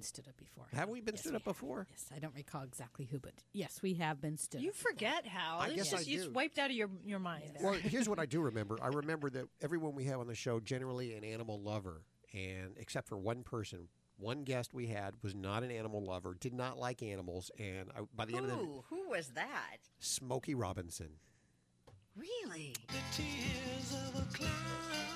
stood up before. Have we been Yes, stood up have. before? Yes, I don't recall exactly who, but yes, we have been stood You up. forget how. I It's guess just, I It's do. wiped out of your your mind. there. Well, here's what I do remember. I remember that everyone we have on the show generally an animal lover, and except for one person, one guest we had was not an animal lover, did not like animals, and I, by the end of Who? the Who was that? Smokey Robinson. Really? The tears of a clown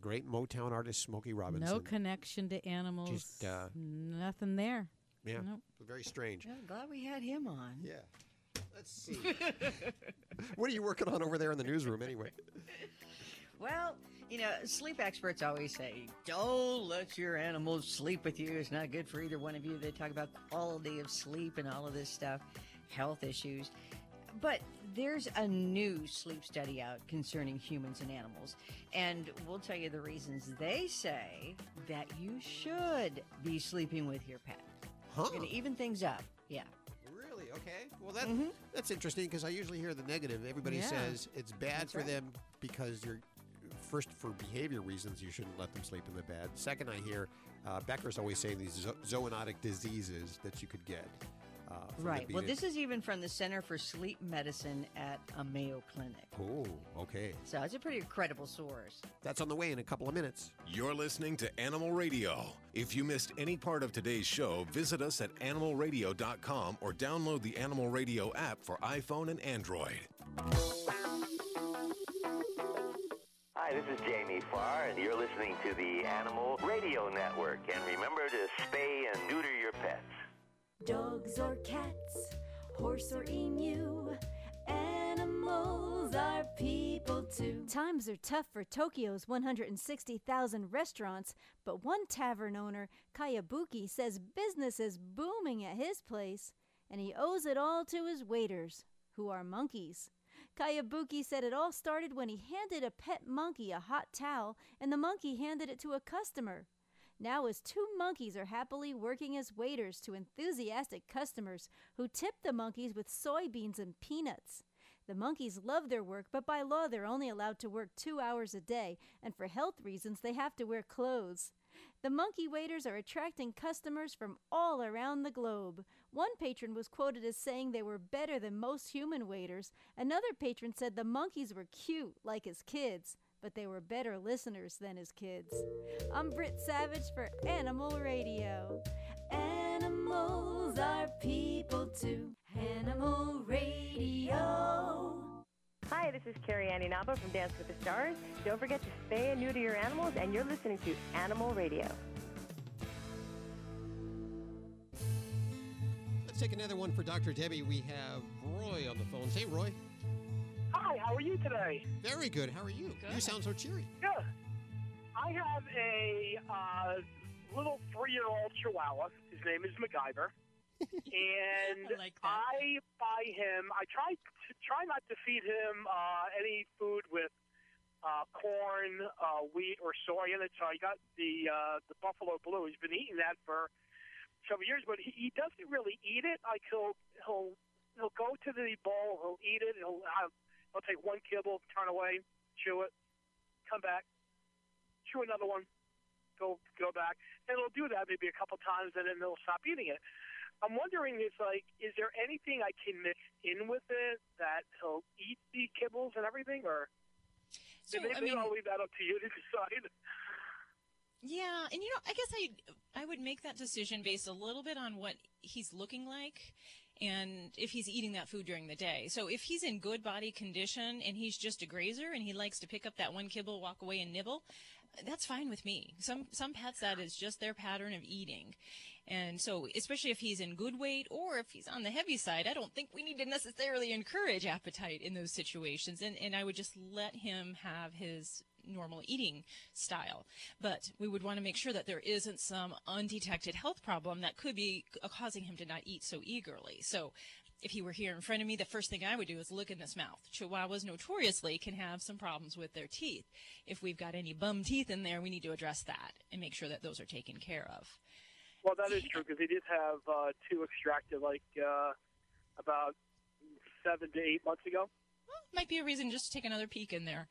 great Motown artist Smokey Robinson. No connection to animals. Just, uh, nothing there. yeah, Nope. very strange. I'm glad we had him on. Yeah. Let's see. what are you working on over there in the newsroom, anyway? Well, you know, sleep experts always say, don't let your animals sleep with you. It's not good for either one of you. They talk about quality of sleep and all of this stuff, health issues. But there's a new sleep study out concerning humans and animals. And we'll tell you the reasons they say that you should be sleeping with your pet. Huh? We're to even things up. Yeah. Really? Okay. Well, that that's interesting because I usually hear the negative. Everybody Yeah. says it's bad That's for right. them because you're first for behavior reasons you shouldn't let them sleep in the bed. Second, I hear uh, Becker's always saying these zo- zoonotic diseases that you could get. Uh, Right. Well, this is even from the Center for Sleep Medicine at a Mayo Clinic. Oh, okay. So it's a pretty credible source. That's on the way in a couple of minutes. You're listening to Animal Radio. If you missed any part of today's show, visit us at animalradio.com or download the Animal Radio app for iPhone and Android. Hi, this is Jamie Farr, and you're listening to the Animal Radio Network. And remember to spay and neuter your pets. Dogs or cats, horse or emu, animals are people too. Times are tough for Tokyo's 160,000 restaurants, but one tavern owner, Kayabuki, says business is booming at his place, and he owes it all to his waiters, who are monkeys. Kayabuki said it all started when he handed a pet monkey a hot towel, and the monkey handed it to a customer. Now as two monkeys are happily working as waiters to enthusiastic customers who tip the monkeys with soybeans and peanuts. The monkeys love their work, but by law they're only allowed to work two hours a day, and for health reasons they have to wear clothes. The monkey waiters are attracting customers from all around the globe. One patron was quoted as saying they were better than most human waiters. Another patron said the monkeys were cute, like his kids, but they were better listeners than his kids. I'm Britt Savage for Animal Radio. Animals are people too. Animal Radio. Hi, this is Carrie Ann Inaba from Dance with the Stars. Don't forget to spay and neuter your animals, and you're listening to Animal Radio. Let's take another one for Dr. Debbie. We have Roy on the phone. Hey, Roy. Hi, how are you today? Very good. How are you? You sound so cheery. Good. I have a uh, little three-year-old Chihuahua. His name is MacGyver, and I like. I buy him. I try to try not to feed him uh, any food with uh, corn, uh, wheat, or soy in it. So I got the uh, the Buffalo Blue. He's been eating that for several years, but he, he doesn't really eat it. Like he'll he'll he'll go to the bowl, he'll eat it, he'll have he'll take one kibble, turn away, chew it, come back, chew another one, go go back, and he'll do that maybe a couple times, and then he'll stop eating it. I'm wondering if like, is there anything I can mix in with it that he'll eat the kibbles and everything, or So, maybe I mean, I'll leave that up to you to decide. Yeah, and you know, I guess I I would make that decision based a little bit on what he's looking like and if he's eating that food during the day. So if he's in good body condition and he's just a grazer and he likes to pick up that one kibble, walk away and nibble, that's fine with me. Some some pets that is just their pattern of eating. And so especially if he's in good weight or if he's on the heavy side, I don't think we need to necessarily encourage appetite in those situations and and I would just let him have his normal eating style. But we would want to make sure that there isn't some undetected health problem that could be causing him to not eat so eagerly. So if he were here in front of me, the first thing I would do is look in his mouth. Chihuahuas notoriously can have some problems with their teeth. If we've got any bum teeth in there, we need to address that and make sure that those are taken care of. Well, that is true because he did have uh, two extracted like uh, about seven to eight months ago. Might be a reason just to take another peek in there.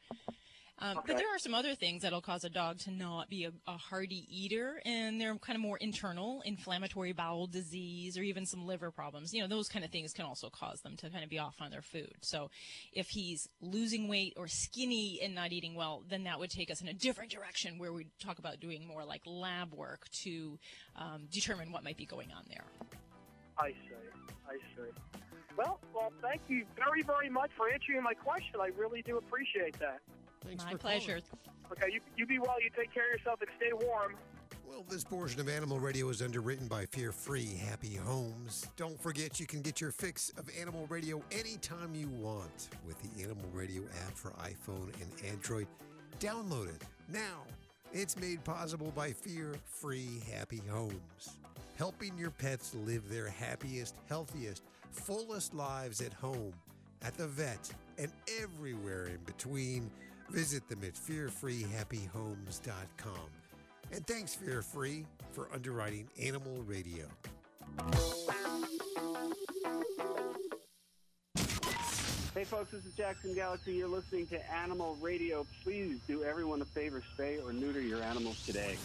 Um, Okay. But there are some other things that'll cause a dog to not be a, a hearty eater, and they're kind of more internal, inflammatory bowel disease, or even some liver problems. You know, those kind of things can also cause them to kind of be off on their food. So, if he's losing weight or skinny and not eating well, then that would take us in a different direction, where we talk about doing more like lab work to um, determine what might be going on there. I see. I see. Well, well, thank you very, very much for answering my question. I really do appreciate that. Thanks My for pleasure. Okay, you, you be well. You take care of yourself and stay warm. Well, this portion of Animal Radio is underwritten by Fear Free Happy Homes. Don't forget you can get your fix of Animal Radio anytime you want with the Animal Radio app for iPhone and Android. Download it now. It's made possible by Fear Free Happy Homes, helping your pets live their happiest, healthiest, fullest lives at home, at the vet, and everywhere in between. Visit them at fearfreehappyhomes.com. And thanks, Fear Free, for underwriting Animal Radio. Hey folks, this is Jackson Galaxy. You're listening to Animal Radio. Please do everyone a favor, spay or neuter your animals today.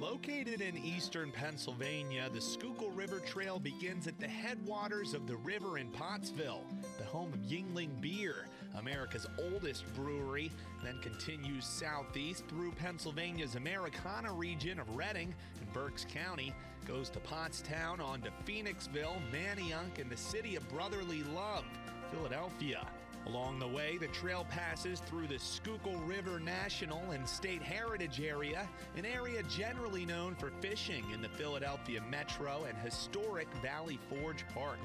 Located in eastern Pennsylvania, the Schuylkill River Trail begins at the headwaters of the river in Pottsville, the home of Yuengling Beer, America's oldest brewery, then continues southeast through Pennsylvania's Americana region of Reading and Berks County, goes to Pottstown on to Phoenixville, Manayunk, and the city of brotherly love, Philadelphia. Along the way, the trail passes through the Schuylkill River National and State Heritage Area, an area generally known for fishing in the Philadelphia Metro and historic Valley Forge Park.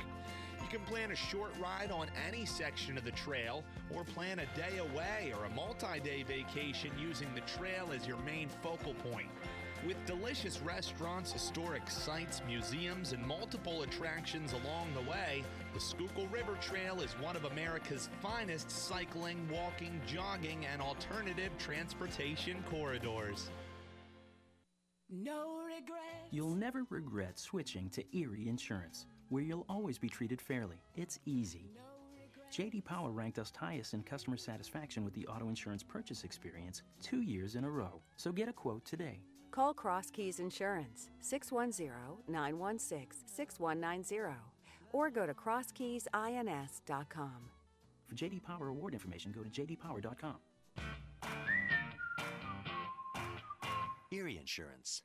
You can plan a short ride on any section of the trail or plan a day away or a multi day vacation using the trail as your main focal point. With delicious restaurants, historic sites, museums, and multiple attractions along the way, the Schuylkill River Trail is one of America's finest cycling, walking, jogging, and alternative transportation corridors. No regret. You'll never regret switching to Erie Insurance, where you'll always be treated fairly. It's easy. JD Power ranked us highest in customer satisfaction with the auto insurance purchase experience two years in a row. So get a quote today. Call Cross Keys Insurance 610 916 6190 or go to crosskeysins.com. For JD Power award information, go to jdpower.com. Erie Insurance.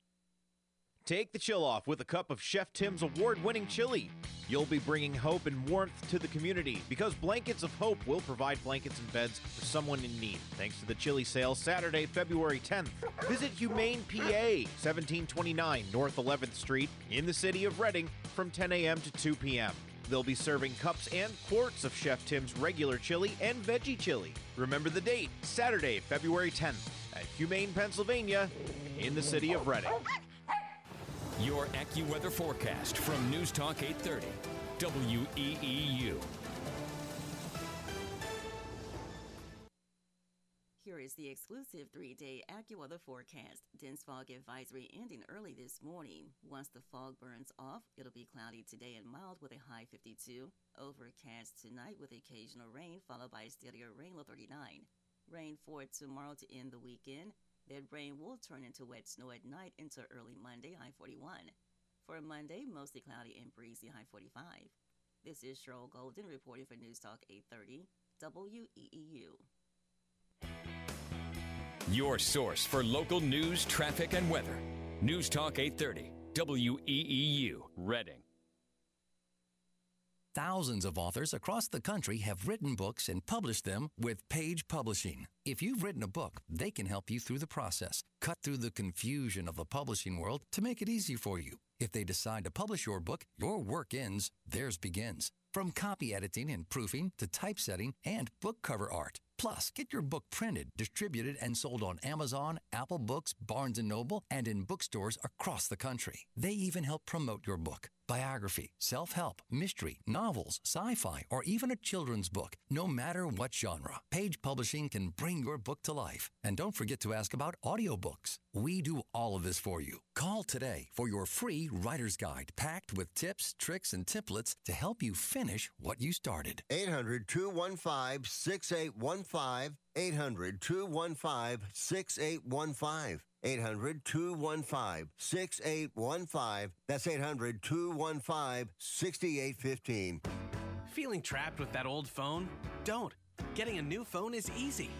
Take the chill off with a cup of Chef Tim's award winning chili. You'll be bringing hope and warmth to the community because Blankets of Hope will provide blankets and beds for someone in need. Thanks to the chili sale Saturday, February 10th. Visit Humane PA, 1729 North 11th Street in the city of Reading from 10 a.m. to 2 p.m. They'll be serving cups and quarts of Chef Tim's regular chili and veggie chili. Remember the date, Saturday, February 10th at Humane, Pennsylvania in the city of Reading. Your AccuWeather forecast from News Talk 830, WEEU. Here is the exclusive three day AccuWeather forecast. Dense fog advisory ending early this morning. Once the fog burns off, it'll be cloudy today and mild with a high 52. Overcast tonight with occasional rain, followed by a steadier rain low 39. Rain for tomorrow to end the weekend. That rain will turn into wet snow at night into early Monday, high 41. For a Monday, mostly cloudy and breezy, high 45. This is Cheryl Golden reporting for News Talk 830 WEEU. Your source for local news, traffic, and weather. News Talk 830, WEEU, Reading. Thousands of authors across the country have written books and published them with Page Publishing. If you've written a book, they can help you through the process, cut through the confusion of the publishing world to make it easy for you. If they decide to publish your book, your work ends, theirs begins. From copy editing and proofing to typesetting and book cover art. Plus, get your book printed, distributed, and sold on Amazon, Apple Books, Barnes & Noble, and in bookstores across the country. They even help promote your book. Biography, self-help, mystery, novels, sci-fi, or even a children's book. No matter what genre, Page Publishing can bring your book to life. And don't forget to ask about audiobooks. We do all of this for you. Call today for your free writer's guide packed with tips, tricks, and templates to help you finish what you started. 800 215 6815. 800 215 6815. 800 215 6815. That's 800 215 6815. Feeling trapped with that old phone? Don't. Getting a new phone is easy.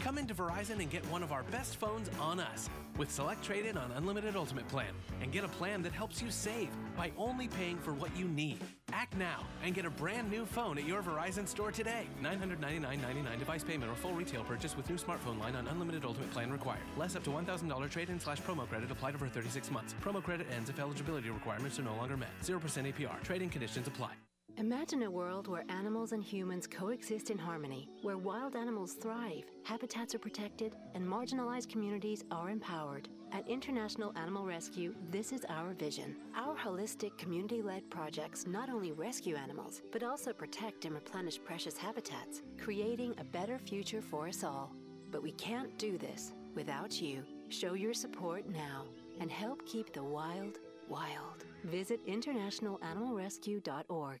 Come into Verizon and get one of our best phones on us with Select Trade In on Unlimited Ultimate Plan and get a plan that helps you save by only paying for what you need. Act now and get a brand new phone at your Verizon store today. $999.99 device payment or full retail purchase with new smartphone line on Unlimited Ultimate Plan required. Less up to $1,000 trade in slash promo credit applied over 36 months. Promo credit ends if eligibility requirements are no longer met. 0% APR. Trading conditions apply. Imagine a world where animals and humans coexist in harmony, where wild animals thrive, habitats are protected, and marginalized communities are empowered. At International Animal Rescue, this is our vision. Our holistic, community led projects not only rescue animals, but also protect and replenish precious habitats, creating a better future for us all. But we can't do this without you. Show your support now and help keep the wild wild. Visit internationalanimalrescue.org.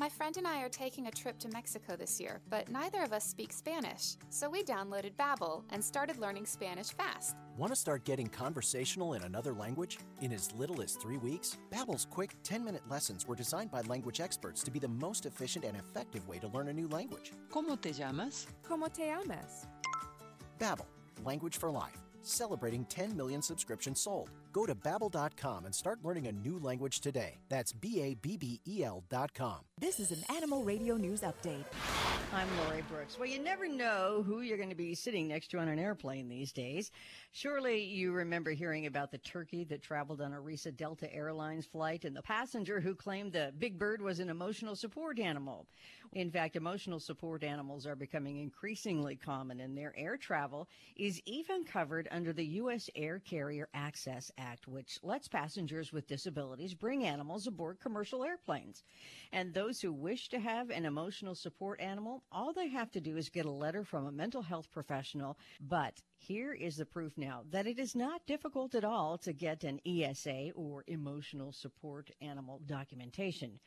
My friend and I are taking a trip to Mexico this year, but neither of us speak Spanish. So we downloaded Babbel and started learning Spanish fast. Want to start getting conversational in another language in as little as 3 weeks? Babbel's quick 10-minute lessons were designed by language experts to be the most efficient and effective way to learn a new language. ¿Cómo te llamas? ¿Cómo te llamas? Babbel, language for life. Celebrating 10 million subscriptions sold. Go to babbel.com and start learning a new language today. That's B A B B E L.com. This is an Animal Radio News Update. I'm Lori Brooks. Well, you never know who you're going to be sitting next to on an airplane these days. Surely you remember hearing about the turkey that traveled on a recent Delta Airlines flight and the passenger who claimed the big bird was an emotional support animal. In fact, emotional support animals are becoming increasingly common and their air travel is even covered under the U.S. Air Carrier Access Act, which lets passengers with disabilities bring animals aboard commercial airplanes. And those who wish to have an emotional support animal, all they have to do is get a letter from a mental health professional. But here is the proof now that it is not difficult at all to get an ESA or emotional support animal documentation.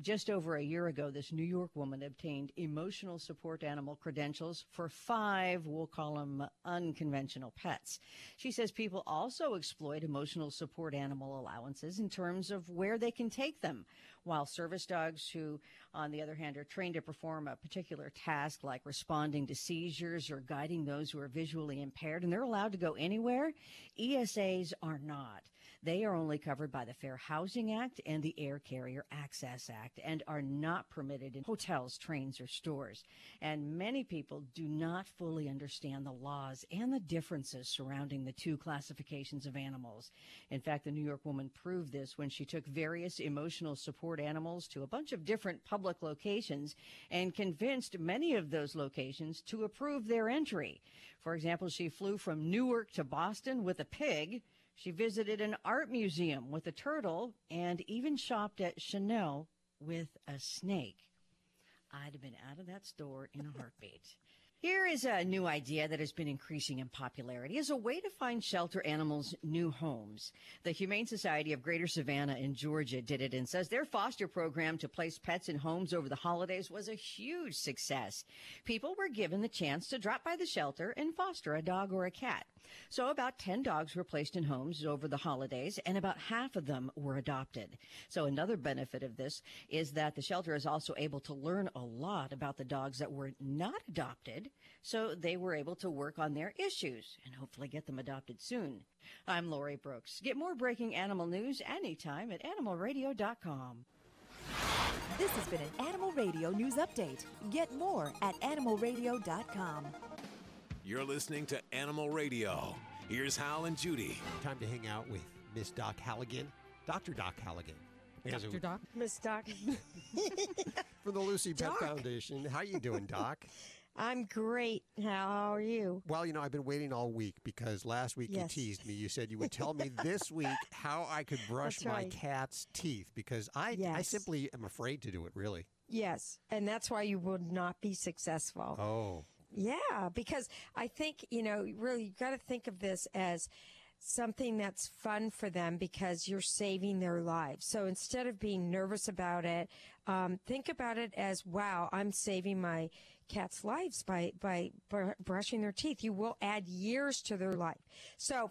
Just over a year ago, this New York woman obtained emotional support animal credentials for five, we'll call them unconventional pets. She says people also exploit emotional support animal allowances in terms of where they can take them while service dogs who, on the other hand, are trained to perform a particular task like responding to seizures or guiding those who are visually impaired, and they're allowed to go anywhere, ESAs are not. They are only covered by the Fair Housing Act and the Air Carrier Access Act and are not permitted in hotels, trains, or stores. And many people do not fully understand the laws and the differences surrounding the two classifications of animals. In fact, the New York woman proved this when she took various emotional support animals to a bunch of different public locations and convinced many of those locations to approve their entry. For example, she flew from Newark to Boston with a pig. She visited an art museum with a turtle and even shopped at Chanel with a snake. I'd have been out of that store in a heartbeat. Here is a new idea that has been increasing in popularity as a way to find shelter animals new homes. The Humane Society of Greater Savannah in Georgia did it and says their foster program to place pets in homes over the holidays was a huge success. People were given the chance to drop by the shelter and foster a dog or a cat. So about 10 dogs were placed in homes over the holidays and about half of them were adopted. So another benefit of this is that the shelter is also able to learn a lot about the dogs that were not adopted. So they were able to work on their issues and hopefully get them adopted soon. I'm Lori Brooks. Get more breaking animal news anytime at animalradio.com. This has been an Animal Radio News Update. Get more at animalradio.com. You're listening to Animal Radio. Here's Hal and Judy. Time to hang out with Miss Doc Halligan, Dr. Doc Halligan. Because Dr. it- Doc. Miss Doc. From the Lucy Pet Doc. Foundation. How are you doing, Doc? I'm great. How are you? Well, you know, I've been waiting all week because last week Yes. you teased me. You said you would tell me this week how I could brush That's my right. cat's teeth because I, I Yes. simply am afraid to do it, really. Yes, and that's why you would not be successful. Oh. Yeah, because I think, you know, really, you've got to think of this as something that's fun for them because you're saving their lives. So instead of being nervous about it, um, think about it as, wow, I'm saving my cat's lives by, by br- brushing their teeth. You will add years to their life. So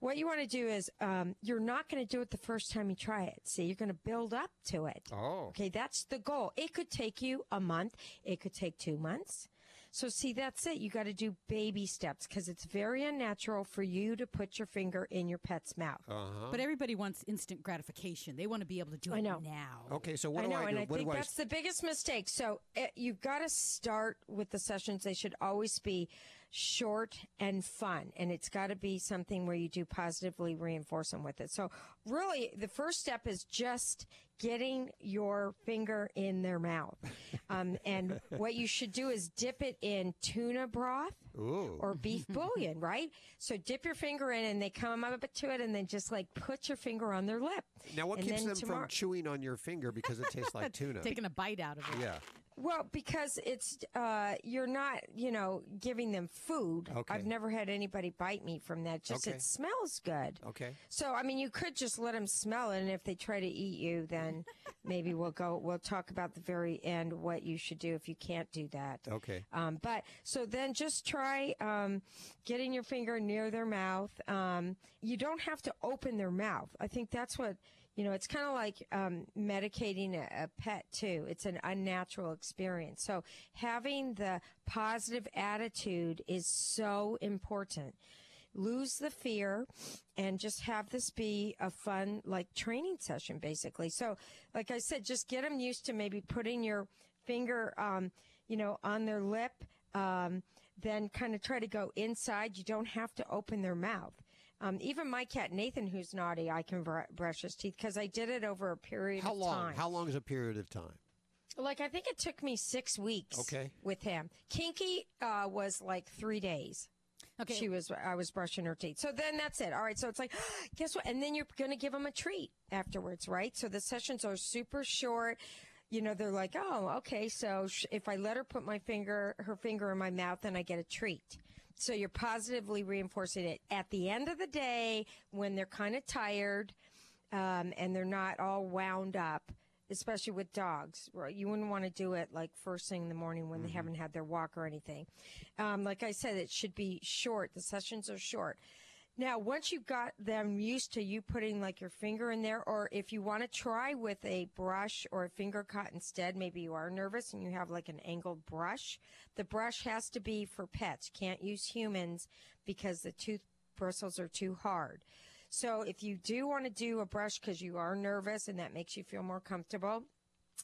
what you want to do is, um, you're not going to do it the first time you try it. See, you're going to build up to it. Oh. Okay, that's the goal. It could take you a month. It could take two months. So see, that's it. You got to do baby steps because it's very unnatural for you to put your finger in your pet's mouth. Uh-huh. But everybody wants instant gratification. They want to be able to do I it know. now. Okay, so what I do know, I do? and I what think do I that's the biggest mistake. So uh, you've got to start with the sessions. They should always be short and fun, and it's got to be something where you do positively reinforce them with it. So really, the first step is just getting your finger in their mouth, um, and what you should do is dip it in tuna broth Ooh. or beef bouillon, right? So dip your finger in, and they come up to it, and then just like put your finger on their lip. Now, what And keeps them tomorrow- from chewing on your finger because it tastes like tuna? Taking a bite out of it. Yeah. Well, because it's uh, you're not, you know, giving them food. Okay. I've never had anybody bite me from that. Just Okay. it smells good. Okay. So I mean, you could just let them smell it, and if they try to eat you, then maybe we'll go. We'll talk about the very end what you should do if you can't do that. Okay. Um, but so then just try um, getting your finger near their mouth. Um, you don't have to open their mouth. I think that's what. You know, it's kind of like um, medicating a, a pet too. It's an unnatural experience. So having the positive attitude is so important. Lose the fear and just have this be a fun, like training session, basically. So, like I said, just get them used to maybe putting your finger, um, you know, on their lip. Um, then kind of try to go inside. You don't have to open their mouth. Um, even my cat Nathan, who's naughty, I can br- brush his teeth because I did it over a period How of long? time. How long is a period of time? Like I think it took me six weeks. Okay. With him, Kinky uh, was like three days. Okay. She was. I was brushing her teeth. So then that's it. All right. So it's like, guess what? And then you're going to give them a treat afterwards, right? So the sessions are super short. You know, they're like, oh, okay. So sh- if I let her put my finger, her finger in my mouth, then I get a treat. So you're positively reinforcing it. At the end of the day, when they're kind of tired, um, and they're not all wound up, especially with dogs. Right? You wouldn't want to do it like first thing in the morning when they haven't had their walk or anything. Um, like I said, it should be short. The sessions are short. Now, once you've got them used to you putting like your finger in there, or if you want to try with a brush or a finger cut instead, maybe you are nervous and you have like an angled brush. The brush has to be for pets. Can't use humans because the tooth bristles are too hard. So if you do want to do a brush because you are nervous and that makes you feel more comfortable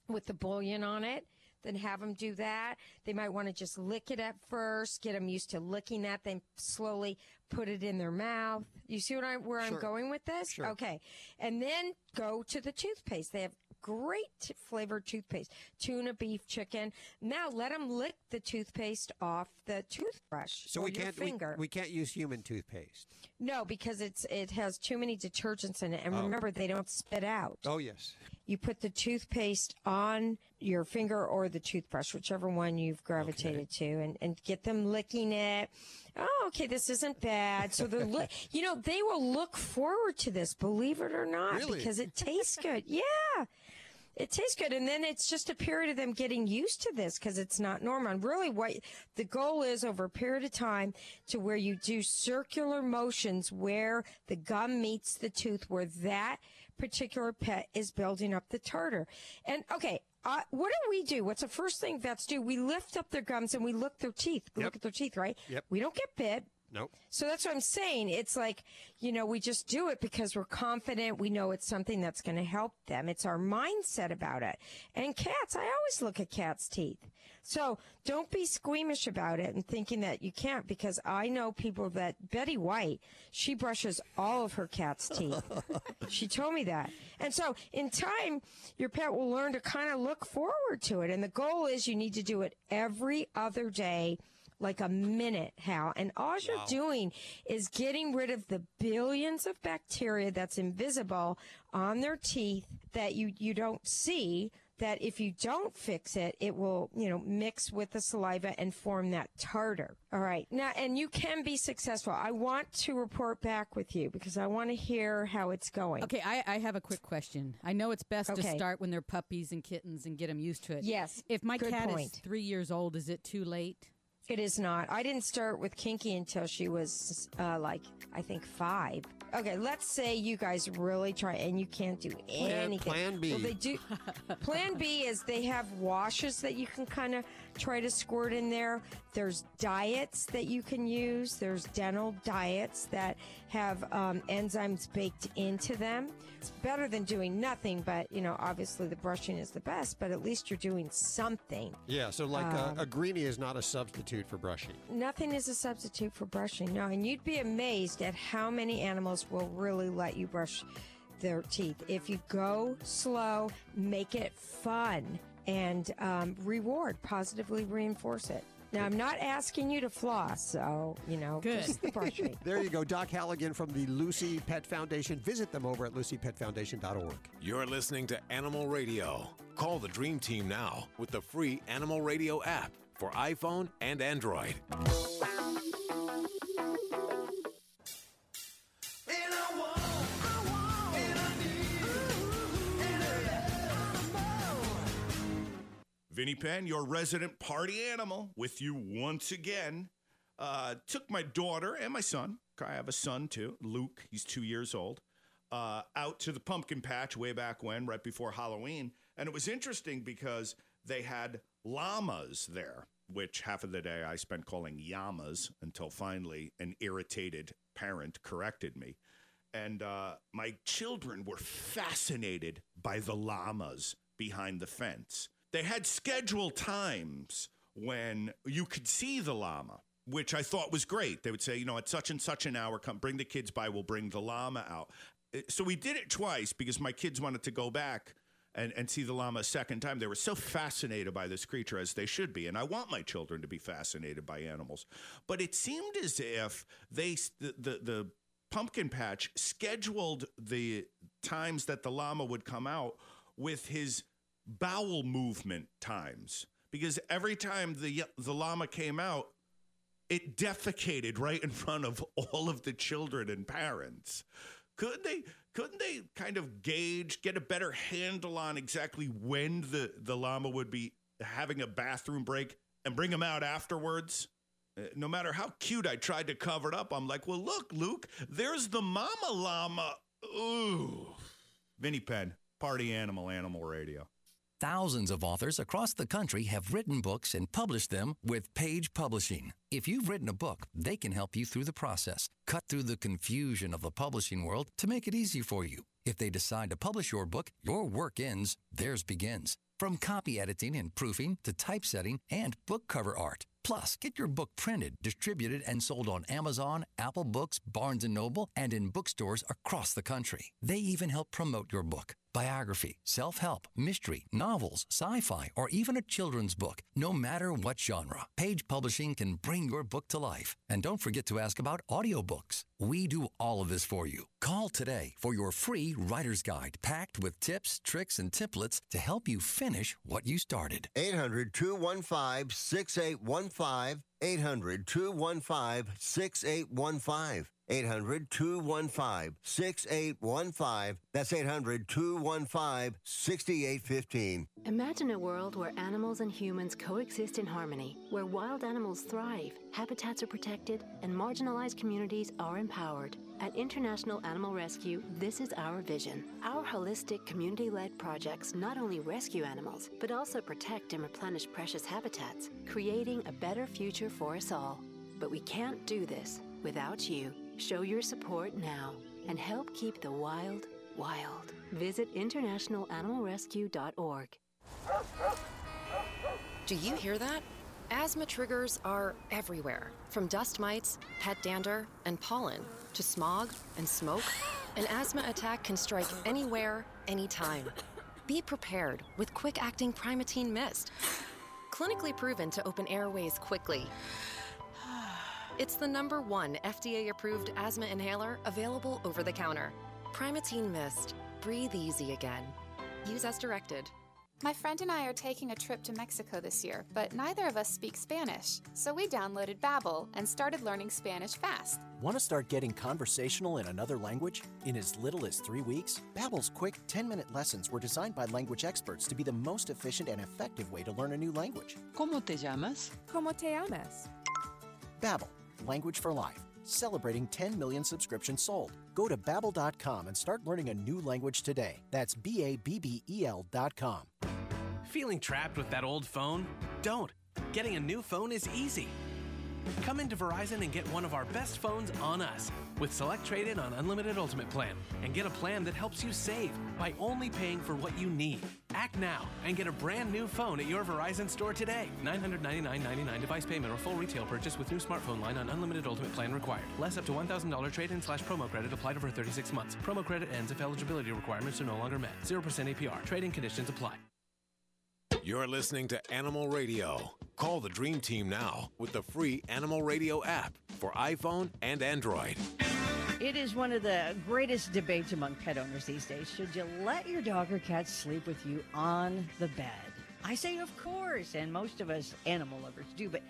with the bouillon on it, then have them do that. They might want to just lick it at first, get them used to licking that, then slowly put it in their mouth. You see what I where Sure. I'm going with this? Sure. Okay. And then go to the toothpaste. They have great flavored toothpaste. Tuna, beef, chicken. Now let them lick the toothpaste off the toothbrush So we your can't we, finger. we can't use human toothpaste. no, because it's it has too many detergents in it. And Oh. remember they don't spit out. Oh yes. You put the toothpaste on your finger or the toothbrush, whichever one you've gravitated to, and, and get them licking it. Oh, okay, this isn't bad. So they're, li- you know, they will look forward to this, believe it or not, Really? because it tastes good. Yeah. It tastes good. And then it's just a period of them getting used to this because it's not normal. And really what the goal is over a period of time to where you do circular motions where the gum meets the tooth, where that particular pet is building up the tartar. And okay, uh, what do we do? What's the first thing vets do? We lift up their gums and we look their teeth. Look at their teeth, right? Yep. We don't get bit. Nope. So that's what I'm saying. It's like, you know, we just do it because we're confident. We know it's something that's going to help them. It's our mindset about it. And cats, I always look at cats' teeth. So don't be squeamish about it and thinking that you can't because I know people that Betty White, she brushes all of her cat's teeth. she told me that. And so in time, your pet will learn to kind of look forward to it. And the goal is you need to do it every other day like a minute, Hal. And all you're Wow. doing is getting rid of the billions of bacteria that's invisible on their teeth that you, you don't see. That if you don't fix it, it will, you know, mix with the saliva and form that tartar. All right. Now, and you can be successful. I want to report back with you because I want to hear how it's going. Okay, I, I have a quick question. I know it's best to start when they're puppies and kittens and get them used to it. Yes, If my good cat is three years old, is it too late? It is not. I didn't start with Kinky until she was uh, like, I think five. Okay, let's say you guys really try and you can't do Plan- anything. plan B. Well, they do. plan B is they have washes that you can kind of try to squirt in there. There's diets that you can use. There's dental diets that have um, enzymes baked into them. It's better than doing nothing, but you know, obviously the brushing is the best. But at least you're doing something. Yeah, so like uh, Um, a greenie is not a substitute for brushing. Nothing is a substitute for brushing. No, and you'd be amazed at how many animals will really let you brush their teeth. If you go slow, make it fun, and um, reward, positively reinforce it. Now, I'm not asking you to floss, so, you know, just the brushing. There you go. Doc Halligan from the Lucy Pet Foundation. Visit them over at lucypetfoundation.org. You're listening to Animal Radio. Call the Dream Team now with the free Animal Radio app for iPhone and Android. Vinny Penn, your resident party animal, with you once again. Uh, took my daughter and my son. I have a son too, Luke. He's two years old. Uh, out to the pumpkin patch way back when, right before Halloween, and it was interesting because they had llamas there, which half of the day I spent calling llamas until finally an irritated parent corrected me. And uh, my children were fascinated by the llamas behind the fence. They had scheduled times when you could see the llama, which I thought was great. They would say, you know, at such and such an hour, come bring the kids by, we'll bring the llama out. Uh, So we did it twice because my kids wanted to go back and, and see the llama a second time. They were so fascinated by this creature as they should be. And I want my children to be fascinated by animals. But it seemed as if they, the, the, the pumpkin patch scheduled the times that the llama would come out with his bowel movement times because every time the the llama came out it defecated right in front of all of the children and parents couldn't they couldn't they kind of gauge get a better handle on exactly when the the llama would be having a bathroom break and bring him out afterwards Uh, no matter how cute I tried to cover it up, I'm like, well, look, Luke, there's the mama llama. Ooh. Vinny Penn, party animal, animal radio. Thousands of authors across the country have written books and published them with Page Publishing. If you've written a book, they can help you through the process, cut through the confusion of the publishing world to make it easy for you. If they decide to publish your book, your work ends, theirs begins. From copy editing and proofing to typesetting and book cover art. Plus, get your book printed, distributed, and sold on Amazon, Apple Books, Barnes & Noble, and in bookstores across the country. They even help promote your book. Biography, self-help, mystery, novels, sci-fi, or even a children's book. No matter what genre, Page Publishing can bring your book to life. And don't forget to ask about audiobooks. We do all of this for you. Call today for your free writer's guide packed with tips, tricks, and templates to help you finish what you started. 800 215 6815. 800 215 6815. 800 215 6815. That's 800 215 6815. Imagine a world where animals and humans coexist in harmony, where wild animals thrive, habitats are protected, and marginalized communities are empowered. At International Animal Rescue, this is our vision. Our holistic, community led projects not only rescue animals, but also protect and replenish precious habitats, creating a better future for us all. But we can't do this without you. Show your support now and help keep the wild wild. Visit internationalanimalrescue.org. Do you hear that? Asthma triggers are everywhere, from dust mites, pet dander, and pollen, to smog and smoke. An asthma attack can strike anywhere, anytime. Be prepared with quick acting Primatene Mist. Clinically proven to open airways quickly. It's the number one FDA approved asthma inhaler available over the counter. Primatene Mist. Breathe easy again. Use as directed. My friend and I are taking a trip to Mexico this year, but neither of us speak Spanish. So we downloaded Babbel and started learning Spanish fast. Want to start getting conversational in another language in as little as 3 weeks? Babbel's quick 10-minute lessons were designed by language experts to be the most efficient and effective way to learn a new language. ¿Cómo te llamas? ¿Cómo te llamas? Babbel, language for life. Celebrating 10 million subscriptions sold. Go to babbel.com and start learning a new language today. That's B A B B E L.com. Feeling trapped with that old phone? Don't. Getting a new phone is easy. Come into Verizon and get one of our best phones on us with Select Trade In on Unlimited Ultimate Plan and get a plan that helps you save by only paying for what you need. Act now and get a brand new phone at your Verizon store today. $999.99 device payment or full retail purchase with new smartphone line on Unlimited Ultimate Plan required. Less up to $1,000 trade in slash promo credit applied over 36 months. Promo credit ends if eligibility requirements are no longer met. 0% APR. Trading conditions apply. You're listening to Animal Radio. Call the Dream Team now with the free Animal Radio app for iPhone and Android. It is one of the greatest debates among pet owners these days. Should you let your dog or cat sleep with you on the bed? I say, of course, and most of us animal lovers do, but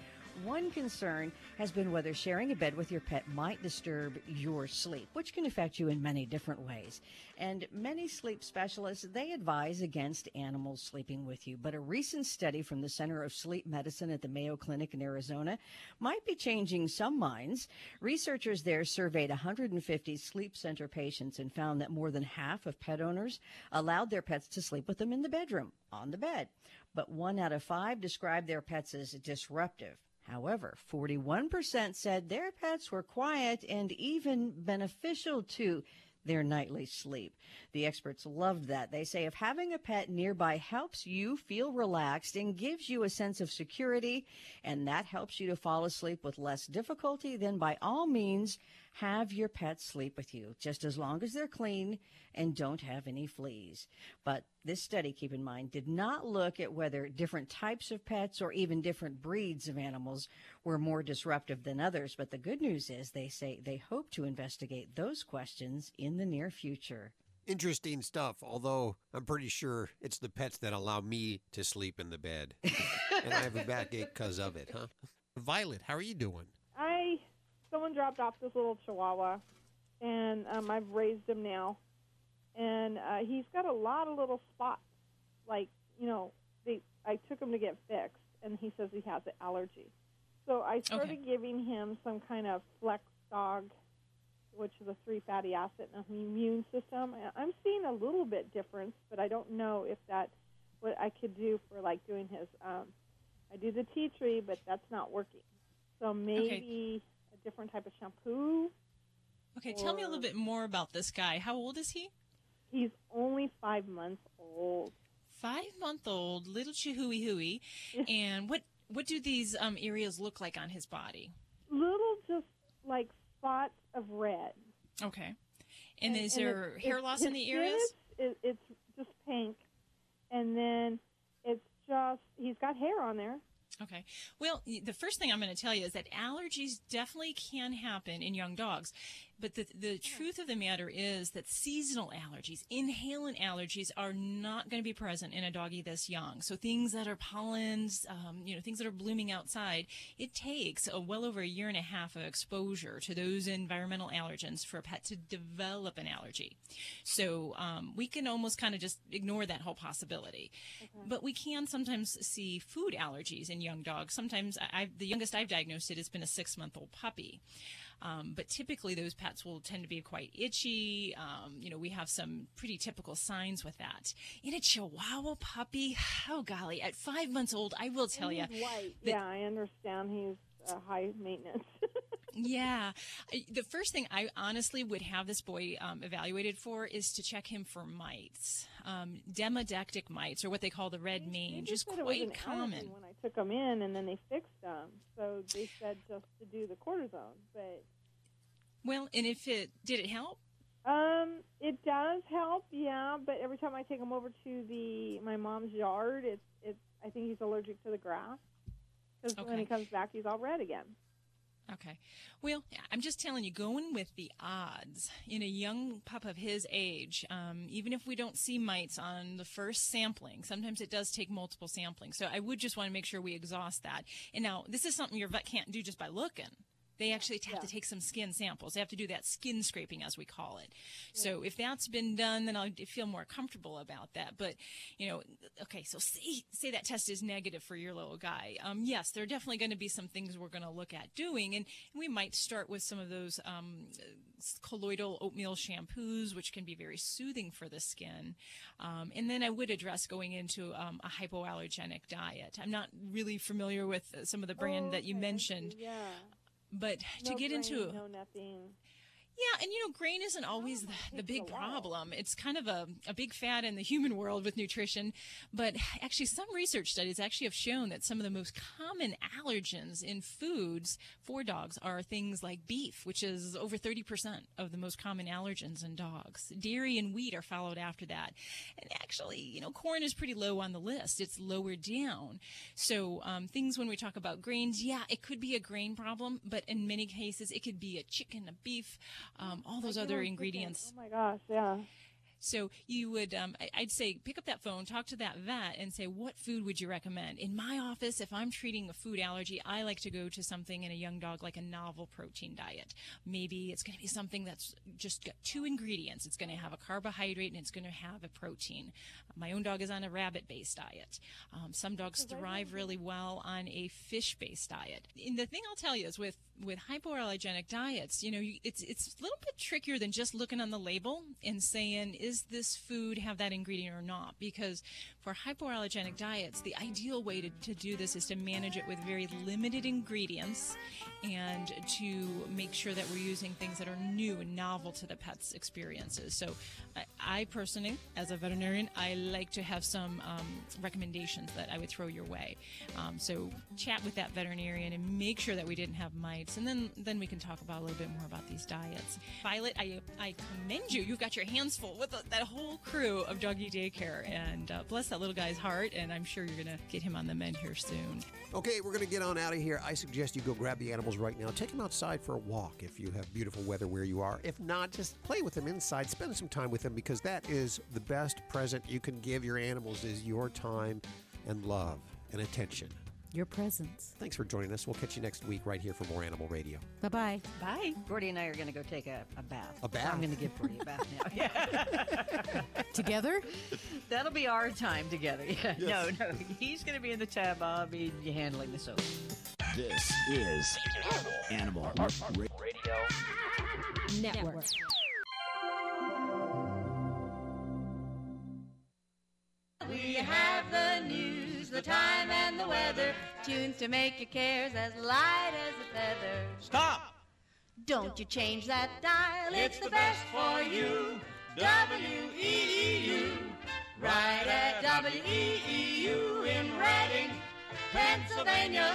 one concern has been whether sharing a bed with your pet might disturb your sleep, which can affect you in many different ways. And many sleep specialists, they advise against animals sleeping with you. But a recent study from the Center of Sleep Medicine at the Mayo Clinic in Arizona might be changing some minds. Researchers there surveyed 150 sleep center patients and found that more than half of pet owners allowed their pets to sleep with them in the bedroom, on the bed. But one out of five described their pets as disruptive. However, 41% said their pets were quiet and even beneficial to their nightly sleep. The experts loved that. They say if having a pet nearby helps you feel relaxed and gives you a sense of security, and that helps you to fall asleep with less difficulty, then by all means, have your pet sleep with you, just as long as they're clean and don't have any fleas. But this study, keep in mind, did not look at whether different types of pets or even different breeds of animals were more disruptive than others. But the good news is they say they hope to investigate those questions in the near future. Interesting stuff, although I'm pretty sure it's the pets that allow me to sleep in the bed. and I have a backache because of it, huh? Violet, how are you doing? Someone dropped off this little Chihuahua, and um, I've raised him now, and uh, he's got a lot of little spots. Like you know, they I took him to get fixed, and he says he has an allergy. So I started Okay. giving him some kind of Flex Dog, which is a three fatty acid and an immune system. And I'm seeing a little bit difference, but I don't know if that what I could do for like doing his. Um, I do the tea tree, but that's not working. So maybe a different type of shampoo. Okay, tell me a little bit more about this guy. How old is he? He's only five months old. Five month old, little chihui hui. And what what do these um, areas look like on his body? Little, just like spots of red. Okay. And, is there it's- hair it's- loss in the areas? it, it's just pink, and then it's just he's got hair on there. Okay. Well, the first thing I'm going to tell you is that allergies definitely can happen in young dogs. But the, the truth of the matter is that seasonal allergies, inhalant allergies, are not going to be present in a doggy this young. So things that are pollens, um, you know, things that are blooming outside, it takes a, well over a year and a half of exposure to those environmental allergens for a pet to develop an allergy. So um, we can almost kind of just ignore that whole possibility. But we can sometimes see food allergies in young dogs. Sometimes I've, the youngest I've diagnosed it has been a six month old puppy. Um, but typically those pets will tend to be quite itchy. Um, you know, we have some pretty typical signs with that. In a Chihuahua puppy, oh golly, at five months old, I will tell you. White. yeah, I understand he's uh, high maintenance. Yeah. I- The first thing I honestly would have this boy um, evaluated for is to check him for mites. Um, demodectic mites, or what they call the red mange, is said it quite common. when I took them in, and then they fixed them. So they said just to do the cortisone, but Well, and if it did it help? um, it does help, yeah. But every time I take him over to the my mom's yard, it's it's. I think he's allergic to the grass because when he comes back, he's all red again. Okay. Well, I'm just telling you, going with the odds in a young pup of his age, um, even if we don't see mites on the first sampling, sometimes it does take multiple samplings. So I would just want to make sure we exhaust that. And now, this is something your vet can't do just by looking. They actually have to take some skin samples. They have to do that skin scraping, as we call it. So if that's been done, then I'll feel more comfortable about that. But, you know, okay, so say, say that test is negative for your little guy. Um, yes, there are definitely going to be some things we're going to look at doing. And we might start with some of those um, colloidal oatmeal shampoos, which can be very soothing for the skin. Um, and then I would address going into um, a hypoallergenic diet. I'm not really familiar with uh, some of the brand that you mentioned. Yeah. But to get grain, into no nothing. Yeah, and you know, grain isn't always the, the big problem. It's kind of a, a big fad in the human world with nutrition. But actually, some research studies actually have shown that some of the most common allergens in foods for dogs are things like beef, which is over 30% of the most common allergens in dogs. Dairy and wheat are followed after that. And actually, you know, corn is pretty low on the list. It's lower down. So um, things when we talk about grains, yeah, it could be a grain problem, but in many cases, it could be a chicken, a beef, um, all those other ingredients. Oh my gosh, yeah. So you would, um, I'd say, pick up that phone, talk to that vet, and say, what food would you recommend? In my office, if I'm treating a food allergy, I like to go to something in a young dog like a novel protein diet. Maybe it's going to be something that's just got two ingredients. It's going to have a carbohydrate and it's going to have a protein. My own dog is on a rabbit-based diet. Um, some dogs thrive really well on a fish-based diet. And the thing I'll tell you is with with hypoallergenic diets, you know, it's it's a little bit trickier than just looking on the label and saying is this food have that ingredient or not? Because for hypoallergenic diets, the ideal way to, to do this is to manage it with very limited ingredients and to make sure that we're using things that are new and novel to the pet's experiences. So, I, I personally, as a veterinarian, I like to have some um, recommendations that I would throw your way. Um, so, chat with that veterinarian and make sure that we didn't have mites, and then then we can talk about a little bit more about these diets. Violet, I I commend you. You've got your hands full with that whole crew of doggy daycare, and uh, bless that little guy's heart. And I'm sure you're gonna get him on the mend here soon. Okay, we're going to get on out of here. I suggest you go grab the animals right now. Take them outside for a walk if you have beautiful weather where you are. If not, just play with them inside. Spend some time with them because that is the best present you can give your animals is your time and love and attention. Your presence. Thanks for joining us. We'll catch you next week right here for more Animal Radio. Bye bye. Bye. Gordy and I are going to go take a, a bath. A bath? I'm going to give Gordy a bath now. Yeah. Together? That'll be our time together. Yeah. Yes. No, no. He's going to be in the tub. I'll be handling the soap. This is Animal Radio Network. We have the news, the time, and the weather. Tunes to make your cares as light as a feather. Stop! Don't you change that dial, it's the best for you. W-E-E-U. Right at W-E-E-U in Reading, Pennsylvania.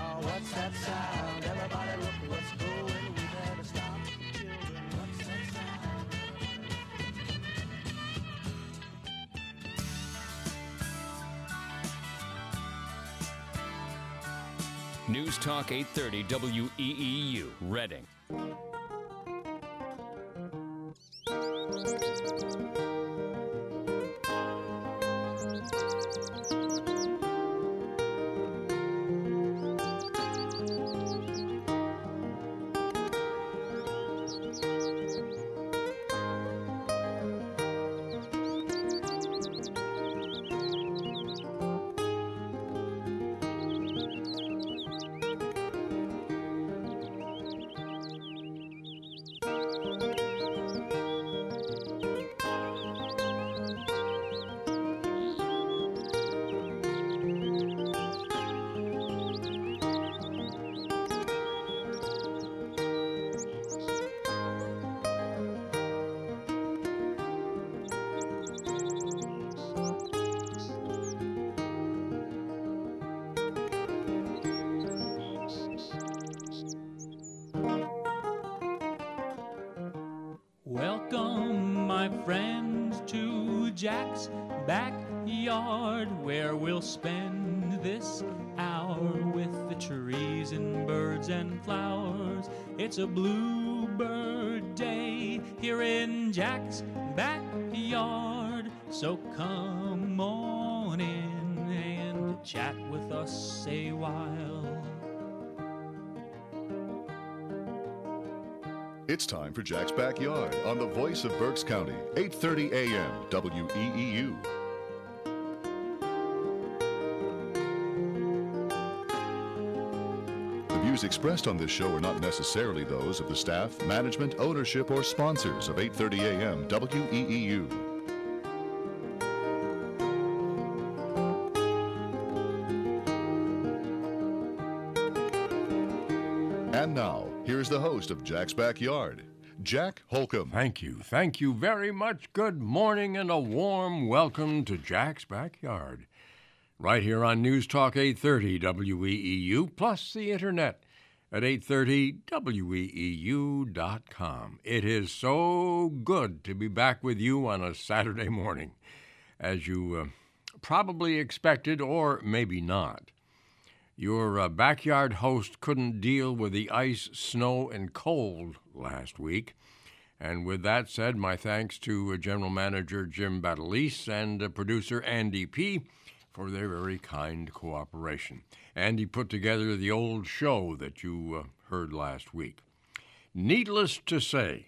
News Talk 830 WEEU, Reading. It's a bluebird day here in Jack's backyard, so come on in and chat with us a while. It's time for Jack's Backyard on the voice of Berks County, 8:30 a.m. WEEU. Views expressed on this show are not necessarily those of the staff, management, ownership, or sponsors of 8:30 a.m. WEEU. And now, here's the host of Jack's Backyard, Jack Holcomb. Thank you. Thank you very much. Good morning and a warm welcome to Jack's Backyard. Right here on News Talk 830 WEEU, plus the internet at 830WEEU.com. It is so good to be back with you on a Saturday morning, as you uh, probably expected, or maybe not. Your uh, backyard host couldn't deal with the ice, snow, and cold last week. And with that said, my thanks to uh, General Manager Jim Battalise and uh, producer Andy P. for their very kind cooperation. Andy put together the old show that you uh, heard last week. Needless to say,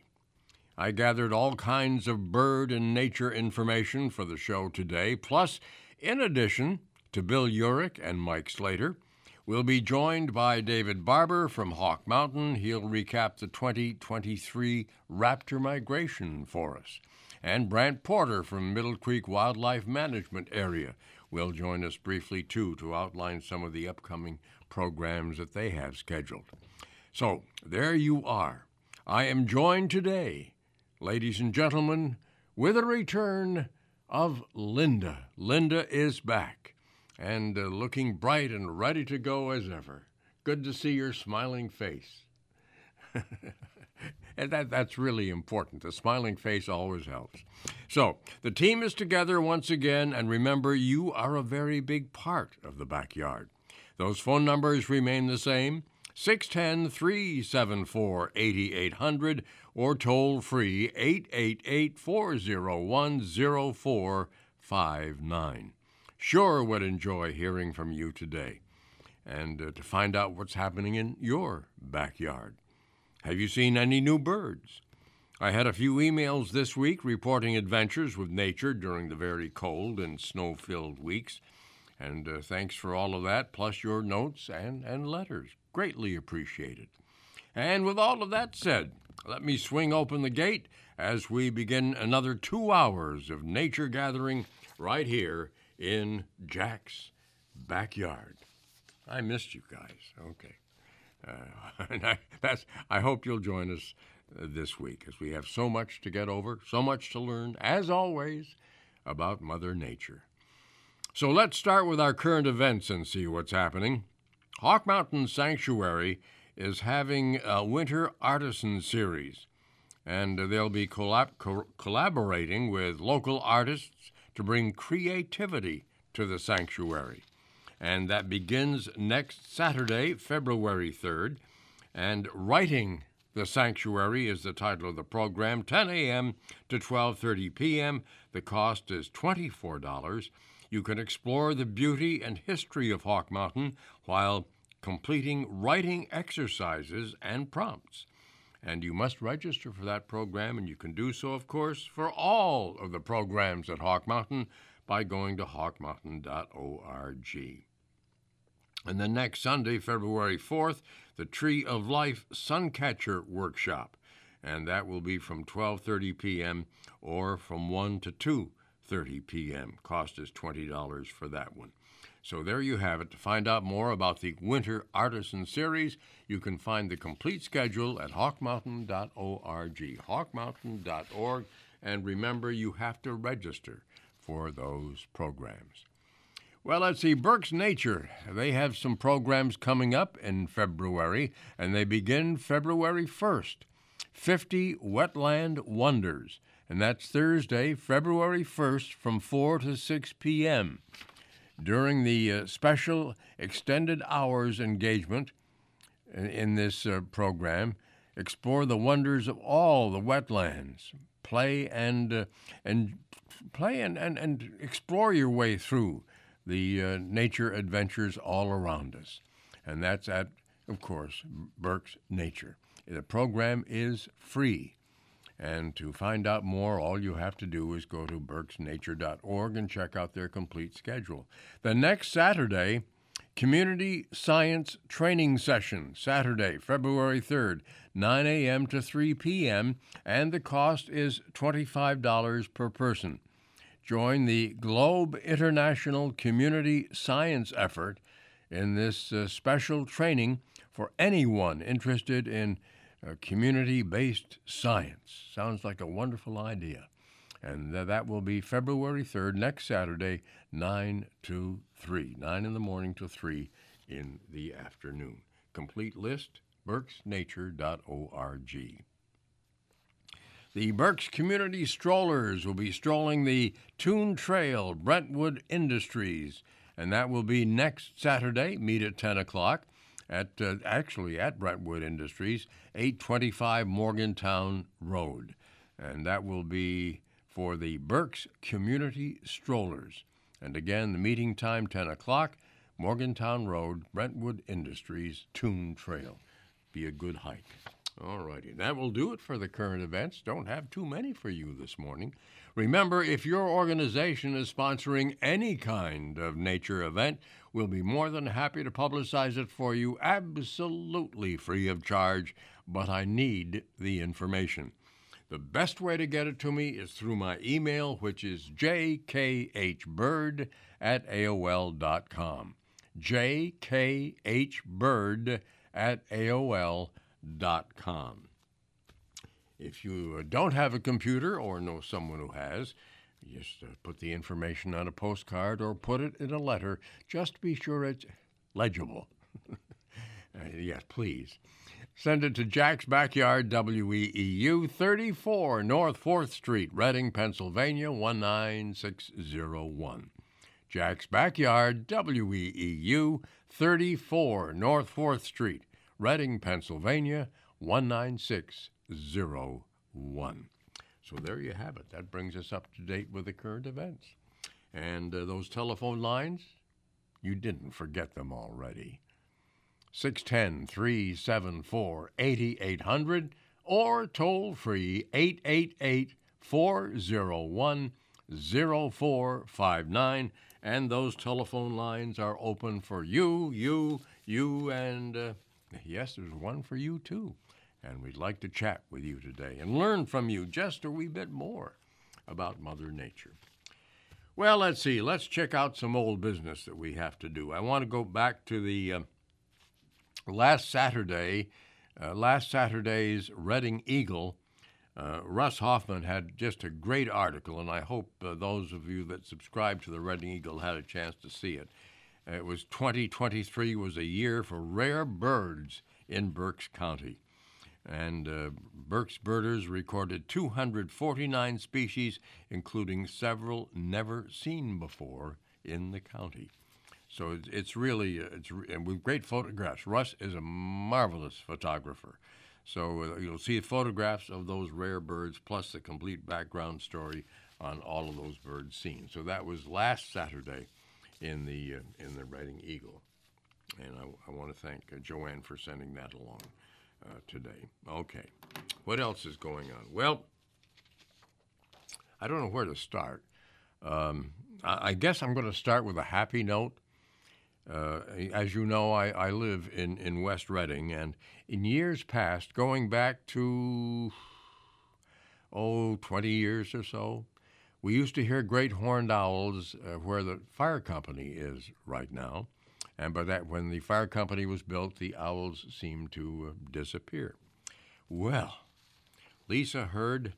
I gathered all kinds of bird and nature information for the show today, plus, in addition to Bill Urick and Mike Slater, We'll be joined by David Barber from Hawk Mountain. He'll recap the 2023 raptor migration for us. And Brant Porter from Middle Creek Wildlife Management Area will join us briefly, too, to outline some of the upcoming programs that they have scheduled. So, there you are. I am joined today, ladies and gentlemen, with a return of Linda. Linda is back and uh, looking bright and ready to go as ever. Good to see your smiling face. and that, that's really important. The smiling face always helps. So, the team is together once again, and remember, you are a very big part of the backyard. Those phone numbers remain the same 610 374 8800 or toll free 888 401 0459. Sure would enjoy hearing from you today and uh, to find out what's happening in your backyard. Have you seen any new birds? I had a few emails this week reporting adventures with nature during the very cold and snow filled weeks. And uh, thanks for all of that, plus your notes and, and letters. Greatly appreciated. And with all of that said, let me swing open the gate as we begin another two hours of nature gathering right here in Jack's backyard. I missed you guys. Okay. Uh, and I, that's, I hope you'll join us uh, this week as we have so much to get over, so much to learn, as always, about Mother Nature. So let's start with our current events and see what's happening. Hawk Mountain Sanctuary is having a Winter Artisan Series, and they'll be collab- co- collaborating with local artists to bring creativity to the sanctuary. And that begins next Saturday, February 3rd. And Writing the Sanctuary is the title of the program, 10 a.m. to 12:30 p.m. The cost is $24. You can explore the beauty and history of Hawk Mountain while completing writing exercises and prompts. And you must register for that program, and you can do so, of course, for all of the programs at Hawk Mountain by going to hawkmountain.org. And then next Sunday, February 4th, the Tree of Life Suncatcher Workshop. And that will be from 12:30 p.m. or from 1 to 2:30 p.m. Cost is $20 for that one. So there you have it. To find out more about the Winter Artisan Series, you can find the complete schedule at hawkmountain.org. hawkmountain.org. And remember, you have to register for those programs. Well, let's see. Berks Nature, they have some programs coming up in February, and they begin February 1st. 50 Wetland Wonders, and that's Thursday, February 1st from 4 to 6 p.m. During the uh, special extended hours engagement in, in this uh, program, explore the wonders of all the wetlands. Play and uh, and play and, and, and explore your way through the uh, nature adventures all around us. And that's at, of course, Berks Nature. The program is free. And to find out more, all you have to do is go to berksnature.org and check out their complete schedule. The next Saturday, Community Science Training Session, Saturday, February 3rd, 9 a.m. to 3 p.m., and the cost is $25 per person. Join the Globe International Community Science effort in this uh, special training for anyone interested in uh, community based science. Sounds like a wonderful idea. And th- that will be February 3rd, next Saturday, 9 to 3. 9 in the morning to 3 in the afternoon. Complete list, berksnature.org. The Berks Community Strollers will be strolling the Thun Trail, Brentwood Industries, and that will be next Saturday. Meet at 10 o'clock at uh, actually at Brentwood Industries, 825 Morgantown Road, and that will be for the Berks Community Strollers. And again, the meeting time 10 o'clock, Morgantown Road, Brentwood Industries, Thun Trail. Be a good hike. All righty. That will do it for the current events. Don't have too many for you this morning. Remember, if your organization is sponsoring any kind of nature event, we'll be more than happy to publicize it for you absolutely free of charge, but I need the information. The best way to get it to me is through my email, which is jkhbird at AOL.com. jkhbird at AOL.com. If you don't have a computer or know someone who has, just uh, put the information on a postcard or put it in a letter. Just be sure it's legible. Uh, yes, please. Send it to Jack's Backyard, WEEU, 34 North 4th Street, Reading, Pennsylvania, 19601. Jack's Backyard, WEEU, 34 North 4th Street, Reading, Pennsylvania, 19601. So there you have it. That brings us up to date with the current events. And uh, those telephone lines, you didn't forget them already. 610 374 8800 or toll free 888 401 0459. And those telephone lines are open for you, you, you, and uh, yes, there's one for you too. And we'd like to chat with you today and learn from you just a wee bit more about Mother Nature. Well, let's see. Let's check out some old business that we have to do. I want to go back to the uh, last Saturday, uh, last Saturday's Reading Eagle. Uh, Russ Hoffman had just a great article, and I hope uh, those of you that subscribe to the Reading Eagle had a chance to see it. It was 2023 was a year for rare birds in Berks County. And uh, Berks birders recorded 249 species, including several never seen before in the county. So it's, it's really uh, it's and with great photographs. Russ is a marvelous photographer. So uh, you'll see photographs of those rare birds plus the complete background story on all of those birds seen. So that was last Saturday in the uh, in the Reading Eagle, and I, I want to thank uh, Joanne for sending that along uh, today. Okay, what else is going on? Well, I don't know where to start. Um, I, I guess I'm going to start with a happy note. Uh, as you know, I, I live in, in West Reading, and in years past, going back to, oh, 20 years or so, we used to hear great horned owls uh, where the fire company is right now. And by that, when the fire company was built, the owls seemed to uh, disappear. Well, Lisa heard,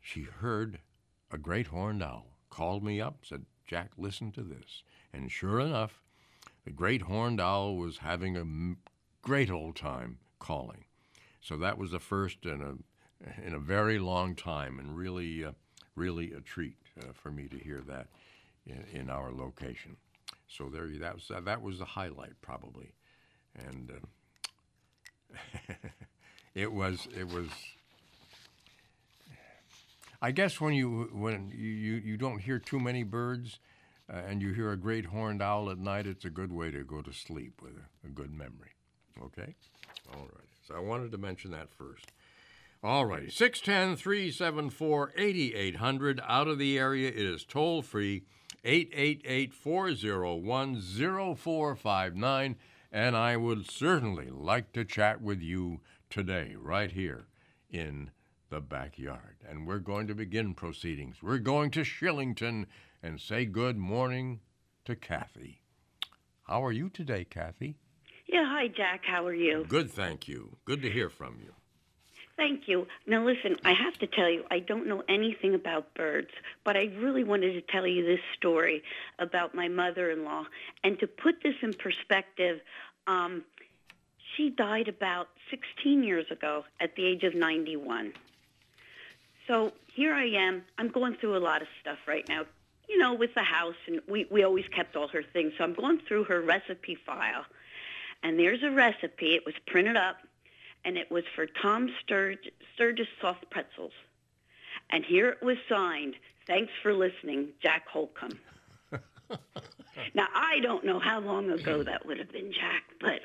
she heard a great horned owl, called me up, said, Jack, listen to this. And sure enough, the great horned owl was having a great old time calling. So that was the first in a in a very long time, and really, uh, really a treat uh, for me to hear that in, in, our location. So there, that was that was the highlight probably, and uh, it was it was. I guess when you when you, you, you don't hear too many birds, uh, and you hear a great horned owl at night, it's a good way to go to sleep with a, a good memory. Okay? All right. So I wanted to mention that first. All righty. 610 374 8800. Out of the area, it is toll free 888 401 0459. And I would certainly like to chat with you today, right here in the backyard. And we're going to begin proceedings. We're going to Shillington and say good morning to Kathy. How are you today, Kathy? Yeah, hi, Jack. How are you? Good, thank you. Good to hear from you. Thank you. Now, listen, I have to tell you, I don't know anything about birds, but I really wanted to tell you this story about my mother in law. And to put this in perspective, um, she died about 16 years ago at the age of 91. So here I am. I'm going through a lot of stuff right now you know, with the house, and we, we always kept all her things. So I'm going through her recipe file, and there's a recipe. It was printed up, and it was for Tom Sturg- Sturgis soft pretzels. And here it was signed, thanks for listening, Jack Holcomb. now, I don't know how long ago that would have been, Jack, but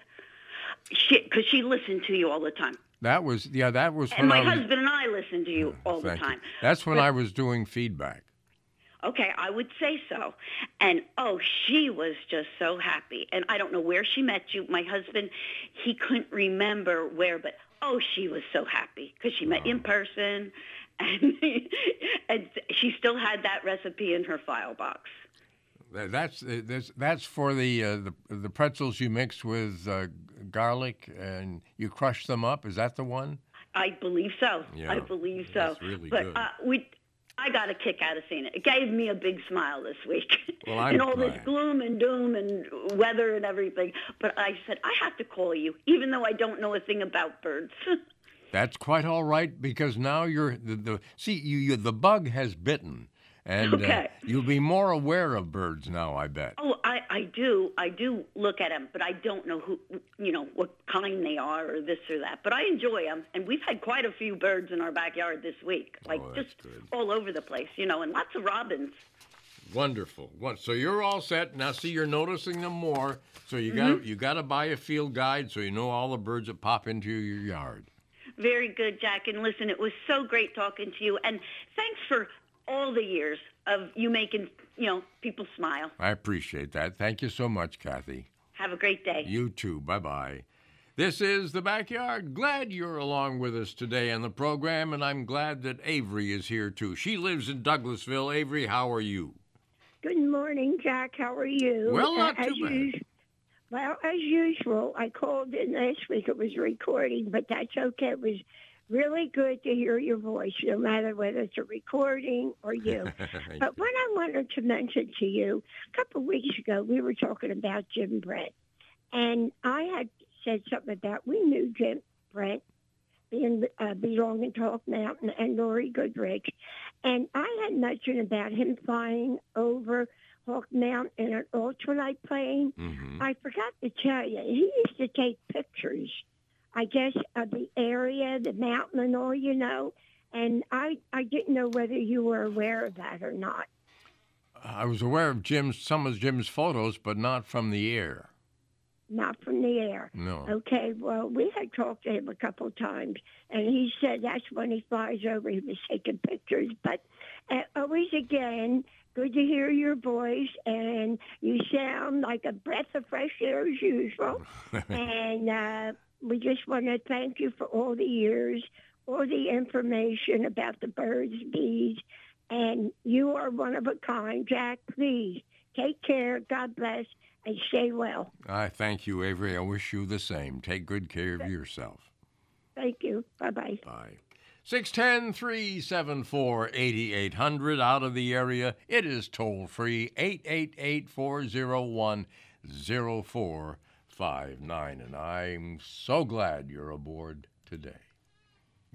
she, because she listened to you all the time. That was, yeah, that was And my was, husband and I listened to you oh, all the time. You. That's when but, I was doing feedback. Okay, I would say so. And oh, she was just so happy. And I don't know where she met you. My husband, he couldn't remember where, but oh, she was so happy because she met you in person, and and she still had that recipe in her file box. That's that's that's for the uh, the the pretzels you mix with uh, garlic and you crush them up. Is that the one? I believe so. Yeah, I believe so. that's really but good. Uh, we, I got a kick out of seeing it. It gave me a big smile this week. Well, I'm and all this gloom and doom and weather and everything. But I said I have to call you, even though I don't know a thing about birds. That's quite all right because now you're the, the see you, you the bug has bitten, and Okay. uh, you'll be more aware of birds now. I bet. oh, I, I do. I do look at them, but I don't know who, you know, what kind they are or this or that. But I enjoy them, and we've had quite a few birds in our backyard this week, like Oh, just all over the place, you know, and lots of robins. Wonderful. So you're all set now. See, you're noticing them more. So you got Mhm. you got to buy a field guide so you know all the birds that pop into your yard. Very good, Jack. And listen, it was so great talking to you. And thanks for all the years of you making, you know, people smile. I appreciate that. Thank you so much, Kathy. Have a great day. You too. Bye bye. This is the backyard. Glad you're along with us today on the program, and I'm glad that Avery is here too. She lives in Douglasville. Avery, how are you? Good morning, Jack. How are you? Well, not as too bad. us- well, as usual, I called in last week. It was recording, but that's okay. It was really good to hear your voice, no matter whether it's a recording or you. but what I wanted to mention to you, a couple of weeks ago, we were talking about Jim Brent, and I had said something about we knew Jim Brent being uh, belonging to Hawk Mountain and Laurie Goodrich, and I had mentioned about him flying over Hawk Mountain in an ultralight plane. I forgot to tell you, he used to take pictures, I guess, of the area, the mountain, and all, you know. And I, I didn't know whether you were aware of that or not. I was aware of Jim's some of Jim's photos, but not from the air. Not from the air. No. Okay, well, we had talked to him a couple of times, and he said that's when he flies over, he was taking pictures. But uh, always again, good to hear your voice, and you sound like a breath of fresh air as usual. and uh, we just want to thank you for all the years, all the information about the birds, bees, and you are one of a kind. Jack, please take care. God bless, and stay well. I thank you, Avery. I wish you the same. Take good care of yourself. Thank you. Bye bye. Bye. 610 374 8800 out of the area. It is toll free 888 401 0459. And I'm so glad you're aboard today.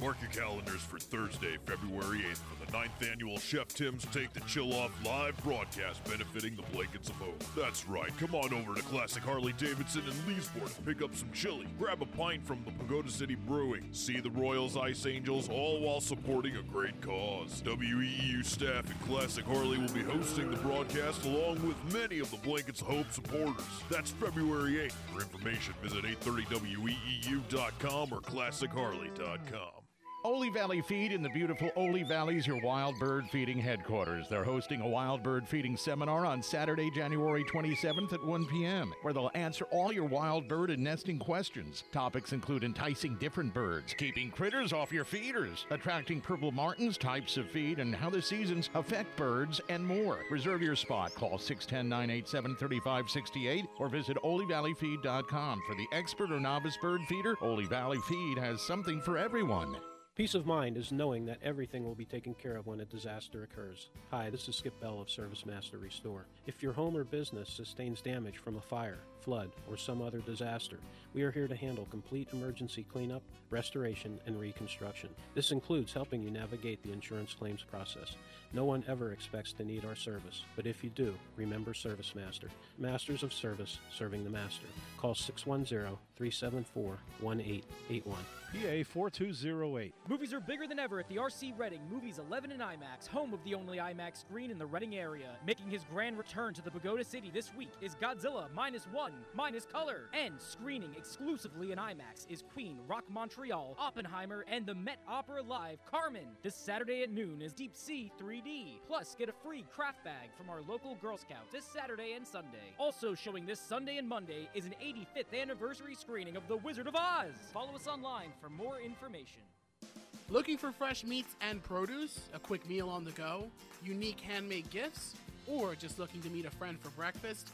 Mark your calendars for Thursday, February 8th for the ninth annual Chef Tim's Take the Chill Off live broadcast benefiting the Blankets of Hope. That's right. Come on over to Classic Harley Davidson in Leesport to pick up some chili. Grab a pint from the Pagoda City Brewing. See the Royals Ice Angels, all while supporting a great cause. WEEU staff and Classic Harley will be hosting the broadcast along with many of the Blankets of Hope supporters. That's February 8th. For information, visit 830weeu.com or classichaharley.com. Oley Valley Feed in the beautiful Oley Valley is your wild bird feeding headquarters. They're hosting a wild bird feeding seminar on Saturday, January 27th at 1 p.m., where they'll answer all your wild bird and nesting questions. Topics include enticing different birds, keeping critters off your feeders, attracting purple martins, types of feed, and how the seasons affect birds, and more. Reserve your spot. Call 610 987 3568 or visit oleyvalleyfeed.com. For the expert or novice bird feeder, Oley Valley Feed has something for everyone. Peace of mind is knowing that everything will be taken care of when a disaster occurs. Hi, this is Skip Bell of Service Master Restore. If your home or business sustains damage from a fire, flood, or some other disaster, we are here to handle complete emergency cleanup, restoration, and reconstruction. This includes helping you navigate the insurance claims process. No one ever expects to need our service, but if you do, remember Service Master. Masters of Service, serving the master. Call 610 374 1881. PA 4208. Movies are bigger than ever at the RC Reading Movies 11 and IMAX, home of the only IMAX screen in the Reading area. Making his grand return to the Pagoda City this week is Godzilla Minus One, Minus Color. And screening exclusively in IMAX is Queen, Rock Montreal, Oppenheimer, and the Met Opera Live Carmen. This Saturday at noon is Deep Sea 3D. Plus, get a free craft bag from our local Girl Scouts this Saturday and Sunday. Also showing this Sunday and Monday is an 85th anniversary screening of The Wizard of Oz. Follow us online for more information. Looking for fresh meats and produce, a quick meal on the go, unique handmade gifts, or just looking to meet a friend for breakfast?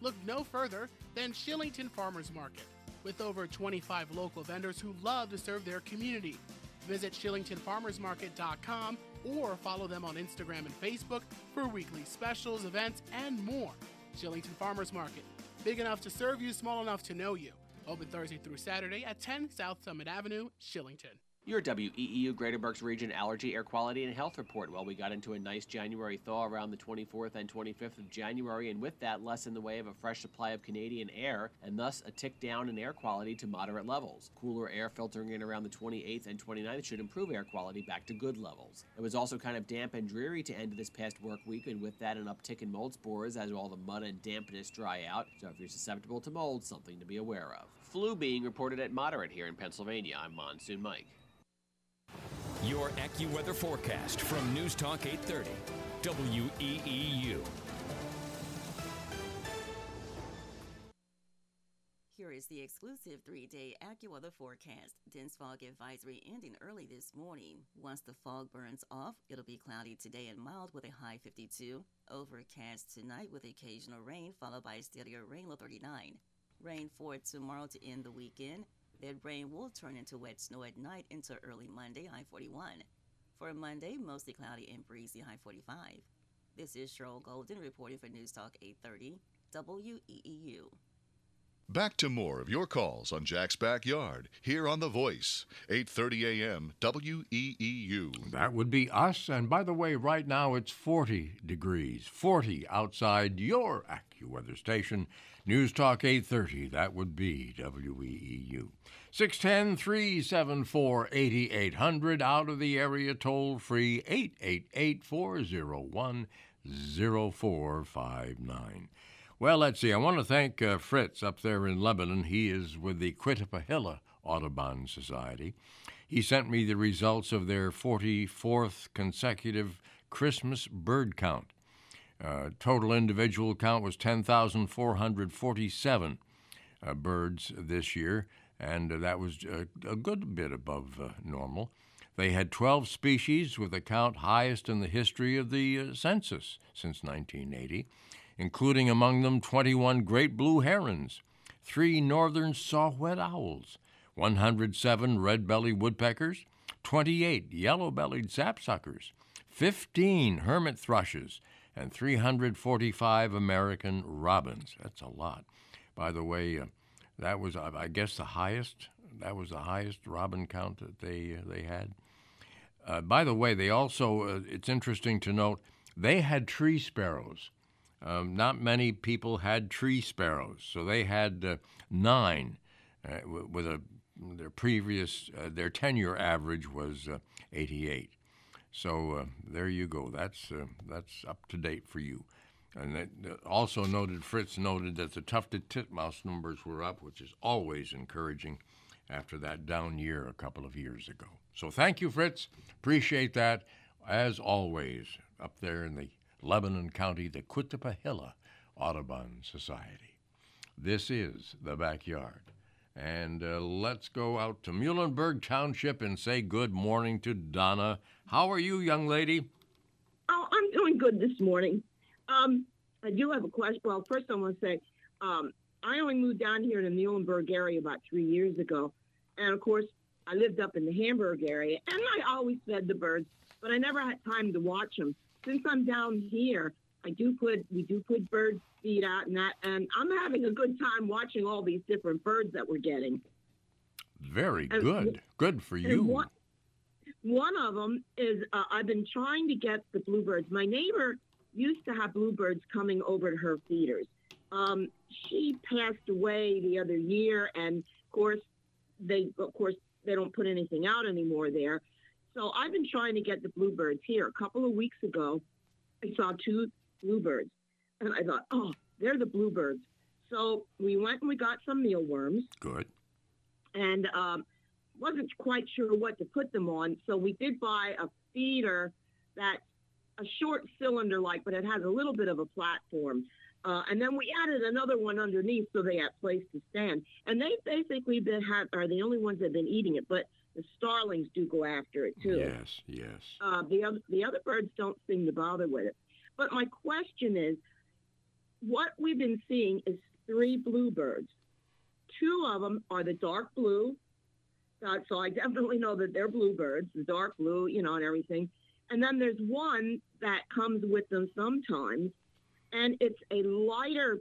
Look no further than Shillington Farmers Market. With over 25 local vendors who love to serve their community, Visit ShillingtonFarmersMarket.com or follow them on Instagram and Facebook for weekly specials, events, and more. Shillington Farmers Market. Big enough to serve you, small enough to know you. Open Thursday through Saturday at 10 South Summit Avenue, Shillington. Your WEEU Greater Berks Region Allergy, Air Quality, and Health Report. Well, we got into a nice January thaw around the 24th and 25th of January, and with that, less in the way of a fresh supply of Canadian air, and thus a tick down in air quality to moderate levels. Cooler air filtering in around the 28th and 29th should improve air quality back to good levels. It was also kind of damp and dreary to end this past work week, and with that, an uptick in mold spores as all the mud and dampness dry out. So if you're susceptible to mold, something to be aware of. Flu being reported at moderate here in Pennsylvania. I'm Monsoon Mike. Your AccuWeather forecast from News Talk 830, WEEU. Here is the exclusive three day AccuWeather forecast. Dense fog advisory ending early this morning. Once the fog burns off, it'll be cloudy today and mild with a high 52. Overcast tonight with occasional rain, followed by steadier rain low 39. Rain for tomorrow to end the weekend. That rain will turn into wet snow at night into early Monday, high 41. For a Monday, mostly cloudy and breezy, high 45. This is Cheryl Golden reporting for News Talk 830 WEEU. Back to more of your calls on Jack's Backyard here on The Voice, 8:30 a.m. WEEU. That would be us. And by the way, right now it's 40 degrees, 40 outside your AccuWeather station. News Talk 830, that would be WEEU. 610 374 8800, out of the area toll free 888 401 0459. Well, let's see. I want to thank uh, Fritz up there in Lebanon. He is with the Quittapahilla Audubon Society. He sent me the results of their 44th consecutive Christmas bird count. Uh, total individual count was 10,447 uh, birds this year, and uh, that was a, a, good bit above uh, normal. They had 12 species, with a count highest in the history of the uh, census since 1980, including among them 21 great blue herons, three northern saw-whet owls, 107 red-bellied woodpeckers, 28 yellow-bellied sapsuckers, 15 hermit thrushes, and 345 American robins. That's a lot. By the way, uh, that was, I guess, the highest. That was the highest robin count that they uh, they had. Uh, by the way, they also. Uh, it's interesting to note they had tree sparrows. Um, not many people had tree sparrows, so they had uh, nine. Uh, with a their previous their ten year average was 88. So uh, there you go. That's uh, that's up to date for you. And that, uh, also noted, Fritz noted that the tufted titmouse numbers were up, which is always encouraging after that down year a couple of years ago. So thank you, Fritz. Appreciate that. As always, up there in the Lebanon County, the Quittapahilla Audubon Society. This is the backyard. And uh, let's go out to Muhlenberg Township and say good morning to Donna. How are you, young lady? Oh, I'm doing good this morning. Um, I do have a question. Well, first I want to say um, I only moved down here to the Muhlenberg area about three years ago. And of course, I lived up in the Hamburg area, and I always fed the birds, but I never had time to watch them. Since I'm down here, I do put we do put bird feed out and that, and I'm having a good time watching all these different birds that we're getting. Very and, good. Good for you. One, one of them is uh, I've been trying to get the bluebirds. My neighbor used to have bluebirds coming over to her feeders. Um, she passed away the other year, and of course, they of course they don't put anything out anymore there. So I've been trying to get the bluebirds here. A couple of weeks ago, I saw two bluebirds. And I thought, oh, they're the bluebirds. So we went and we got some mealworms. Good. And um, wasn't quite sure what to put them on. So we did buy a feeder that's a short cylinder like, but it has a little bit of a platform. Uh, and then we added another one underneath so they had place to stand. And they basically been have, are the only ones that have been eating it, but the starlings do go after it too. Yes, yes. Uh, the other the other birds don't seem to bother with it. But my question is, what we've been seeing is three bluebirds. Two of them are the dark blue, Uh, so I definitely know that they're bluebirds, the dark blue, you know, and everything. And then there's one that comes with them sometimes, and it's a lighter,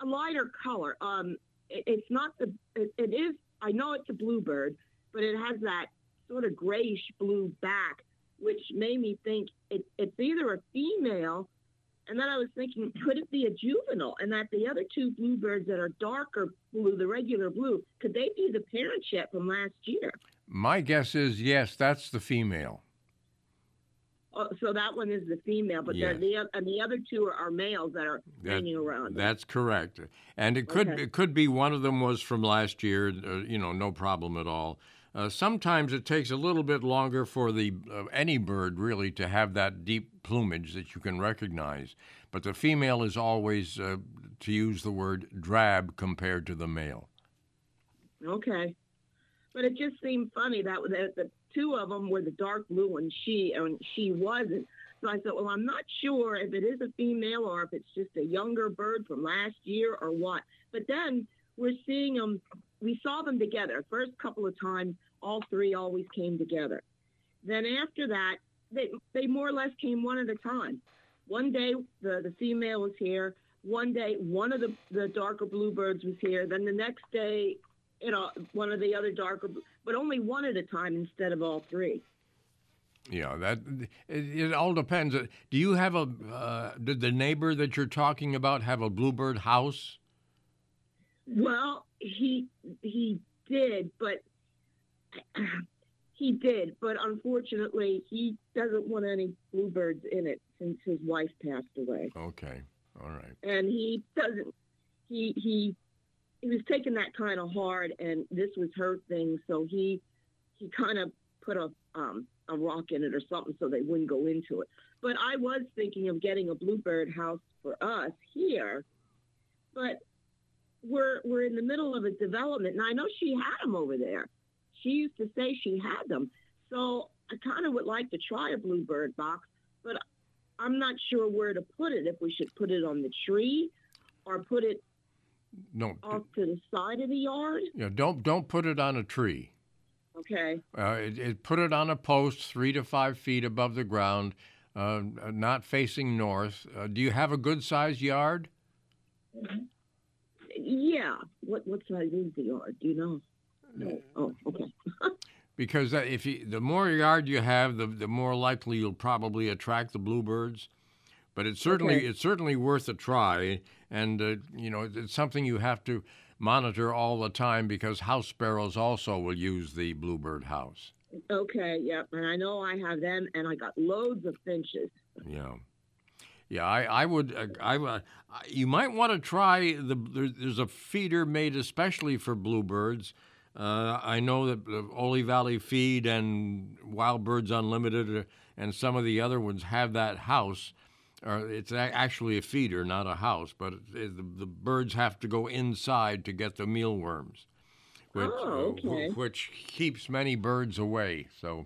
a lighter color. Um, it, it's not the, it, it is. I know it's a bluebird, but it has that sort of grayish blue back, which made me think it, it's either a female. And then I was thinking, could it be a juvenile? And that the other two bluebirds that are darker blue, the regular blue, could they be the parent yet from last year? My guess is yes, that's the female. Oh, so that one is the female, but Yes. the, the and the other two are, are males that are That- hanging around. That's correct, and it could Okay. it could be one of them was from last year. Uh, you know, no problem at all. Uh, sometimes it takes a little bit longer for the uh, any bird really to have that deep plumage that you can recognize, but the female is always, uh, to use the word, drab compared to the male. Okay, but it just seemed funny that the, the two of them were the dark blue and she and she wasn't. So I thought, well, I'm not sure if it is a female or if it's just a younger bird from last year or what. But then we're seeing them. We saw them together. First couple of times, all three always came together. Then after that, they they more or less came one at a time. One day the the female was here. One day one of the the darker bluebirds was here. Then the next day, you know, one of the other darker, but only one at a time instead of all three. Yeah, that it, it all depends. Uh, Do you have a? Uh, did the neighbor that you're talking about have a bluebird house? Well, he he did, but he did, but unfortunately, he doesn't want any bluebirds in it since his wife passed away, Okay, all right. and he doesn't. He he he was taking that kind of hard, and this was her thing, so he he kind of put a um a rock in it or something so they wouldn't go into it. But I was thinking of getting a bluebird house for us here, but we're we're in the middle of a development, and I know she had them over there. She used to say she had them, so I kind of would like to try a bluebird box, but I'm not sure where to put it. If we should put it on the tree, or put it No, off to the side of the yard. yeah, don't don't put it on a tree. Okay. Uh, it, it, put it on a post three to five feet above the ground, uh, not facing north. Uh, do you have a good sized yard? Yeah. What what size is the yard? Do you know? No. Oh, okay. Because that- if you, the more yard you have, the, the more likely you'll probably attract the bluebirds. But it's certainly Okay. it's certainly worth a try, and uh, you know it's something you have to monitor all the time because house sparrows also will use the bluebird house. Okay. Yeah. And I know I have them, and I got loads of finches. Yeah. Yeah, I, I would. Uh, I, uh, you might want to try the. There, there's a feeder made especially for bluebirds. Uh, I know that the Oley Valley Feed and Wild Birds Unlimited uh, and some of the other ones have that house. Or it's actually a feeder, not a house, but it, the, the birds have to go inside to get the mealworms, which, Oh, uh, okay. which keeps many birds away. So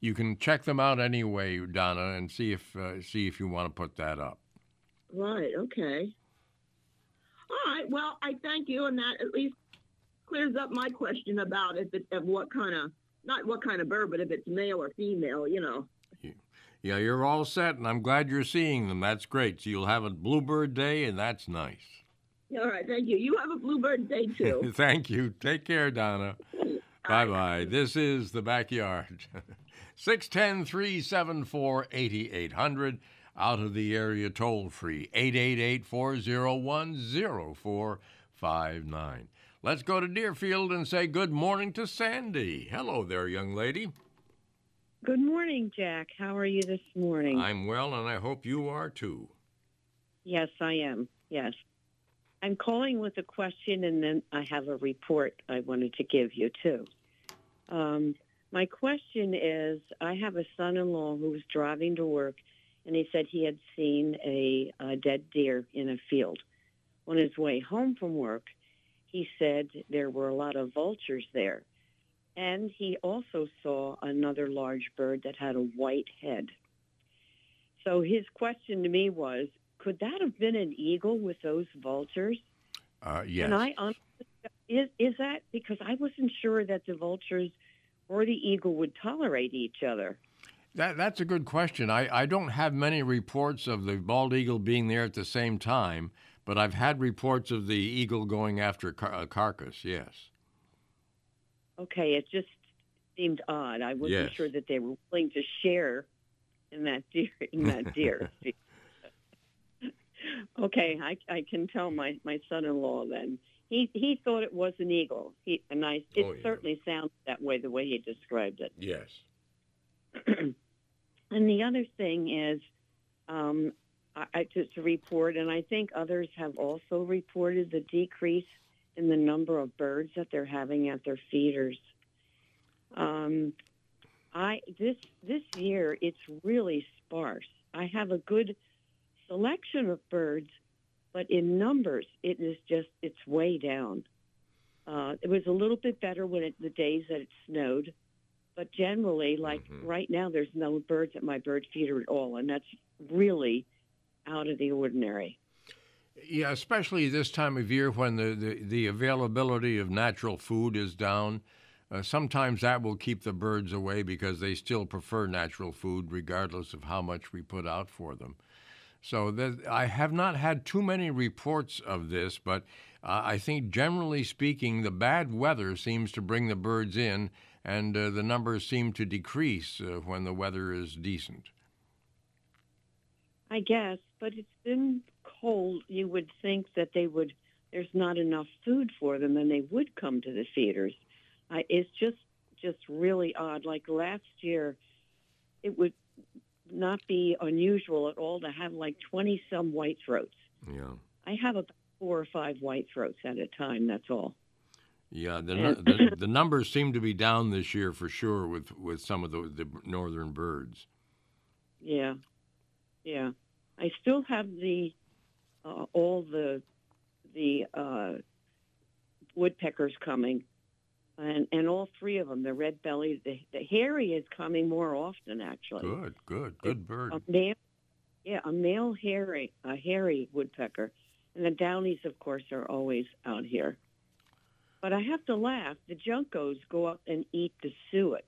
you can check them out anyway, Donna, and see if uh, see if you want to put that up. Right. Okay. All right. Well, I thank you, and that at least clears up my question about if it of what kind of not what kind of bird, but if it's male or female. You know. Yeah, you're all set, and I'm glad you're seeing them. That's great. So you'll have a bluebird day, and that's nice. All right. Thank you. You have a bluebird day too. Thank you. Take care, Donna. Bye bye. This is the backyard. 610 374 8800. Out of the area toll free 888 401 0459. Let's go to Deerfield and say good morning to Sandy. Hello there, young lady. Good morning, Jack. How are you this morning? I'm well, and I hope you are too. Yes, I am. Yes. I'm calling with a question and then I have a report I wanted to give you, too. Um, my question is I have a son in law who was driving to work and he said he had seen a, a dead deer in a field. On his way home from work, he said there were a lot of vultures there. And he also saw another large bird that had a white head. So his question to me was, could that have been an eagle with those vultures? Uh, yes. And I honestly, is is that because I wasn't sure that the vultures or the eagle would tolerate each other. That, that's a good question. I, I don't have many reports of the bald eagle being there at the same time, but I've had reports of the eagle going after a, car- a carcass, yes. Okay, it just seemed odd. I wasn't Yes. sure that they were willing to share in that deer in that deer. okay, I I can tell my my son-in-law then. He he thought it was an eagle. He and I it Oh, yeah. certainly sounds that way the way he described it. Yes. And the other thing is, um, I, to, to report, and I think others have also reported the decrease in the number of birds that they're having at their feeders. Um, I this this year it's really sparse. I have a good selection of birds, but in numbers it is just it's way down. Uh, it was a little bit better when it, the days that it snowed, but generally, like right now, there's no birds at my bird feeder at all, and that's really out of the ordinary. Yeah, especially this time of year when the, the, the availability of natural food is down. Uh, sometimes that will keep the birds away because they still prefer natural food regardless of how much we put out for them. So that, I have not had too many reports of this, but uh, I think generally speaking, the bad weather seems to bring the birds in, and uh, the numbers seem to decrease uh, when the weather is decent. I guess, but it's been cold. You would think that they would. There's not enough food for them, and they would come to the theaters. I, it's just just really odd. Like last year, it would not be unusual at all to have like 20 some white throats. Yeah. I have about four or five white throats at a time. That's all. Yeah, the, the the numbers seem to be down this year for sure with, with some of the, the northern birds. Yeah, yeah. I still have the uh, all the the uh, woodpeckers coming, and and all three of them. The red bellied, the the hairy is coming more often actually. Good, good, good bird. A male, yeah, a male hairy a hairy woodpecker, and the downies, of course, are always out here. But I have to laugh. The juncos go up and eat the suet.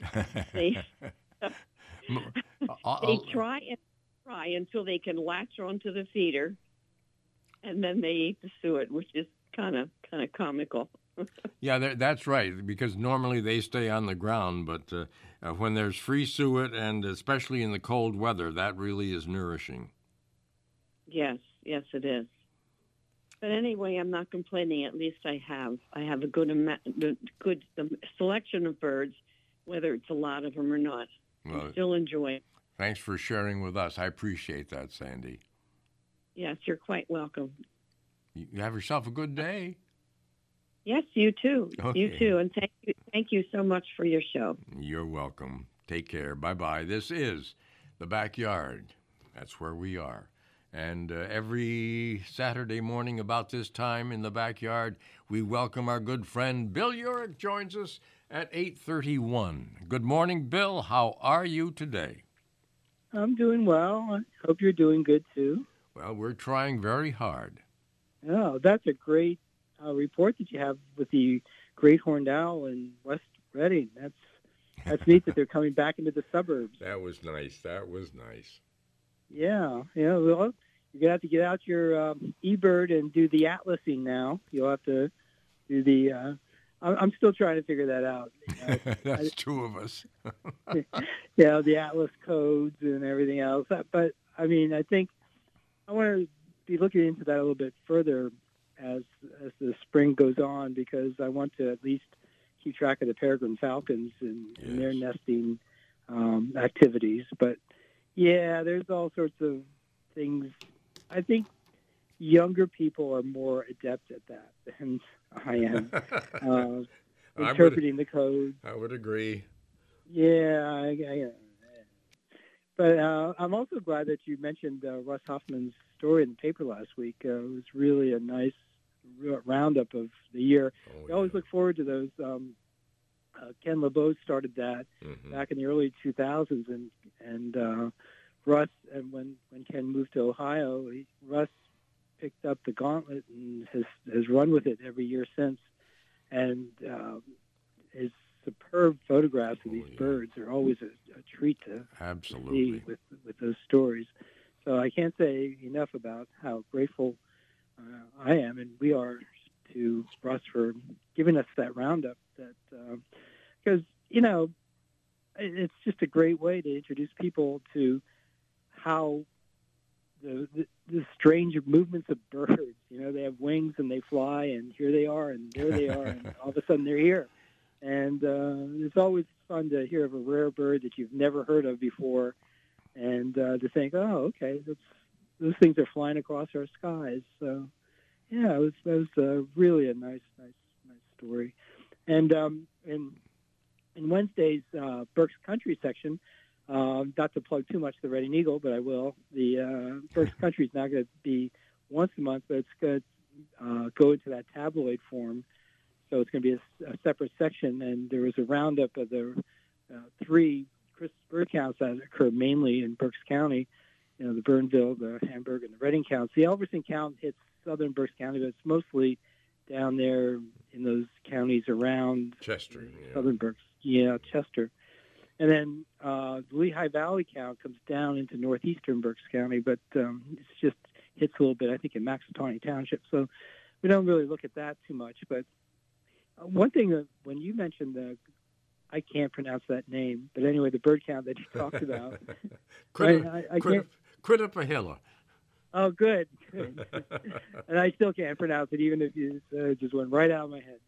They they try and until they can latch onto the feeder, and then they eat the suet, which is kind of kind of comical. Yeah, that's right, because normally they stay on the ground, but uh, uh, when there's free suet, and especially in the cold weather, that really is nourishing. yes, yes, it is. But anyway, I'm not complaining. At least I have I have a good amount, good selection of birds, whether it's a lot of them or not. Well, I still enjoy it. Thanks for sharing with us. I appreciate that, Sandy. Yes, you're quite welcome. You have yourself a good day. Yes, you too. You too, and thank you, thank you so much for your show. You're welcome. Take care. Bye bye. This is the backyard. That's where we are. And uh, every Saturday morning about this time in the backyard, we welcome our good friend Bill Uhrich joins us at 8:31. Good morning, Bill. How are you today? I'm doing well. I hope you're doing good too. Well, we're trying very hard. Oh, that's a great uh, report that you have with the great horned owl in West Reading. That's that's neat that they're coming back into the suburbs. That was nice. That was nice. Yeah, yeah. Well, you're gonna have to get out your um, eBird and do the atlasing now. You'll have to do the. Uh, I'm I'm still trying to figure that out. That's two of us. yeah, the Atlas codes and everything else. Uh, But I mean, I think I want to be looking into that a little bit further as as the spring goes on because I want to at least keep track of the peregrine falcons and, and their nesting um, activities. But yeah, there's all sorts of things. I think younger people are more adept at that than I am. uh, I would- interpreting the codes. I would agree. Yeah, I, I, but uh, I'm also glad that you mentioned uh, Russ Hoffman's story in the paper last week. Uh, it was really a nice roundup of the year. we always look forward to those. Um, uh, Ken LeBeau started that Mm-hmm. back in the early 2000s, and and uh, Russ, and when when Ken moved to Ohio, he, Russ picked up the gauntlet and has has run with it every year since, and um, his superb photographs of these birds are always a, a treat to Absolutely. see with with those stories. So I can't say enough about how grateful uh, I am, and we are to Russ for giving us that roundup. That because you know it's just a great way to introduce people to how the, the the strange movements of birds. You know, they have wings and they fly, and here they are, and there they are, and all of a sudden they're here. And uh, it's always fun to hear of a rare bird that you've never heard of before, and uh, to think, oh, okay, that's, those things are flying across our skies. So, yeah, it was that was uh, really a nice, nice, nice story. And um, in in Wednesday's uh, Berks Country section, um, not to plug too much the Reading Eagle, but I will. The uh, Berks Country is not going to be once a month, but it's going to uh, go into that tabloid form. So it's going to be a, a separate section, and there was a roundup of the uh, three Christmas bird counts that occur mainly in Berks County. You know, the Bernville, the Hamburg, and the Reading counts. The Elverson count hits southern Berks County, but it's mostly down there in those counties around Chester. Yeah. southern Berks. Yeah, Chester. And then uh, the Lehigh Valley count comes down into northeastern Berks County, but um, it's just hits a little bit, I think, in Maxwell Township. So we don't really look at that too much. But uh, one thing that when you mentioned the, I can't pronounce that name, but anyway, the bird count that you talked about. Quit, I, I, I quit, can't. Quittapahilla. Oh, good. good. and I still can't pronounce it, even if you uh, just went right out of my head.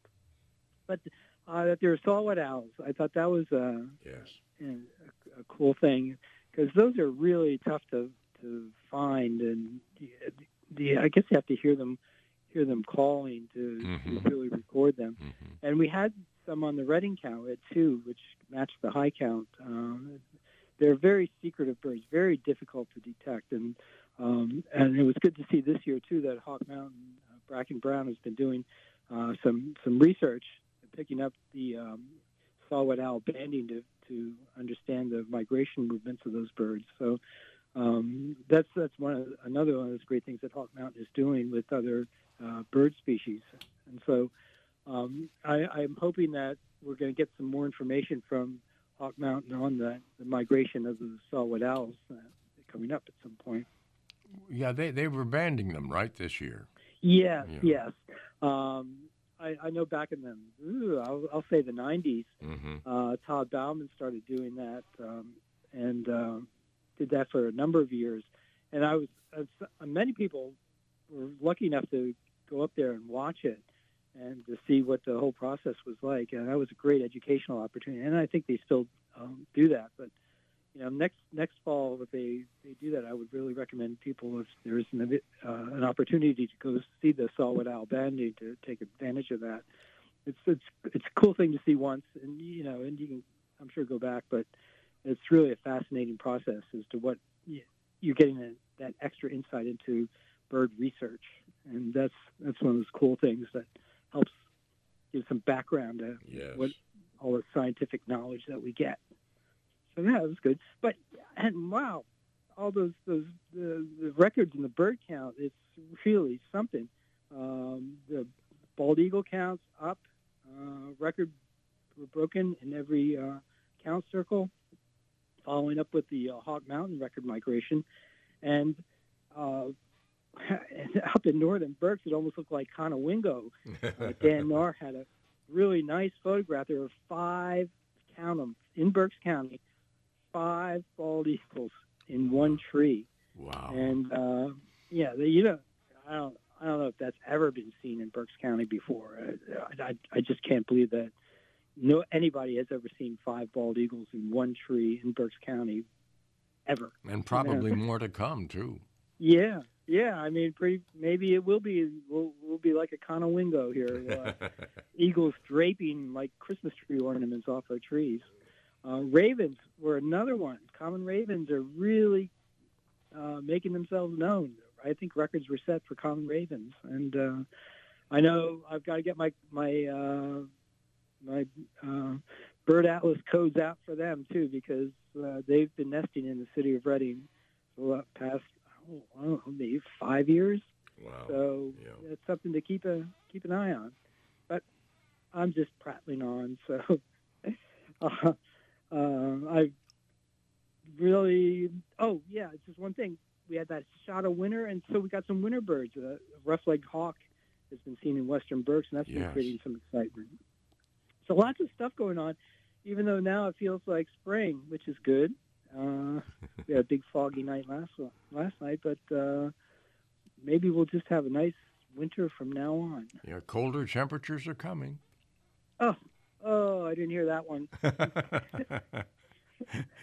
But uh, that there are saw-whet owls, I thought that was uh, yes. a, a cool thing because those are really tough to to find, and the, the I guess you have to hear them hear them calling to, Mhm. to really record them. Mm-hmm. And we had some on the Reading count at too, which matched the high count. Um, they're very secretive birds, very difficult to detect, and um, and it was good to see this year too that Hawk Mountain uh, Bracken Brown has been doing uh, some some research, picking up the um, saw-whet owl banding to to understand the migration movements of those birds. So um, that's that's one of, another one of those great things that Hawk Mountain is doing with other uh, bird species. And so um, I, I'm hoping that we're going to get some more information from Hawk Mountain on the, the migration of the saw-whet owls uh, coming up at some point. Yeah, they, they were banding them, right, this year? Yes, Yeah. yes. Um, I, I know back in the, ooh, I'll, I'll say the 90s, Mm-hmm. uh, Todd Bauman started doing that um, and uh, did that for a number of years. And I was, uh, s- many people were lucky enough to go up there and watch it and to see what the whole process was like. And that was a great educational opportunity. And I think they still um, do that. But you know, next next fall, if they, they do that, I would really recommend people if there's an, uh, an opportunity to go see the Saw-whet Owl banding to take advantage of that. It's it's it's a cool thing to see once, and you know, and you can I'm sure go back, but it's really a fascinating process as to what you're getting a, that extra insight into bird research, and that's that's one of those cool things that helps give some background to Yes. what all the scientific knowledge that we get. Yeah, it was good. But and wow, all those those the, the records in the bird count, it's really something. Um, the bald eagle counts up. Uh, record were broken in every uh, count circle. Following up with the uh, Hawk Mountain record migration, and uh, up in northern Berks, it almost looked like Conowingo. Uh, Dan Narr had a really nice photograph. There were five, count them, in Berks County, five bald eagles in one tree. Wow. And uh, yeah, they, you know, I don't, I don't know if that's ever been seen in Berks County before. I, I, I just can't believe that no anybody has ever seen five bald eagles in one tree in Berks County, ever. And probably more to come, too. Yeah, yeah. I mean, pretty, maybe it will be. Will will be like a Conowingo here. Uh, eagles draping like Christmas tree ornaments off our trees. Uh, ravens were another one. Common ravens are really uh, making themselves known. I think records were set for common ravens, and uh, I know I've got to get my my uh, my uh, bird atlas codes out for them too because uh, they've been nesting in the city of Reading for the past oh, I don't know, maybe five years. Wow. So yeah. it's something to keep a keep an eye on. But I'm just prattling on, so uh, uh, I really. Oh yeah, it's just one thing. We had that shot of winter, and so we got some winter birds. A rough-legged hawk has been seen in western Berks, and that's been creating some excitement. So lots of stuff going on, even though now it feels like spring, which is good. Uh, we had a big foggy night last last night, but uh, maybe we'll just have a nice winter from now on. Yeah, colder temperatures are coming. Oh, oh, I didn't hear that one.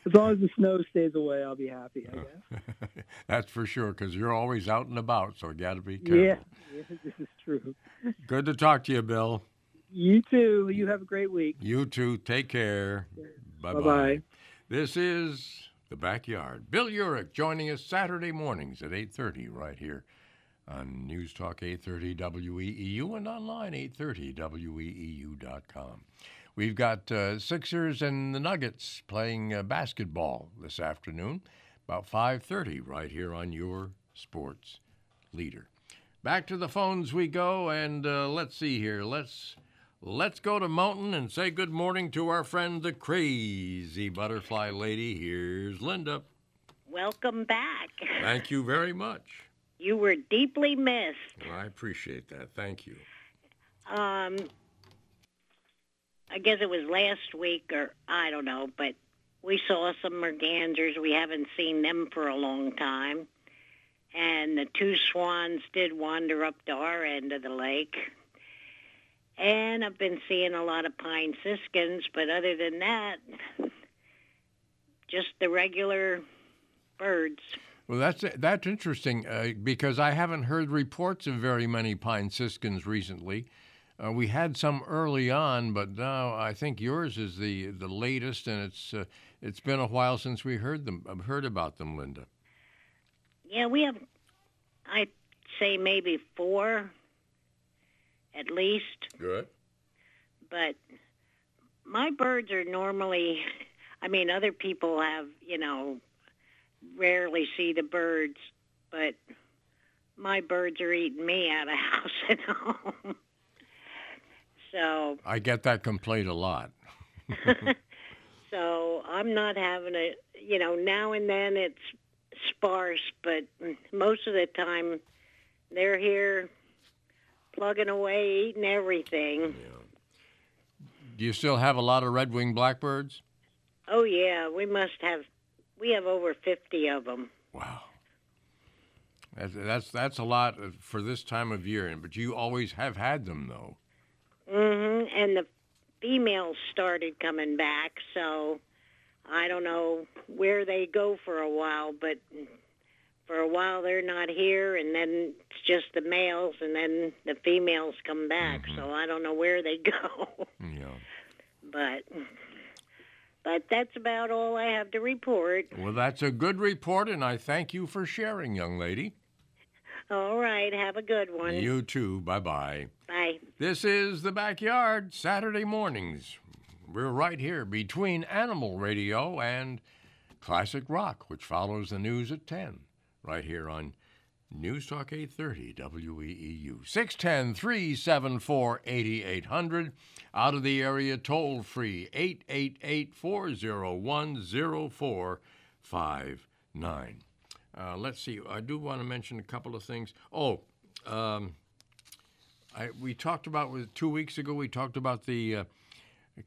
As long as the snow stays away, I'll be happy. I guess. That's for sure, because you're always out and about, so you got to be careful. Yeah, yeah, this is true. Good to talk to you, Bill. You too. You have a great week. You too. Take care. Bye bye. This is the backyard. Bill Uhrich joining us Saturday mornings at 8:30 right here on News Talk 830 WEEU and online 830 WEEU.com. We've got uh, Sixers and the Nuggets playing uh, basketball this afternoon about 5:30 right here on your sports leader. Back to the phones we go, and uh, let's see here. Let's let's go to Mountain and say good morning to our friend the crazy butterfly lady. Here's Linda. Welcome back. Thank you very much. You were deeply missed. Well, I appreciate that. Thank you. Um, I guess it was last week, or I don't know, but we saw some mergansers. We haven't seen them for a long time. And the two swans did wander up to our end of the lake. And I've been seeing a lot of pine siskins, but other than that, just the regular birds. Well, that's that's interesting uh, because I haven't heard reports of very many pine siskins recently. Uh, we had some early on, but now I think yours is the the latest, and it's uh, it's been a while since we heard them uh, heard about them, Linda. Yeah, we have, I'd say maybe four at least. Good. But my birds are normally, I mean, other people have, you know, rarely see the birds, but my birds are eating me out of house and home. so, I get that complaint a lot. so I'm not having a, you know, now and then it's sparse, but most of the time they're here plugging away, eating everything. Do you still have a lot of red-winged blackbirds? Oh yeah, we must have. We have over fifty of them. That's that's, that's a lot uh, for this time of year, but you always have had them though. hmm And the females started coming back, so I don't know where they go for a while, but for a while they're not here, and then it's just the males, and then the females come back. So I don't know where they go. Yeah. but but that's about all I have to report. Well, that's a good report, and I thank you for sharing, young lady. All right, have a good one. You too. Bye bye. Bye. This is the backyard Saturday mornings. We're right here between Animal Radio and Classic Rock, which follows the news at 10, right here on News Talk 830 WEEU. 610 374 8800. Out of the area, toll free 888 401 0459. Uh, let's see. I do want to mention a couple of things. Oh, um, I, we talked about with two weeks ago. We talked about the uh,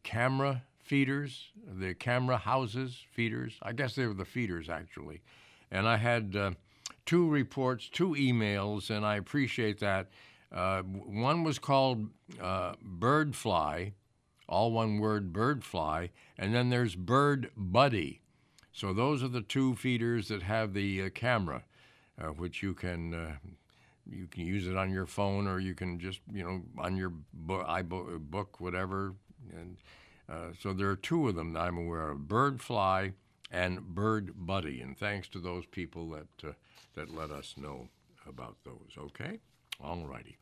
camera feeders, the camera houses feeders. I guess they were the feeders actually, and I had uh, two reports, two emails, and I appreciate that. Uh, one was called uh, Bird Fly, all one word, Bird Fly, and then there's Bird Buddy. So those are the two feeders that have the uh, camera, uh, which you can uh, you can use it on your phone or you can just you know on your book, book whatever. And uh, so there are two of them that I'm aware of: Bird Fly and Bird Buddy. And thanks to those people that uh, that let us know about those. Okay, all righty.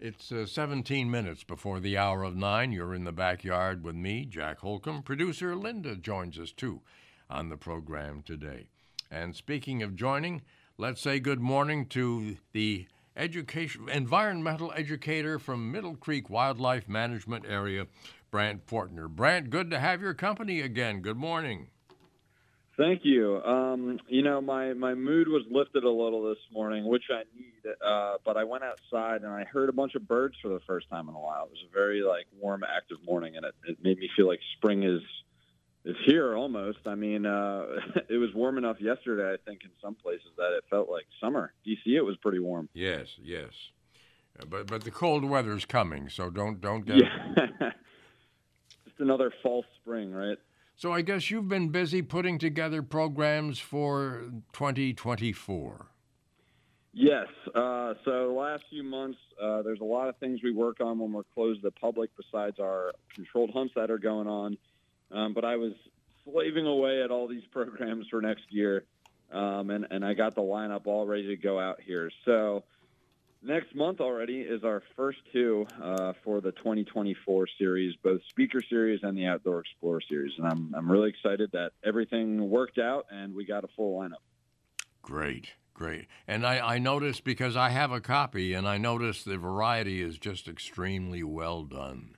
It's uh, 17 minutes before the hour of nine. You're in the backyard with me, Jack Holcomb. Producer Linda joins us too on the program today. And speaking of joining, let's say good morning to the education, environmental educator from Middle Creek Wildlife Management Area, Brant Portner. Brant, good to have your company again. Good morning. Thank you. Um, you know, my, my mood was lifted a little this morning, which I need. Uh, but I went outside and I heard a bunch of birds for the first time in a while. It was a very like warm, active morning, and it, it made me feel like spring is is here almost. I mean, uh, it was warm enough yesterday. I think in some places that it felt like summer. DC, it was pretty warm. Yes, yes. Uh, But but the cold weather's coming, so don't don't get. Yeah. Just another false spring, right? So I guess you've been busy putting together programs for 2024. Yes. Uh, so last few months, uh, there's a lot of things we work on when we're closed to the public besides our controlled hunts that are going on. Um, but I was slaving away at all these programs for next year, um, and, and I got the lineup all ready to go out here. So next month already is our first two uh, for the 2024 series, both Speaker Series and the Outdoor Explorer Series. And I'm, I'm really excited that everything worked out and we got a full lineup. Great, great. And I, I noticed because I have a copy, and I noticed the variety is just extremely well done.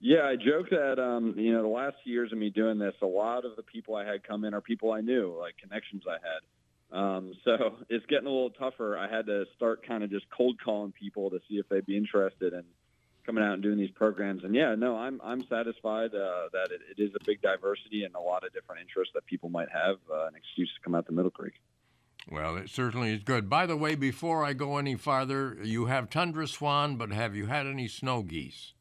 Yeah, I joke that um, you know the last years of me doing this, a lot of the people I had come in are people I knew, like connections I had. Um, so it's getting a little tougher. I had to start kind of just cold calling people to see if they'd be interested in coming out and doing these programs. And yeah, no, I'm I'm satisfied uh, that it, it is a big diversity and a lot of different interests that people might have uh, an excuse to come out to Middle Creek. Well, it certainly is good. By the way, before I go any farther, you have tundra swan, but have you had any snow geese?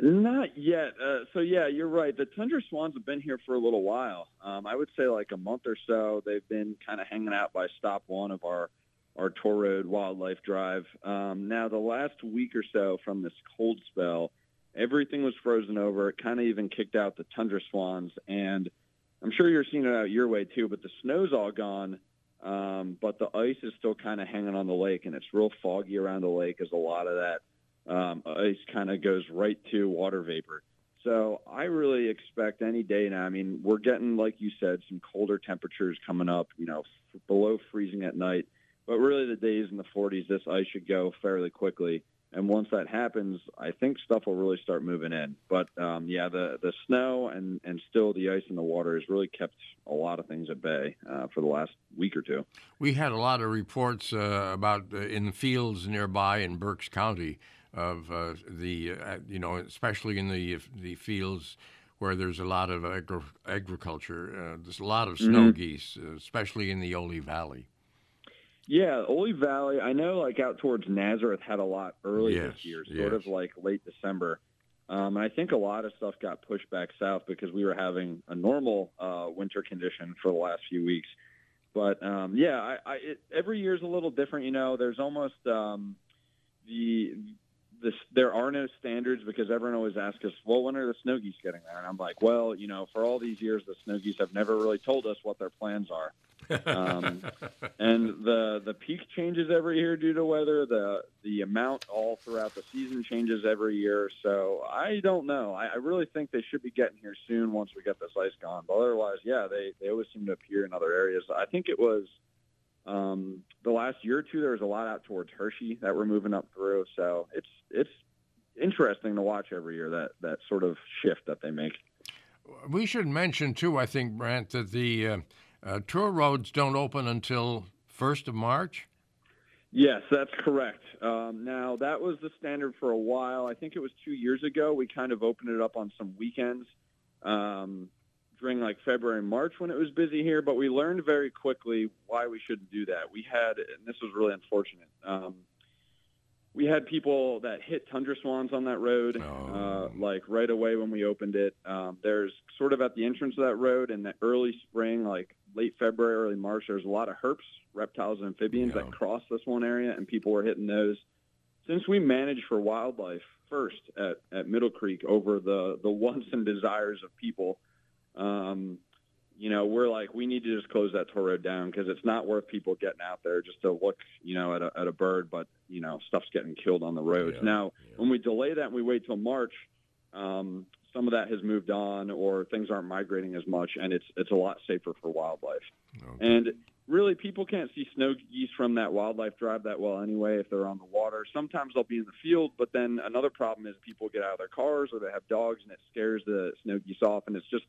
Not yet. Uh, so yeah, you're right. The tundra swans have been here for a little while. Um, I would say like a month or so. They've been kind of hanging out by stop one of our our tour road wildlife drive. Um, now the last week or so from this cold spell, everything was frozen over. It kind of even kicked out the tundra swans, and I'm sure you're seeing it out your way too. But the snow's all gone. Um, but the ice is still kind of hanging on the lake, and it's real foggy around the lake as a lot of that um, ice kind of goes right to water vapor. So I really expect any day now. I mean, we're getting, like you said, some colder temperatures coming up. You know, f- below freezing at night. But really, the days in the 40s, this ice should go fairly quickly. And once that happens, I think stuff will really start moving in. But um, yeah, the the snow and and still the ice in the water has really kept a lot of things at bay uh, for the last week or two. We had a lot of reports uh, about uh, in the fields nearby in Berks County of uh, the uh, you know especially in the the fields where there's a lot of agri- agriculture. Uh, there's a lot of snow Mhm. geese, uh, especially in the Oley Valley. Yeah, Oley Valley. I know, like out towards Nazareth, had a lot early Yes, this year, yes. sort of like late December. Um, and I think a lot of stuff got pushed back south because we were having a normal uh, winter condition for the last few weeks. But um, yeah, I, I, it, every year is a little different. You know, there's almost um, the this, there are no standards because everyone always asks us, well, when are the snow geese getting there? And I'm like, well, you know, for all these years, the snow geese have never really told us what their plans are. um, and the the peak changes every year due to weather. The the amount all throughout the season changes every year. So I don't know. I, I really think they should be getting here soon once we get this ice gone. But otherwise, yeah, they they always seem to appear in other areas. I think it was um, the last year or two. There was a lot out towards Hershey that we're moving up through. So it's it's interesting to watch every year that that sort of shift that they make. We should mention too, I think, Brant, that the uh, uh, tour roads don't open until first of March. Yes, that's correct. Um, now that was the standard for a while. I think it was two years ago. We kind of opened it up on some weekends um, during like February and March when it was busy here. But we learned very quickly why we shouldn't do that. We had, and this was really unfortunate. Um, we had people that hit tundra swans on that road, uh, like right away when we opened it. Um, there's sort of at the entrance of that road in the early spring, like late February, early March. There's a lot of herps, reptiles, and amphibians that cross this one area, and people were hitting those. Since we manage for wildlife first at, at Middle Creek over the the wants and desires of people, um, you know, we're like, we need to just close that tour road down because it's not worth people getting out there just to look, you know, at a, at a bird, but, you know, stuff's getting killed on the roads. Now, when we delay that and we wait till March, um, some of that has moved on or things aren't migrating as much and it's, it's a lot safer for wildlife. And really people can't see snow geese from that wildlife drive that well anyway if they're on the water. Sometimes they'll be in the field, but then another problem is people get out of their cars or they have dogs and it scares the snow geese off, and it's just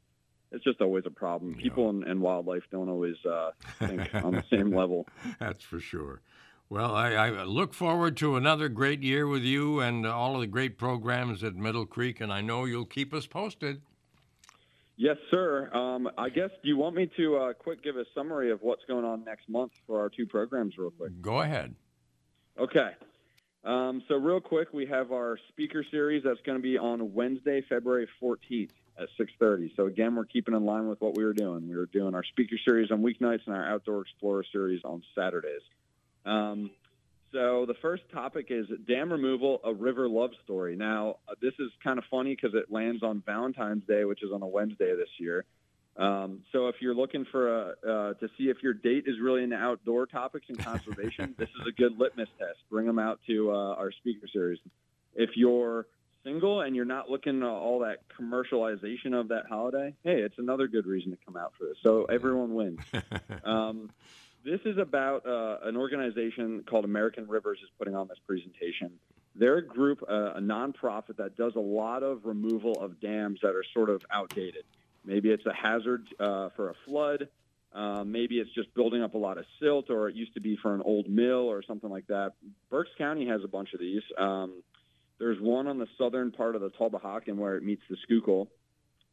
it's just always a problem. People and, and wildlife don't always uh, think on the same level. That's for sure. Well, I, I look forward to another great year with you and all of the great programs at Middle Creek, and I know you'll keep us posted. Yes, sir. Um, I guess, do you want me to uh, quick give a summary of what's going on next month for our two programs, real quick? Go ahead. Okay. Um, so, real quick, we have our speaker series that's going to be on Wednesday, February 14th at 6:30. So, again, we're keeping in line with what we were doing. We were doing our speaker series on weeknights and our outdoor explorer series on Saturdays. Um, so the first topic is dam removal, a river love story. Now, uh, this is kind of funny because it lands on Valentine's Day, which is on a Wednesday this year. Um, so if you're looking for a, uh, to see if your date is really into outdoor topics and conservation, this is a good litmus test. Bring them out to uh, our speaker series. If you're single and you're not looking at all that commercialization of that holiday, hey, it's another good reason to come out for this. So everyone wins. um, this is about uh, an organization called American Rivers is putting on this presentation. They're a group, uh, a nonprofit that does a lot of removal of dams that are sort of outdated. Maybe it's a hazard uh, for a flood. Uh, maybe it's just building up a lot of silt, or it used to be for an old mill or something like that. Berks County has a bunch of these. Um, there's one on the southern part of the Tulpehocken where it meets the Schuylkill.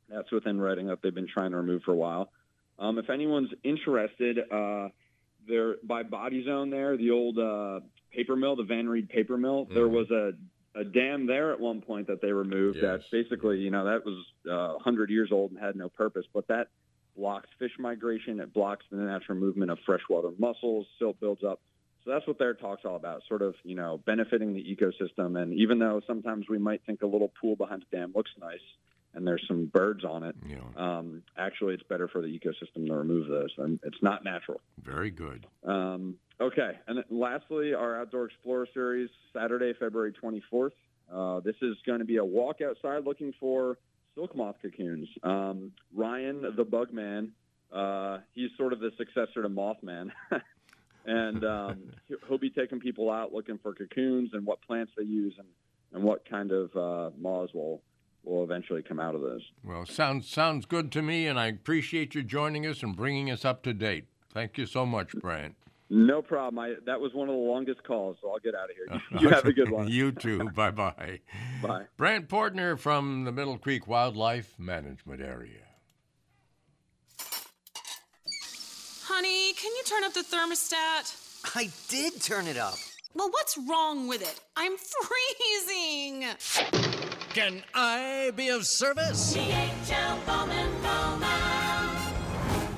That's within Reading that they've been trying to remove for a while. Um, if anyone's interested, uh, there by Body Zone there, the old uh, paper mill, the Van Reed paper mill. Mm-hmm. There was a a dam there at one point that they removed. Yes. That basically, you know, that was uh, 100 years old and had no purpose. But that blocks fish migration. It blocks the natural movement of freshwater mussels. Silt builds up. So that's what their talk's all about, sort of, you know, benefiting the ecosystem. And even though sometimes we might think a little pool behind a dam looks nice, and there's some birds on it. Yeah. Um, actually, it's better for the ecosystem to remove those. And it's not natural. Very good. Um, okay. And lastly, our Outdoor Explorer series, Saturday, February 24th. Uh, this is going to be a walk outside looking for silk moth cocoons. Um, Ryan, the bug man, uh, he's sort of the successor to Mothman. and um, he'll be taking people out looking for cocoons and what plants they use and, and what kind of uh, moths will will eventually come out of this. Well, sounds sounds good to me, and I appreciate you joining us and bringing us up to date. Thank you so much, Brant. No problem. I, that was one of the longest calls, so I'll get out of here. You, you have a good one. you too. bye bye. Bye. Brant Portner from the Middle Creek Wildlife Management Area. Honey, can you turn up the thermostat? I did turn it up. Well, what's wrong with it? I'm freezing. Can I be of service? DHL Bowman Bowman.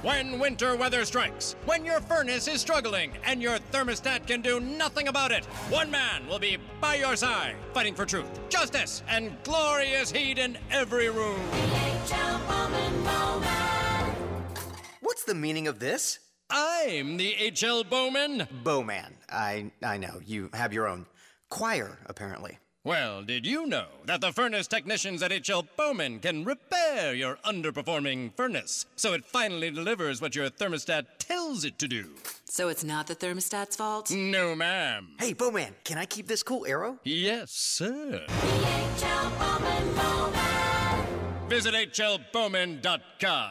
When winter weather strikes, when your furnace is struggling, and your thermostat can do nothing about it, one man will be by your side, fighting for truth, justice, and glorious heat in every room. DHL Bowman Bowman. What's the meaning of this? I'm the H.L. Bowman. Bowman. I I know. You have your own choir, apparently. Well, did you know that the furnace technicians at H.L. Bowman can repair your underperforming furnace so it finally delivers what your thermostat tells it to do? So it's not the thermostat's fault? No, ma'am. Hey, Bowman, can I keep this cool arrow? Yes, sir. DHL Bowman Bowman. Visit hlbowman.com.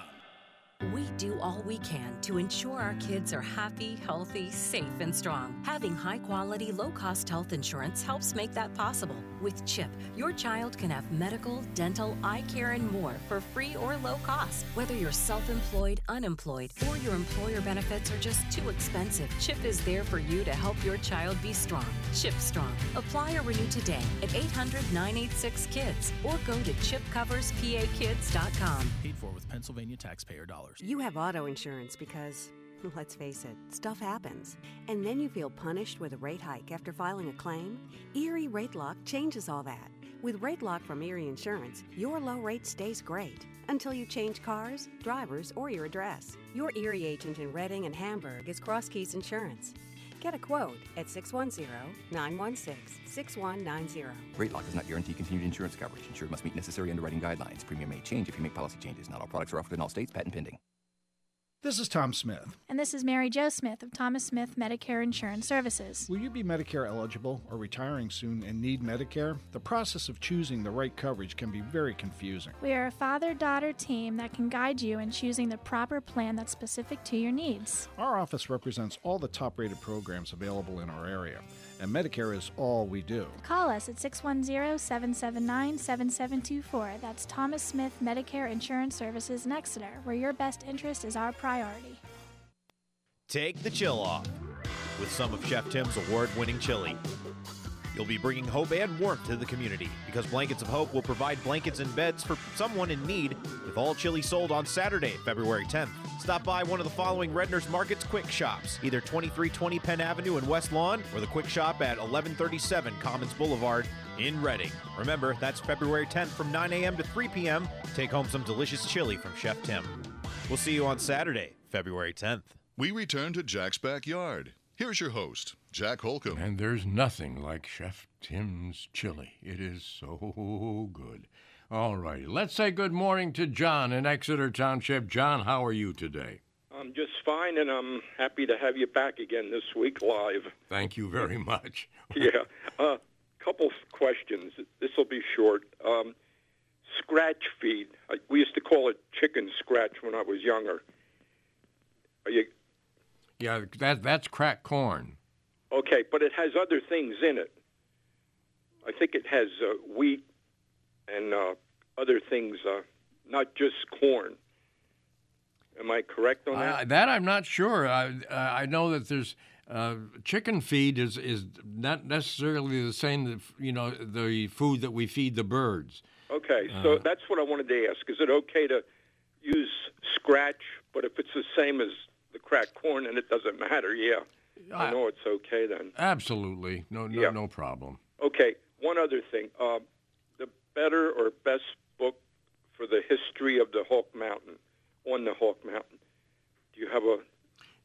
We do all we can to ensure our kids are happy, healthy, safe, and strong. Having high quality, low cost health insurance helps make that possible. With CHIP, your child can have medical, dental, eye care, and more for free or low cost. Whether you're self employed, unemployed, or your employer benefits are just too expensive, CHIP is there for you to help your child be strong. CHIP Strong. Apply or renew today at 800 986 KIDS or go to chipcoverspAkids.com. Paid for with Pennsylvania taxpayer dollars. You have auto insurance because, let's face it, stuff happens. And then you feel punished with a rate hike after filing a claim? Erie Rate Lock changes all that. With Rate Lock from Erie Insurance, your low rate stays great until you change cars, drivers, or your address. Your Erie agent in Reading and Hamburg is Cross Keys Insurance. Get a quote at 610 916 6190. Rate lock does not guarantee continued insurance coverage. Insured must meet necessary underwriting guidelines. Premium may change if you make policy changes. Not all products are offered in all states. Patent pending. This is Tom Smith. And this is Mary Jo Smith of Thomas Smith Medicare Insurance Services. Will you be Medicare eligible or retiring soon and need Medicare? The process of choosing the right coverage can be very confusing. We are a father daughter team that can guide you in choosing the proper plan that's specific to your needs. Our office represents all the top rated programs available in our area, and Medicare is all we do. Call us at 610 779 7724. That's Thomas Smith Medicare Insurance Services in Exeter, where your best interest is our priority. Take the chill off with some of Chef Tim's award winning chili. You'll be bringing hope and warmth to the community because Blankets of Hope will provide blankets and beds for someone in need with all chili sold on Saturday, February 10th. Stop by one of the following Redner's Market's quick shops, either 2320 Penn Avenue in West Lawn or the quick shop at 1137 Commons Boulevard in Reading. Remember, that's February 10th from 9 a.m. to 3 p.m. Take home some delicious chili from Chef Tim. We'll see you on Saturday, February 10th. We return to Jack's backyard. Here's your host, Jack Holcomb. And there's nothing like Chef Tim's chili. It is so good. All right, let's say good morning to John in Exeter Township. John, how are you today? I'm just fine, and I'm happy to have you back again this week live. Thank you very much. yeah. Uh, couple questions. This will be short. Um, scratch feed. We used to call it chicken scratch when I was younger. Are you Yeah, that that's cracked corn. okay? But it has other things in it. I think it has uh, wheat and uh, other things, uh, not just corn. Am I correct on that? That I'm not sure. I I know that there's uh, chicken feed is is not necessarily the same. You know, the food that we feed the birds. Okay, so Uh, that's what I wanted to ask. Is it okay to use scratch, but if it's the same as the cracked corn, and it doesn't matter? Yeah, I know it's okay then. Absolutely, no no Yeah. no problem. Okay, one other thing. Uh, the better or best book for the history of the Hawk Mountain, on the Hawk Mountain. Do you have a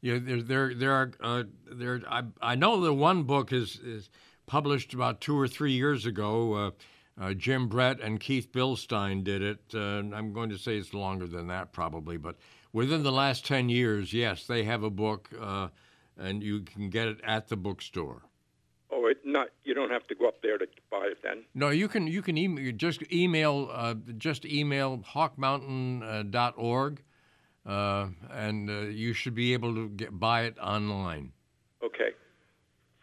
Yeah, there there there are uh, there. I I know the one book is is published about two or three years ago. Uh, uh, Jim Brett and Keith Bildstein did it. Uh, I'm going to say it's longer than that, probably, but within the last ten years, yes, they have a book, uh, and you can get it at the bookstore. Oh, it not. You don't have to go up there to buy it then. No, you can you can email just email uh, just email hawkmountain.org, uh, and uh, you should be able to get buy it online. Okay.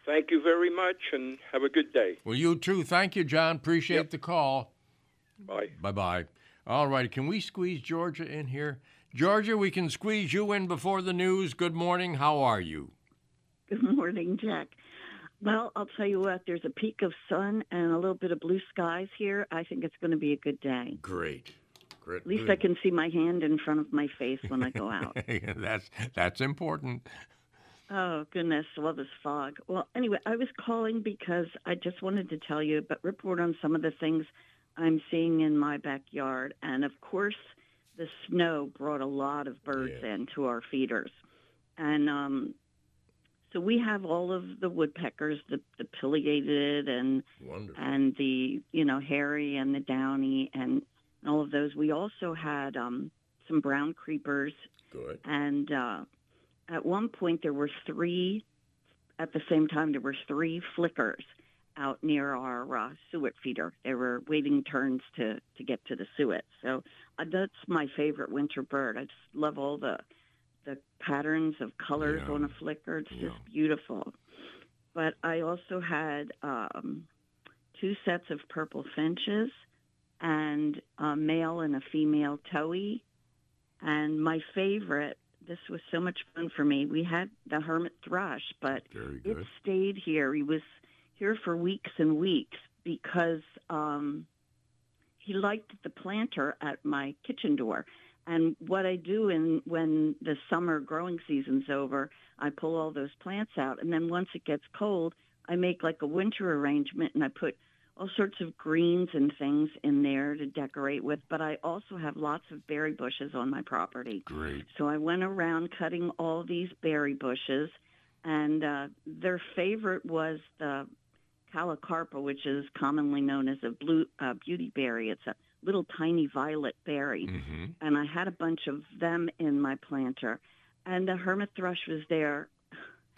Thank you very much, and have a good day. Well, you too. Thank you, John. Appreciate the call. Bye. Bye bye. All right. Can we squeeze Georgia in here? Georgia, we can squeeze you in before the news. Good morning. How are you? Good morning, Jack. Well, I'll tell you what, there's a peak of sun and a little bit of blue skies here. I think it's going to be a good day. Great. Great. At least I can see my hand in front of my face when I go out. that's that's important. Oh, goodness. Well, this fog. Well, anyway, I was calling because I just wanted to tell you, but report on some of the things I'm seeing in my backyard. And of course, the snow brought a lot of birds in to our feeders. And um, so we have all of the woodpeckers, the, the pileated and Wonderful. and the you know hairy and the downy and, and all of those. We also had um, some brown creepers Good. and uh, at one point there were three at the same time there were three flickers out near our uh, suet feeder they were waiting turns to to get to the suet so that's my favorite winter bird i just love all the the patterns of colors Yeah. on a flicker it's just beautiful but i also had um two sets of purple finches and a male and a female towhee and my favorite, this was so much fun for me. We had the hermit thrush, but it stayed here. He was here for weeks and weeks because um, he liked the planter at my kitchen door. And what I do in when the summer growing season's over, I pull all those plants out, and then once it gets cold, I make like a winter arrangement, and I put all sorts of greens and things in there to decorate with. But I also have lots of berry bushes on my property. Great. So I went around cutting all these berry bushes, and uh, their favorite was the callicarpa, which is commonly known as a blue uh, beauty berry. It's a little tiny violet berry, Mm-hmm. and I had a bunch of them in my planter. and the hermit thrush was there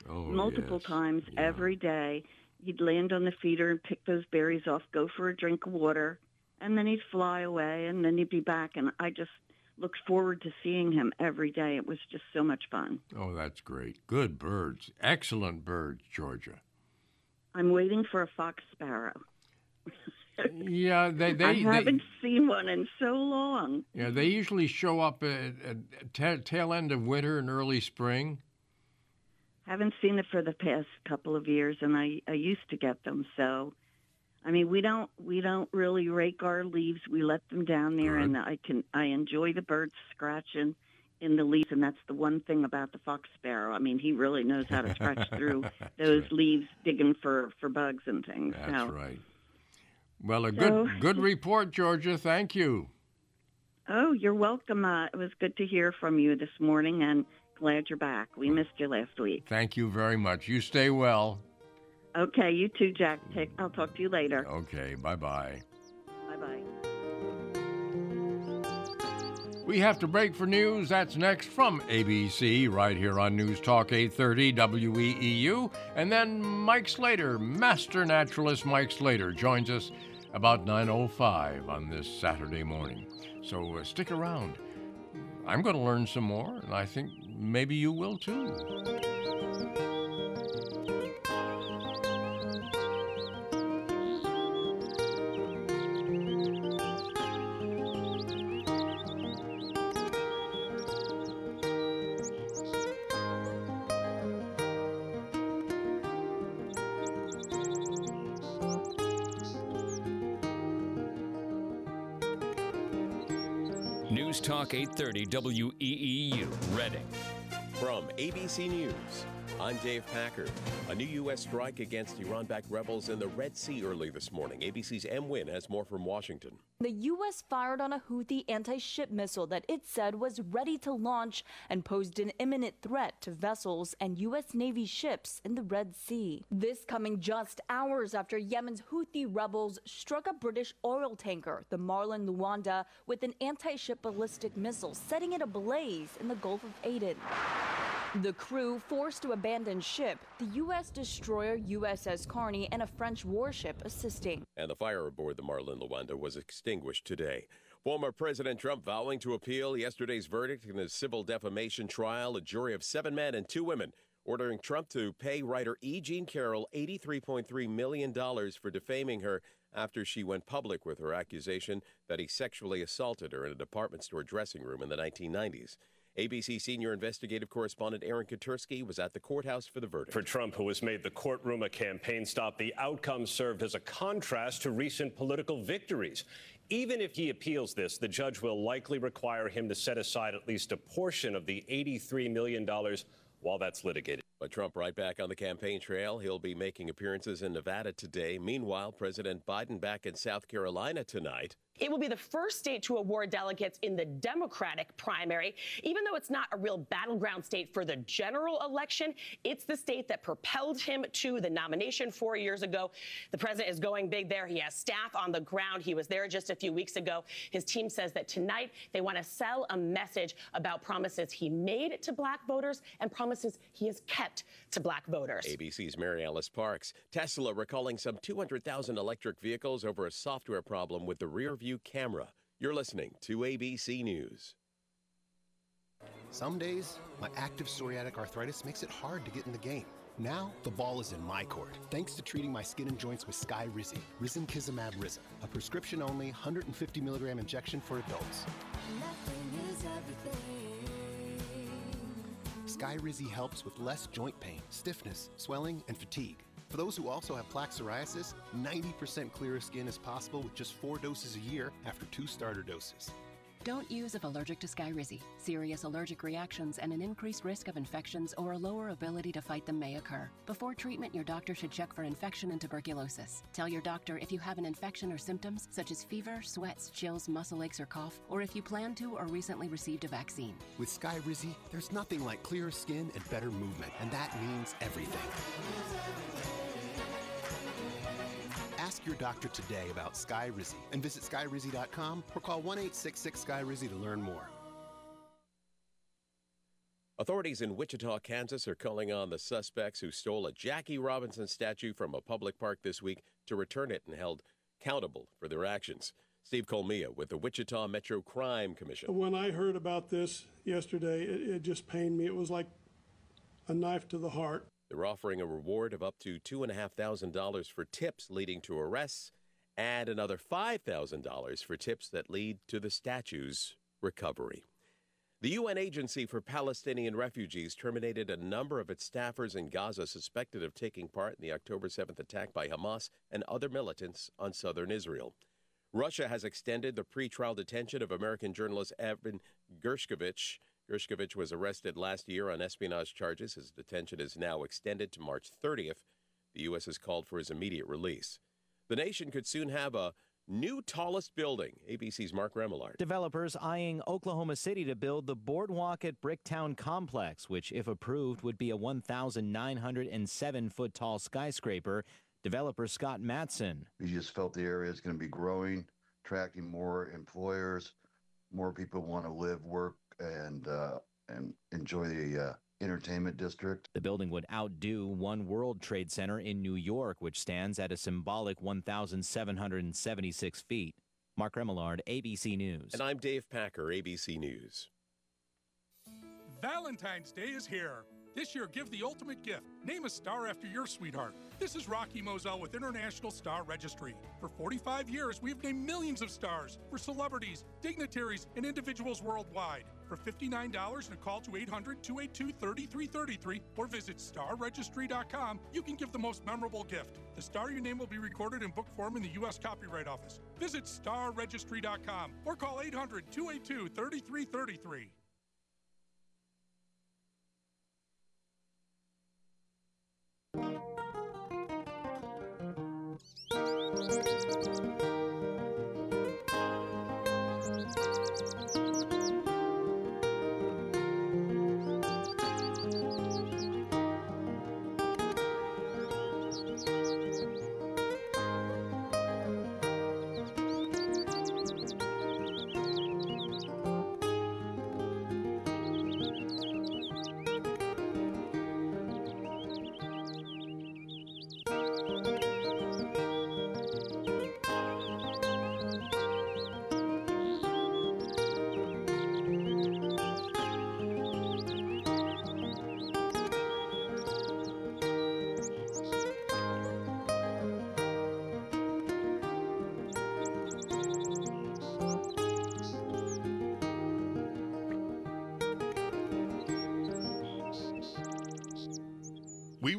Oh, multiple yes. times every day. He'd land on the feeder and pick those berries off, go for a drink of water, and then he'd fly away, and then he'd be back. And I just looked forward to seeing him every day. It was just so much fun. Oh, that's great. Good birds. Excellent birds, Georgia. I'm waiting for a fox sparrow. Yeah, they they, I haven't seen one in so long. yeah they usually show up at, at ta- tail end of winter and early spring. Haven't seen it for the past couple of years, and I I used to get them. So, I mean, we don't we don't really rake our leaves. We let them down there, and I can I enjoy the birds scratching in the leaves, and that's the one thing about the fox sparrow. I mean, he really knows how to scratch through those leaves, digging for for bugs and things. That's so, right. Well, a So- good good report, Georgia. Thank you. Oh, you're welcome. Uh, it was good to hear from you this morning, and glad you're back. We missed you last week. Thank you very much. You stay well. Okay, you too, Jack. Take, I'll talk to you later. Okay. Bye. Bye We have to break for news. That's next from ABC, right here on News Talk 830 WEEU. And then Mike Slater, master naturalist Mike Slater, joins us about 9.05 on this Saturday morning. So uh, stick around. I'm going to learn some more, and I think maybe you will too. 830 WEEU, Reading. From ABC News, I'm Dave Packer. A new U.S. strike against Iran backed rebels in the Red Sea early this morning. ABC's Em Nguyen has more from Washington. The U.S. fired on a Houthi anti ship missile that it said was ready to launch and posed an imminent threat to vessels and U.S. Navy ships in the Red Sea. This coming just hours after Yemen's Houthi rebels struck a British oil tanker, the Marlin Luanda, with an anti ship ballistic missile, setting it ablaze in the Gulf of Aden. The crew forced to abandon ship, the U.S. destroyer USS Carney and a French warship assisting. And the fire aboard the Marlin Luanda was extinguished today. Former President Trump vowing to appeal yesterday's verdict in his civil defamation trial, a jury of seven men and two women ordering Trump to pay writer E. Jean Carroll $83.3 million for defaming her after she went public with her accusation that he sexually assaulted her in a department store dressing room in the 1990s. ABC senior investigative correspondent Aaron Katersky was at the courthouse for the verdict. For Trump, who has made the courtroom a campaign stop, the outcome served as a contrast to recent political victories. Even if he appeals this, the judge will likely require him to set aside at least a portion of the $83 million while that's litigated. But Trump right back on the campaign trail. He'll be making appearances in Nevada today. Meanwhile, President Biden back in South Carolina tonight. It will be the first state to award delegates in the Democratic primary. Even though it's not a real battleground state for the general election, it's the state that propelled him to the nomination four years ago. The president is going big there. He has staff on the ground. He was there just a few weeks ago. His team says that tonight they want to sell a message about promises he made to black voters and promises he has kept to black voters. ABC's Mary Alice Parks. Tesla recalling some 200,000 electric vehicles over a software problem with the rear view camera. You're listening to ABC News. Some days, my active psoriatic arthritis makes it hard to get in the game. Now, the ball is in my court, thanks to treating my skin and joints with Sky Rizzy, risankizumab Rizin, a prescription-only 150 milligram injection for adults. Skyrizi helps with less joint pain, stiffness, swelling, and fatigue. For those who also have plaque psoriasis, 90% clearer skin is possible with just four doses a year after two starter doses. Don't use if allergic to Skyrizi. Serious allergic reactions and an increased risk of infections or a lower ability to fight them may occur. Before treatment, your doctor should check for infection and tuberculosis. Tell your doctor if you have an infection or symptoms such as fever, sweats, chills, muscle aches, or cough, or if you plan to or recently received a vaccine. With Skyrizi, there's nothing like clearer skin and better movement, and that means everything. Ask your doctor today about Skyrizi and visit skyrizi.com or call 1 866 Skyrizi to learn more. Authorities in Wichita, Kansas are calling on the suspects who stole a Jackie Robinson statue from a public park this week to return it and held accountable for their actions. Steve Colmia with the Wichita Metro Crime Commission. When I heard about this yesterday, it, it just pained me. It was like a knife to the heart. They're offering a reward of up to $2,500 for tips leading to arrests and another $5,000 for tips that lead to the statue's recovery. The UN Agency for Palestinian Refugees terminated a number of its staffers in Gaza suspected of taking part in the October 7th attack by Hamas and other militants on southern Israel. Russia has extended the pretrial detention of American journalist Evan Gershkovich. Gershkovich was arrested last year on espionage charges. His detention is now extended to March 30th. The U.S. has called for his immediate release. The nation could soon have a new tallest building. ABC's Mark Remillard. Developers eyeing Oklahoma City to build the Boardwalk at Bricktown Complex, which, if approved, would be a 1,907 foot tall skyscraper. Developer Scott Matteson. We just felt the area is going to be growing, attracting more employers. More people want to live, work, and uh, and enjoy the uh, entertainment district. The building would outdo One World Trade Center in New York, which stands at a symbolic 1,776 feet. Mark Remillard, ABC News. And I'm Dave Packer, ABC News. Valentine's Day is here. This year, give the ultimate gift. Name a star after your sweetheart. This is Rocky Moselle with International Star Registry. For 45 years, we've named millions of stars for celebrities, dignitaries, and individuals worldwide. For $59 and a call to 800 282 3333 or visit starregistry.com, you can give the most memorable gift. The star you name will be recorded in book form in the U.S. Copyright Office. Visit starregistry.com or call 800 282 3333. We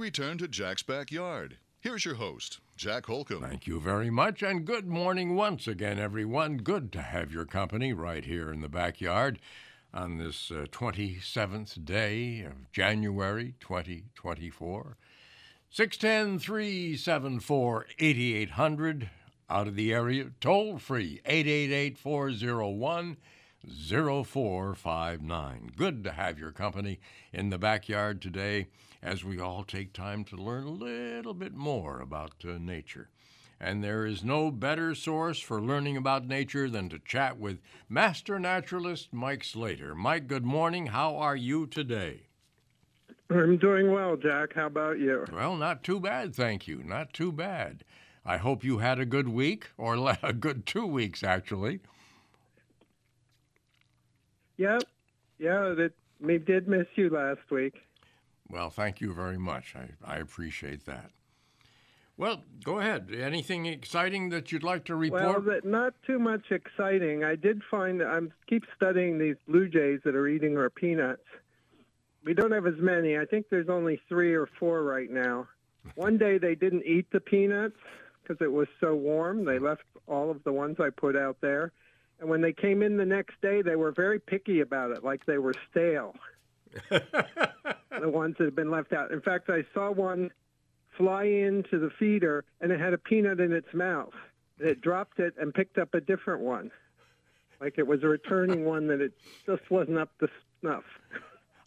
return to Jack's backyard. Here's your host, Jack Holcomb. Thank you very much, and good morning once again, everyone. Good to have your company right here in the backyard on this uh, 27th day of January 2024. 610 374 8800 out of the area, toll free 888 401 0459. Good to have your company in the backyard today as we all take time to learn a little bit more about uh, nature. And there is no better source for learning about nature than to chat with master naturalist Mike Slater. Mike, good morning. How are you today? I'm doing well, Jack. How about you? Well, not too bad, thank you. Not too bad. I hope you had a good week, or a good two weeks, actually. Yep. Yeah, that we did miss you last week. Well, thank you very much. I, I appreciate that. Well, go ahead. Anything exciting that you'd like to report? Well, not too much exciting. I did find I'm keep studying these blue jays that are eating our peanuts. We don't have as many. I think there's only three or four right now. One day they didn't eat the peanuts because it was so warm. They mm-hmm. left all of the ones I put out there. And when they came in the next day, they were very picky about it, like they were stale. the ones that have been left out. In fact, I saw one fly into the feeder and it had a peanut in its mouth. And it dropped it and picked up a different one. Like it was a returning one that it just wasn't up to snuff.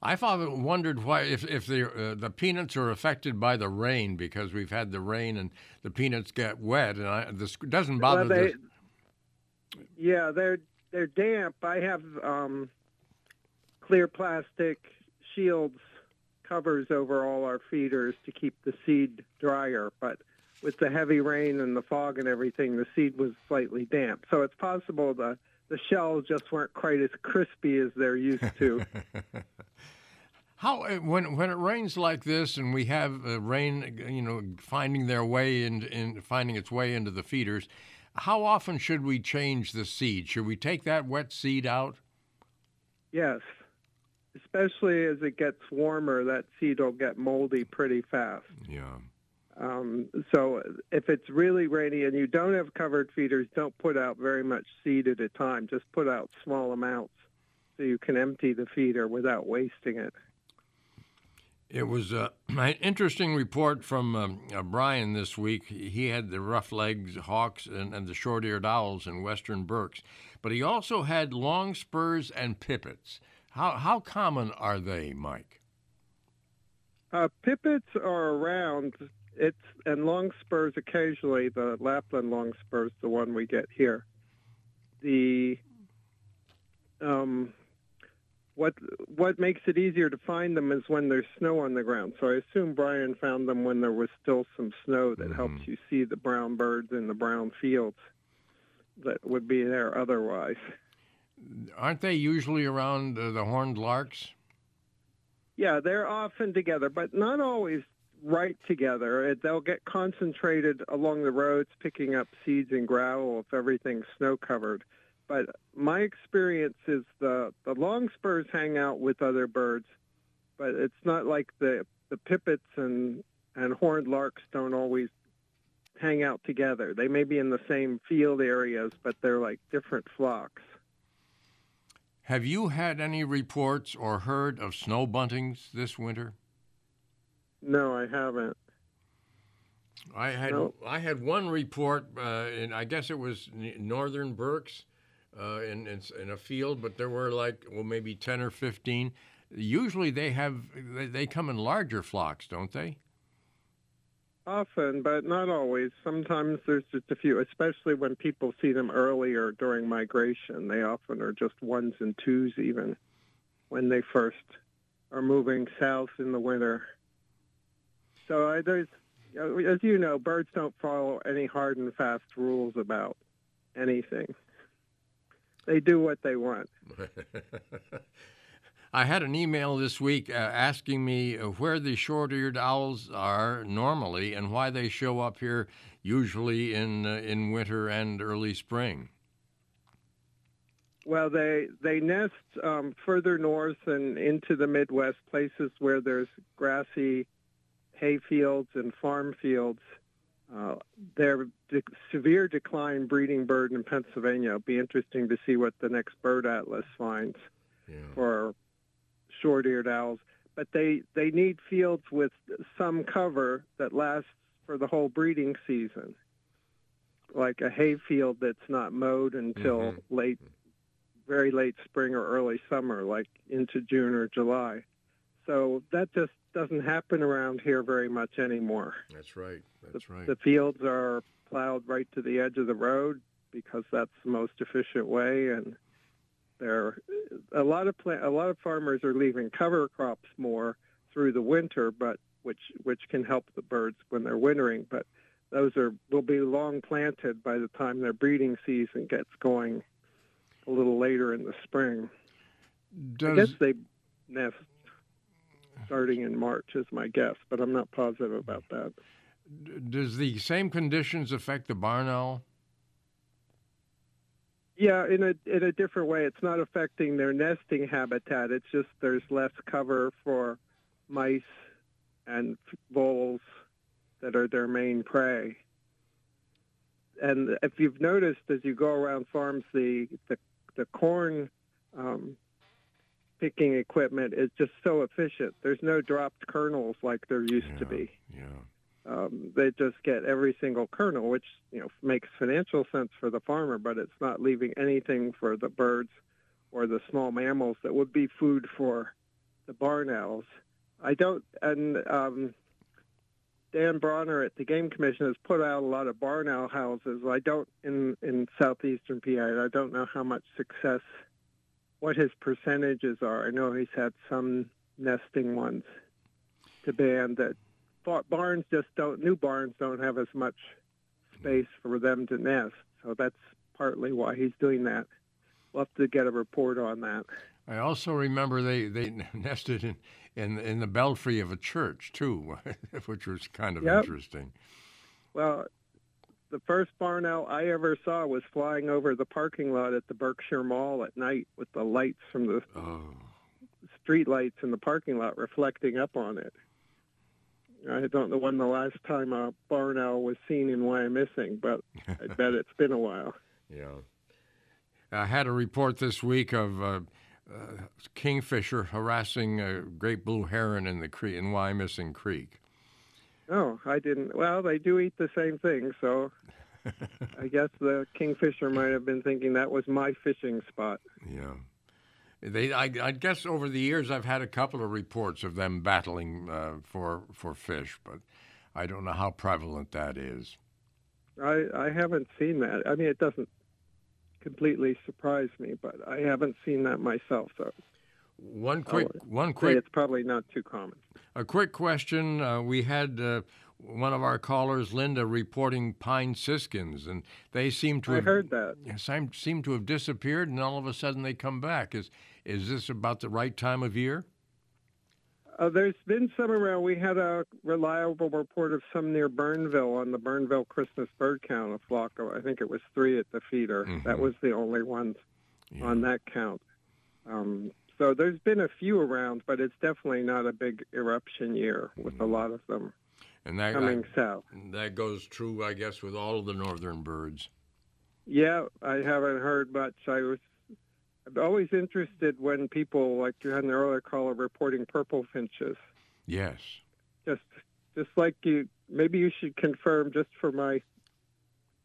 I've often wondered why, if if the uh, the peanuts are affected by the rain because we've had the rain and the peanuts get wet, and I, this doesn't bother Well, they- the Yeah, they're they're damp. I have um, clear plastic shields covers over all our feeders to keep the seed drier, but with the heavy rain and the fog and everything, the seed was slightly damp. So it's possible the the shells just weren't quite as crispy as they're used to. How uh, when when it rains like this and we have uh, rain, you know, finding their way in, in finding its way into the feeders, how often should we change the seed? Should we take that wet seed out? yes, especially as it gets warmer, that seed will get moldy pretty fast. Yeah. Um, so if it's really rainy and you don't have covered feeders, don't put out very much seed at a time. Just put out small amounts so you can empty the feeder without wasting it. It was uh, an interesting report from um, uh, Brian this week. He had the rough legs hawks and, and the short eared owls in western Berks, but he also had long spurs and pipits. How, how common are they, Mike? Uh, pipits are around. It's and long spurs occasionally. The Lapland long spurs, the one we get here. The um, what what makes it easier to find them is when there's snow on the ground. So I assume Brian found them when there was still some snow that helps you see the brown birds in the brown fields that would be there otherwise. Aren't they usually around uh, the horned larks? Yeah, they're often together, but not always right together. They'll get concentrated along the roads, picking up seeds and gravel if everything's snow covered. But my experience is the the long spurs hang out with other birds, but it's not like the the pipits and and horned larks don't always hang out together. They may be in the same field areas, but they're like different flocks. Have you had any reports or heard of snow buntings this winter? No, I haven't. I had No. I had one report, uh, and I guess it was northern Berks, uh, in, in in a field, but there were like well maybe ten or fifteen. Usually they have they, they come in larger flocks, don't they? Often, but not always. Sometimes there's just a few, especially when people see them earlier during migration. They often are just ones and twos, even when they first are moving south in the winter. So I, there's, as you know, birds don't follow any hard and fast rules about anything. They do what they want. I had an email this week uh, asking me uh, where the short-eared owls are normally and why they show up here usually in uh, in winter and early spring. Well, they they nest um, further north and into the Midwest, places where there's grassy hay fields and farm fields. Uh, they're de- severe decline breeding bird in Pennsylvania. It'll be interesting to see what the next bird atlas finds for short-eared owls. But they they need fields with some cover that lasts for the whole breeding season, like a hay field that's not mowed until Mhm. late very late spring or early summer, like into June or July. So that just doesn't happen around here very much anymore. That's right. That's right. The fields are plowed right to the edge of the road because that's the most efficient way, and there a lot of pla- a lot of farmers are leaving cover crops more through the winter, but which which can help the birds when they're wintering. But those are will be long planted by the time their breeding season gets going a little later in the spring. I guess they nest starting in March is my guess, but I'm not positive about that. does the same conditions affect the barn owl? Yeah, in a in a different way. It's not affecting their nesting habitat. It's just there's less cover for mice and voles that are their main prey. And if you've noticed as you go around farms, the the, the corn um, picking equipment is just so efficient. There's no dropped kernels like there used to be. Yeah. Um, they just get every single kernel, which you know makes financial sense for the farmer, but it's not leaving anything for the birds or the small mammals that would be food for the barn owls. I don't, and um, Dan Brauning at the Game Commission has put out a lot of barn owl houses. I don't in in southeastern PA. I don't know how much success, what his percentages are. I know he's had some nesting ones to ban that barns just don't new barns don't have as much space for them to nest so that's partly why he's doing that we'll have to get a report on that I also remember they, they nested in, in in the belfry of a church too, which was kind of Yep. interesting. well the first barn owl I ever saw was flying over the parking lot at the Berkshire Mall at night with the lights from the Oh, street lights in the parking lot reflecting up on it. I don't know when the last time a barn owl was seen in Wyomissing, but I bet it's been a while. yeah. I had a report this week of uh, uh, kingfisher harassing a great blue heron in the creek in Wyomissing Creek. Oh, I didn't. Well, they do eat the same thing, so I guess the kingfisher might have been thinking that was my fishing spot. Yeah. They, I, I guess over the years I've had a couple of reports of them battling uh, for for fish, but I don't know how prevalent that is. I I haven't seen that. I mean, it doesn't completely surprise me, but I haven't seen that myself. So One quick, one quick, it's probably not too common. a quick question. Uh, we had uh, one of our callers, Linda, reporting pine siskins, and they seem to I have heard that. seem, seem to have disappeared, and all of a sudden they come back. Is is this about the right time of year? Uh, there's been some around. We had a reliable report of some near Bernville on the Bernville Christmas bird count, a flock of, I think it was three at the feeder. That was the only ones on that count. Um, so there's been a few around, but it's definitely not a big eruption year with a lot of them And that coming south. that goes true, I guess, with all of the northern birds. Yeah, I haven't heard much. I was always interested when people, like you had an earlier caller, reporting purple finches. Yes. just just like you maybe you should confirm just for my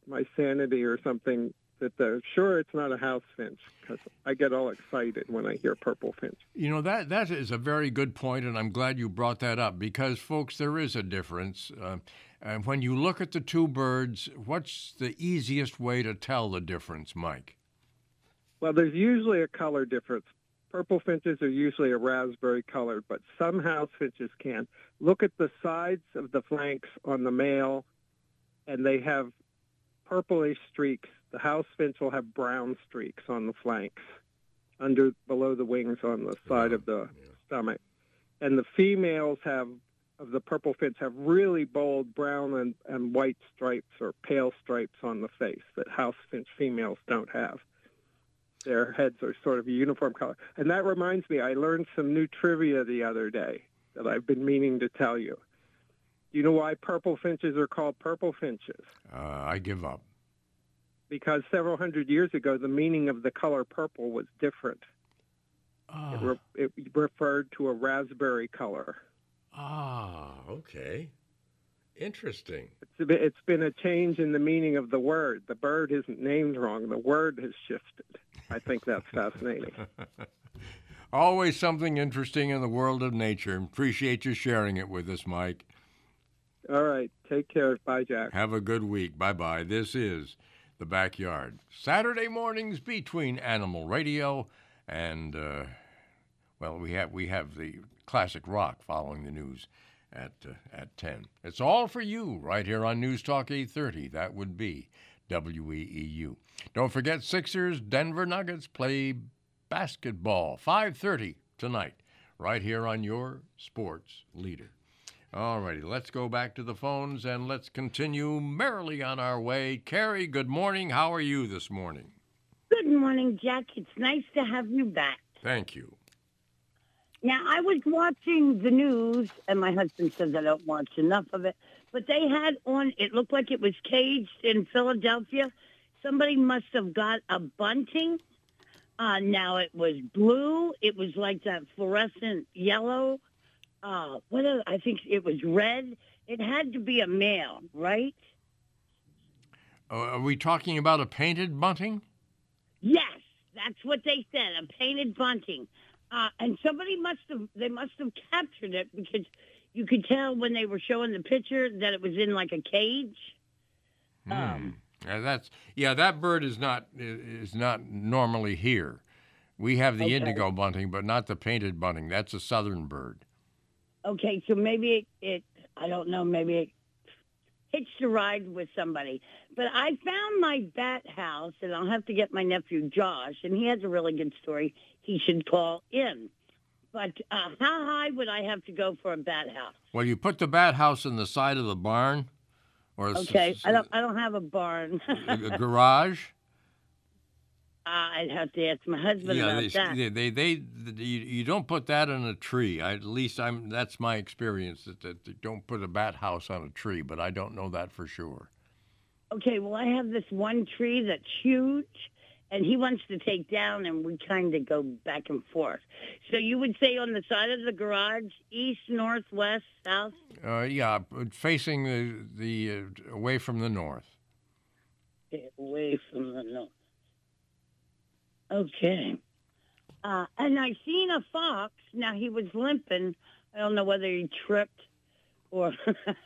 my sanity or something that the sure it's not a house finch because I get all excited when I hear purple finch. You know that that is a very good point, and I'm glad you brought that up because, folks, there is a difference. Uh, and when you look at the two birds, what's the easiest way to tell the difference, Mike? Well, there's usually a color difference. Purple finches are usually a raspberry colored, but some house finches can. Look at the sides of the flanks on the male, and they have purplish streaks. The house finch will have brown streaks on the flanks, under below the wings on the side of the stomach. And the females have of the purple finch have really bold brown and, and white stripes or pale stripes on the face that house finch females don't have their heads are sort of a uniform color. And that reminds me, I learned some new trivia the other day that I've been meaning to tell you. You know why purple finches are called purple finches? Uh, I give up. Because several hundred years ago, the meaning of the color purple was different. It, re- it referred to a raspberry color. Ah, okay. Interesting. It's been, it's been a change in the meaning of the word. The bird isn't named wrong. The word has shifted. I think that's fascinating. Always something interesting in the world of nature. Appreciate you sharing it with us, Mike. All right. Take care. Bye, Jack. Have a good week. Bye bye. This is The Backyard. Saturday mornings between Animal Radio and, uh, well, we have, we have the classic rock following the news at, uh, at 10. It's all for you right here on News Talk 830. That would be WEEU. Don't forget Sixers, Denver Nuggets play basketball 5:30 tonight right here on your sports leader. All righty, let's go back to the phones and let's continue merrily on our way. Carrie, good morning. How are you this morning? Good morning, Jack. It's nice to have you back. Thank you. Now, I was watching the news, and my husband says I don't watch enough of it, but they had on, it looked like it was caged in Philadelphia. Somebody must have got a bunting. Uh, now, it was blue. It was like that fluorescent yellow. Uh, what I think it was red. It had to be a male, right? Uh, are we talking about a painted bunting? Yes, that's what they said, a painted bunting. Uh, and somebody must have, they must have captured it because you could tell when they were showing the picture that it was in like a cage. Hmm. Yeah, that's yeah. That bird is not is not normally here. We have the Okay. indigo bunting, but not the painted bunting. That's a southern bird. Okay, so maybe it, it I don't know, maybe it hitched a ride with somebody. But I found my bat house, and I'll have to get my nephew Josh, and he has a really good story. He should call in. But uh, how high would I have to go for a bat house? Well, you put the bat house in the side of the barn, or Okay, s- I don't. I don't have a barn. a garage. Uh, I'd have to ask my husband yeah, about they, that. they, they, they, you, you don't put that in a tree. I, at least I'm. That's my experience. That, that you don't put a bat house on a tree, but I don't know that for sure. Okay, well, I have this one tree that's huge, and he wants to take down, and we kind of go back and forth. So you would say on the side of the garage, east, north, west, south? Uh, yeah, facing the the uh, away from the north. Get away from the north. Okay. Uh, and I seen a fox. Now he was limping. I don't know whether he tripped or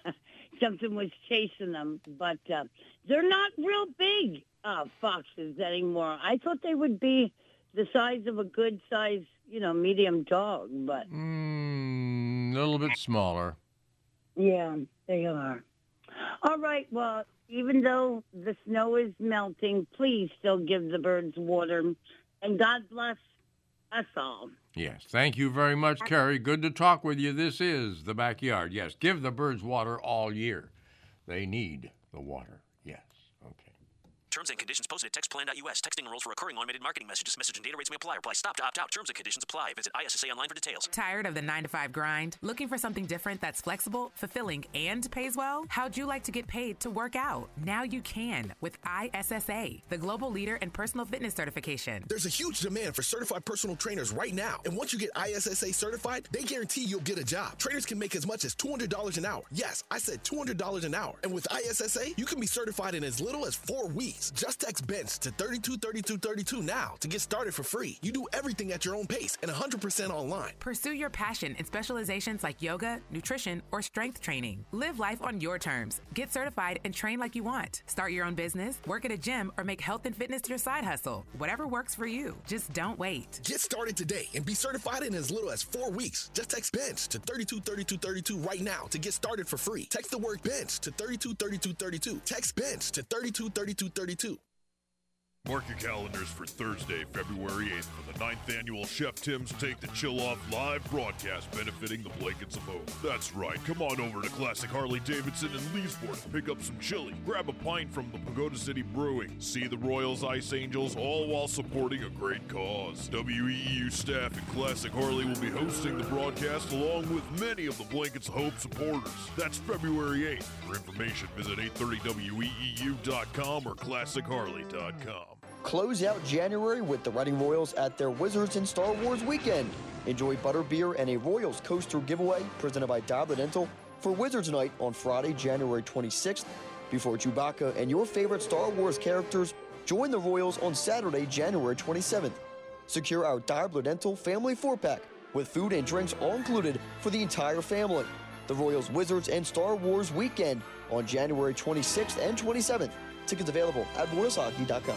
something was chasing him, but uh, they're not real big uh, foxes anymore. I thought they would be the size of a good size, you know, medium dog, but Mm, a little bit smaller. yeah, they are. All right. Well, even though the snow is melting, please still give the birds water, and God bless us all. Yes. Thank you very much, Carrie. Good to talk with you. This is the backyard. Yes. Give the birds water all year. They need the water. Yes. Terms and conditions posted at textplan.us. Texting enrolls for recurring automated marketing messages. Message and data rates may apply. Reply stop to opt out. Terms and conditions apply. Visit ISSA online for details. Tired of the 9 to 5 grind? Looking for something different that's flexible, fulfilling, and pays well? How'd you like to get paid to work out? Now you can with ISSA, the global leader in personal fitness certification. There's a huge demand for certified personal trainers right now. And once you get ISSA certified, they guarantee you'll get a job. Trainers can make as much as $200 an hour. Yes, I said $200 an hour. And with ISSA, you can be certified in as little as four weeks. Just text BENCH to 323232 now to get started for free. You do everything at your own pace and 100% online. Pursue your passion in specializations like yoga, nutrition, or strength training. Live life on your terms. Get certified and train like you want. Start your own business, work at a gym, or make health and fitness your side hustle. Whatever works for you. Just don't wait. Get started today and be certified in as little as four weeks. Just text BENCH to 323232 right now to get started for free. Text the word BENCH to 323232. Text BENCH to 323232 too. Mark your calendars for Thursday, February 8th for the ninth annual Chef Tim's Take the Chill Off live broadcast benefiting the Blankets of Hope. That's right. Come on over to Classic Harley Davidson in Leesport and pick up some chili. Grab a pint from the Pagoda City Brewing. See the Royals Ice Angels, all while supporting a great cause. WEEU staff and Classic Harley will be hosting the broadcast along with many of the Blankets of Hope supporters. That's February 8th. For information, visit 830weeu.com or classicharley.com. Close out January with the Reading Royals at their Wizards and Star Wars weekend. Enjoy butterbeer and a Royals coaster giveaway presented by Diablo Dental for Wizards Night on Friday, January 26th. Before Chewbacca and your favorite Star Wars characters join the Royals on Saturday, January 27th. Secure our Diablo Dental family four pack with food and drinks all included for the entire family. The Royals, Wizards, and Star Wars weekend on January 26th and 27th. Tickets available at royalshockey.com.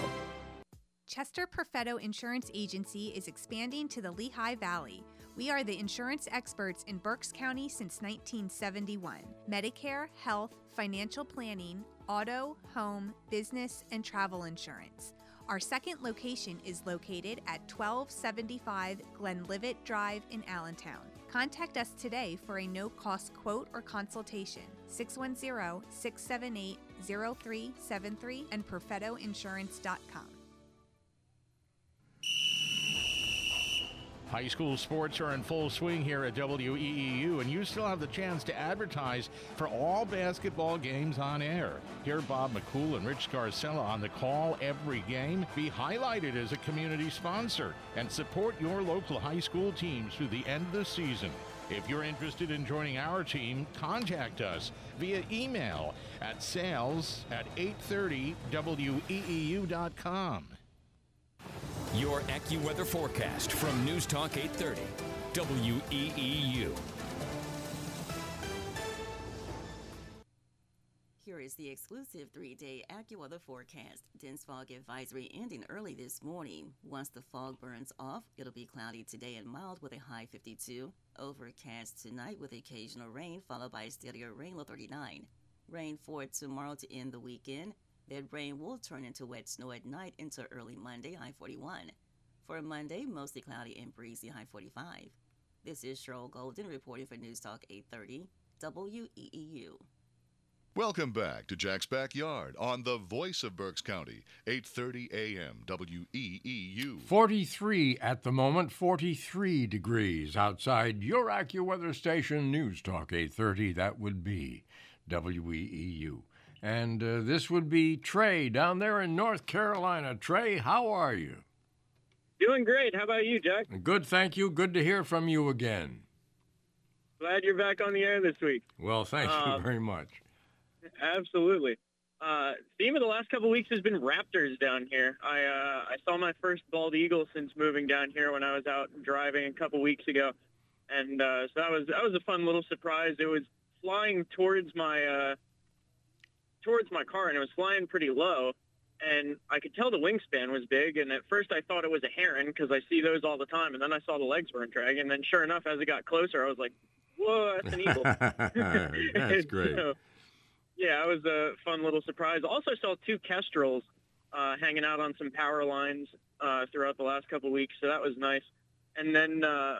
Chester Perfetto Insurance Agency is expanding to the Lehigh Valley. We are the insurance experts in Berks County since 1971. Medicare, health, financial planning, auto, home, business, and travel insurance. Our second location is located at 1275 Glenlivet Drive in Allentown. Contact us today for a no cost quote or consultation. 610 678 0373 and perfettoinsurance.com. High school sports are in full swing here at WEEU, and you still have the chance to advertise for all basketball games on air. Hear Bob McCool and Rich Scarcella on the call every game. Be highlighted as a community sponsor and support your local high school teams through the end of the season. If you're interested in joining our team, contact us via email at sales at 830weeu.com. Your AccuWeather forecast from News Talk 830 WEEU. Here is the exclusive three day AccuWeather forecast. Dense fog advisory ending early this morning. Once the fog burns off, it'll be cloudy today and mild with a high 52. Overcast tonight with occasional rain, followed by a steadier rain low 39. Rain for tomorrow to end the weekend. That rain will turn into wet snow at night into early Monday, high 41. For a Monday, mostly cloudy and breezy, high 45. This is Cheryl Golden reporting for News Talk 830 WEEU. Welcome back to Jack's Backyard on the voice of Berks County, 8:30 a.m. WEEU. 43 at the moment, 43 degrees outside your AccuWeather station, News Talk 830. That would be WEEU. And uh, this would be Trey down there in North Carolina. Trey, how are you? Doing great. How about you, Jack? Good, thank you. Good to hear from you again. Glad you're back on the air this week. Well, thank Uh, you very much. Absolutely. Uh, theme of the last couple weeks has been raptors down here. I uh, I saw my first bald eagle since moving down here when I was out driving a couple weeks ago, and uh, so that was that was a fun little surprise. It was flying towards my uh, towards my car, and it was flying pretty low, and I could tell the wingspan was big. And at first, I thought it was a heron because I see those all the time, and then I saw the legs weren't dragging. And then, sure enough, as it got closer, I was like, "Whoa, that's an eagle!" That's great. So, yeah, it was a fun little surprise. Also saw two kestrels uh, hanging out on some power lines uh, throughout the last couple weeks, so that was nice. And then uh,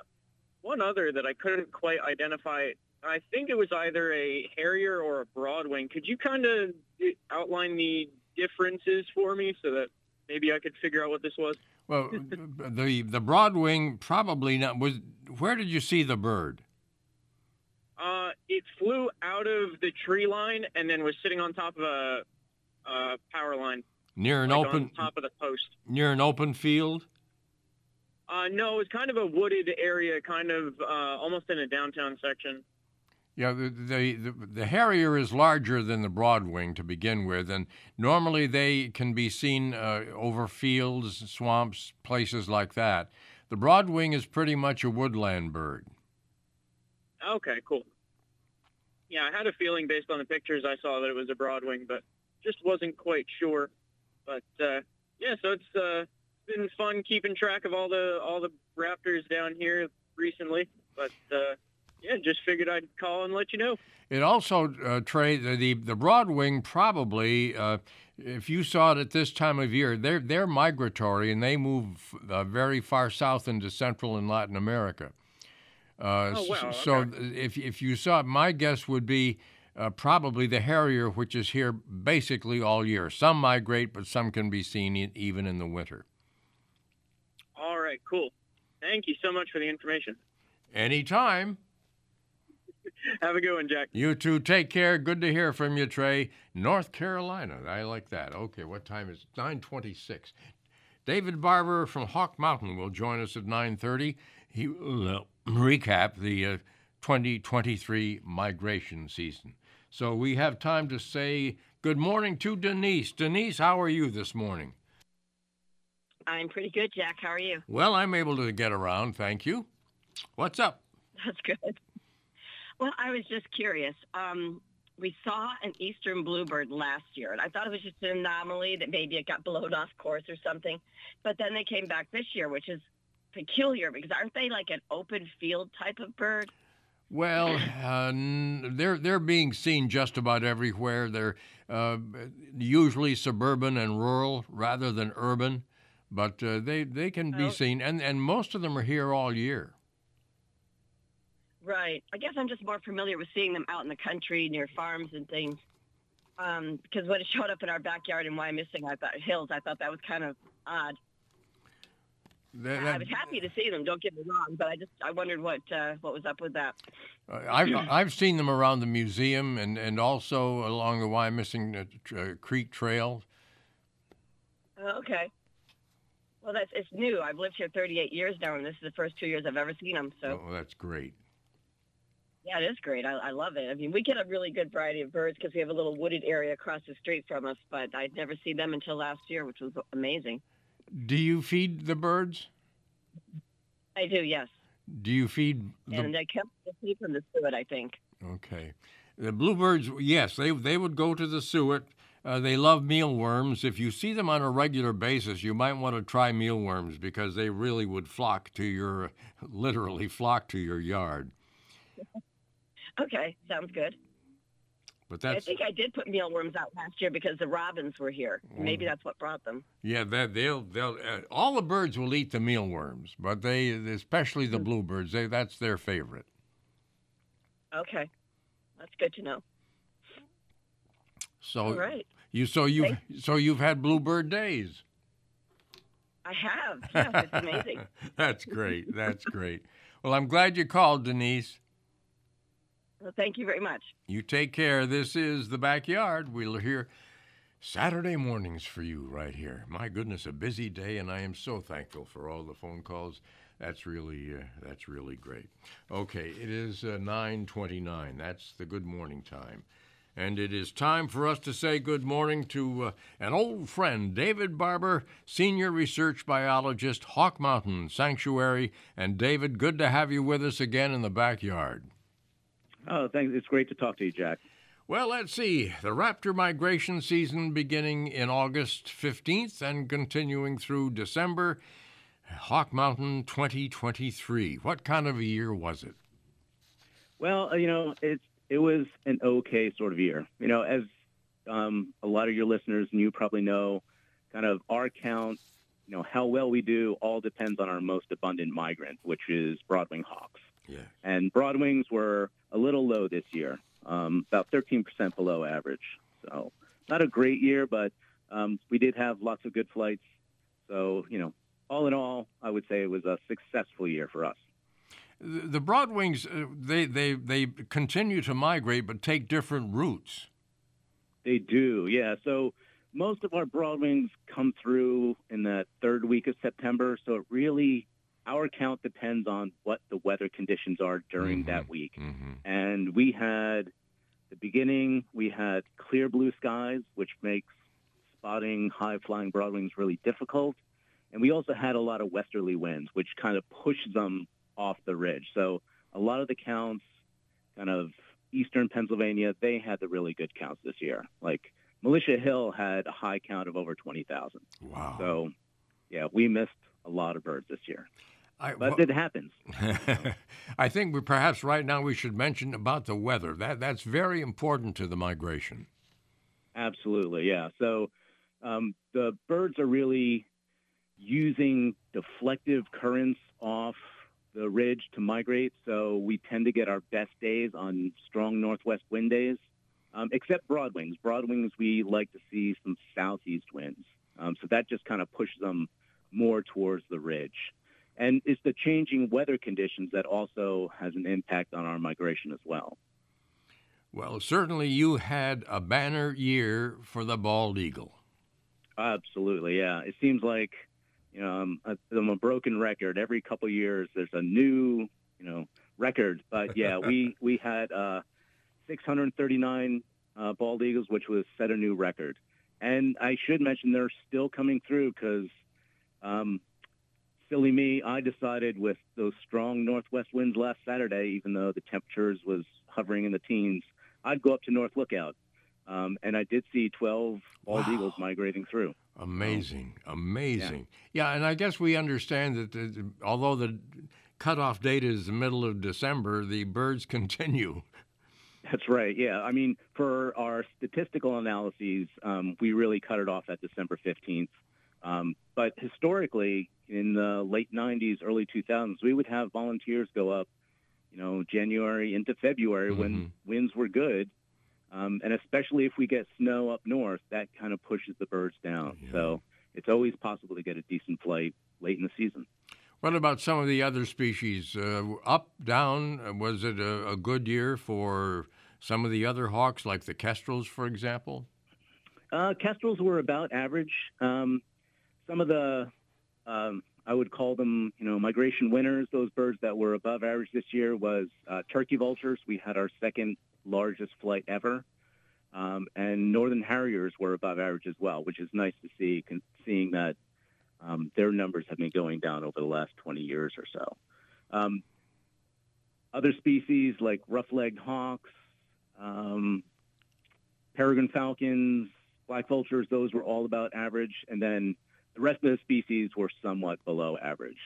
one other that I couldn't quite identify. I think it was either a Harrier or a Broadwing. Could you kind of outline the differences for me so that maybe I could figure out what this was? Well, the the Broadwing probably not was. Where did you see the bird? Uh, it flew out of the tree line and then was sitting on top of a, a power line. Near an like open on top of the post. near an open field. Uh, no, it was kind of a wooded area, kind of uh, almost in a downtown section. Yeah, the, the the the Harrier is larger than the Broadwing to begin with, and normally they can be seen uh, over fields, swamps, places like that. The Broadwing is pretty much a woodland bird. Okay, cool. Yeah, I had a feeling based on the pictures I saw that it was a Broadwing, but just wasn't quite sure. But uh, yeah, so it's uh, been fun keeping track of all the all the Raptors down here recently. But uh, yeah, just figured I'd call and let you know. It also, uh, Trey, the, the Broadwing probably, uh, if you saw it at this time of year, they're they're migratory and they move uh, very far south into Central and Latin America. Uh, Oh, wow, So okay. if if you saw it, my guess would be uh, probably the Harrier, which is here basically all year. Some migrate, but some can be seen e- even in the winter. All right, cool. Thank you so much for the information. Anytime. Have a good one, Jack. You too. Take care. Good to hear from you, Trey. North Carolina. I like that. Okay, what time is it? 926. David Barber from Hawk Mountain will join us at 930. He will uh, recap the uh, 2023 migration season. So we have time to say good morning to Denise. Denise, how are you this morning? I'm pretty good, Jack. How are you? Well, I'm able to get around, thank you. What's up? That's good. Well, I was just curious. Um, we saw an eastern bluebird last year, and I thought it was just an anomaly that maybe it got blown off course or something. But then they came back this year, which is peculiar because aren't they like an open field type of bird? Well, uh, n- they're they're being seen just about everywhere. They're uh, usually suburban and rural rather than urban, but uh, they they can be Oh. seen, and and most of them are here all year. Right. I guess I'm just more familiar with seeing them out in the country near farms and things. Um, because when it showed up in our backyard in Wyomissing, I thought hills. I thought that was kind of odd. That- I was happy to see them. Don't get me wrong, but I just I wondered what uh, what was up with that. Uh, I've I've seen them around the museum and and also along the Wyomissing uh, uh, Creek Trail. Oh, okay. Well, that's it's new. I've lived here 38 years now, and this is the first two years I've ever seen them. So Oh, that's great. Yeah, it is great. I, I love it. I mean, we get a really good variety of birds because we have a little wooded area across the street from us. But I'd never seen them until last year, which was amazing. Do you feed the birds? I do, yes. Do you feed the And they kept the seed from the suet, I think. Okay. The bluebirds, yes, they they would go to the suet. Uh, they love mealworms. If you see them on a regular basis, you might want to try mealworms because they really would flock to your, literally flock to your yard. Okay, sounds good. But that's, I think I did put mealworms out last year because the robins were here. Maybe that's what brought them. yeah, that they'll they'll uh, all the birds will eat the mealworms, but they especially the bluebirds, they that's their favorite. Okay, that's good to know. So All right. you so you so you've had bluebird days. I have. Yeah, it's amazing. That's great. That's great. Well, I'm glad you called, Denise. Well, thank you very much. You take care. This is the backyard. We'll hear Saturday mornings for you right here. My goodness, a busy day, and I am so thankful for all the phone calls. That's really uh, that's really great. Okay, it is uh, 9:29. That's the good morning time. And it is time for us to say good morning to uh, an old friend, David Barber, senior research biologist, Hawk Mountain Sanctuary. And David, good to have you with us again in the backyard. Oh, thanks. It's great to talk to you, Jack. Well, let's see. The raptor migration season beginning in August 15th and continuing through December. Hawk Mountain 2023. What kind of a year was it? Well, uh, you know, it's it was an okay sort of year. You know, as um, a lot of your listeners and you probably know, kind of our count, you know, how well we do all depends on our most abundant migrant, which is broadwing hawks. Yeah. And broadwings were a little low this year, um, about 13% below average. So not a great year, but um, we did have lots of good flights. So, you know, all in all, I would say it was a successful year for us. The the broadwings, uh, they, they, they continue to migrate but take different routes. They do, yeah. So most of our broadwings come through in that third week of September. So it really, our count depends on what the weather conditions are during that mm-hmm. week. Mm-hmm. And we had the beginning, we had clear blue skies, which makes spotting high flying broadwings really difficult. And we also had a lot of westerly winds, which kind of pushed them off the ridge. So a lot of the counts, kind of eastern Pennsylvania, they had the really good counts this year. Like Militia Hill had a high count of over 20,000. Wow. So, yeah, we missed a lot of birds this year. I, but wha- it happens. I think we perhaps right now we should mention about the weather. That that's very important to the migration. Absolutely, yeah. So um, the birds are really using deflective currents off the ridge to migrate. So we tend to get our best days on strong northwest wind days, um, except broadwings. Broadwings, we like to see some southeast winds. Um, so that just kind of pushes them more towards the ridge. And it's the changing weather conditions that also has an impact on our migration as well. Well, certainly you had a banner year for the bald eagle. Absolutely, yeah. It seems like you know I'm a, I'm a broken record. Every couple of years, there's a new you know record. But yeah, we we had uh, 639 uh, bald eagles, which was set a new record. And I should mention they're still coming through because, um, silly me, I decided with those strong northwest winds last Saturday, even though the temperatures was hovering in the teens, I'd go up to North Lookout. Um, and I did see 12 bald Wow. eagles migrating through. Amazing, amazing. Yeah. and I guess we understand that the, the- although the cutoff date is the middle of December, the birds continue. That's right. Yeah. I mean, for our statistical analyses, um, we really cut it off at December 15th. Um, but historically, in the late 90s, early 2000s, we would have volunteers go up, you know, January into February when winds were good. Um, and especially if we get snow up north, that kind of pushes the birds down. So it's always possible to get a decent flight late in the season. What about some of the other species? Uh, up, down? Uh, Was it a, a good year for some of the other hawks, like the kestrels, for example? Uh, kestrels were about average. Um, some of the, um, I would call them, you know, migration winners. Those birds that were above average this year was uh, turkey vultures. We had our second largest flight ever, um, and northern harriers were above average as well, which is nice to see, con- seeing that um, their numbers have been going down over the last 20 years or so. Um, other species like rough-legged hawks, um, peregrine falcons, black vultures, those were all about average. And then the rest of the species were somewhat below average.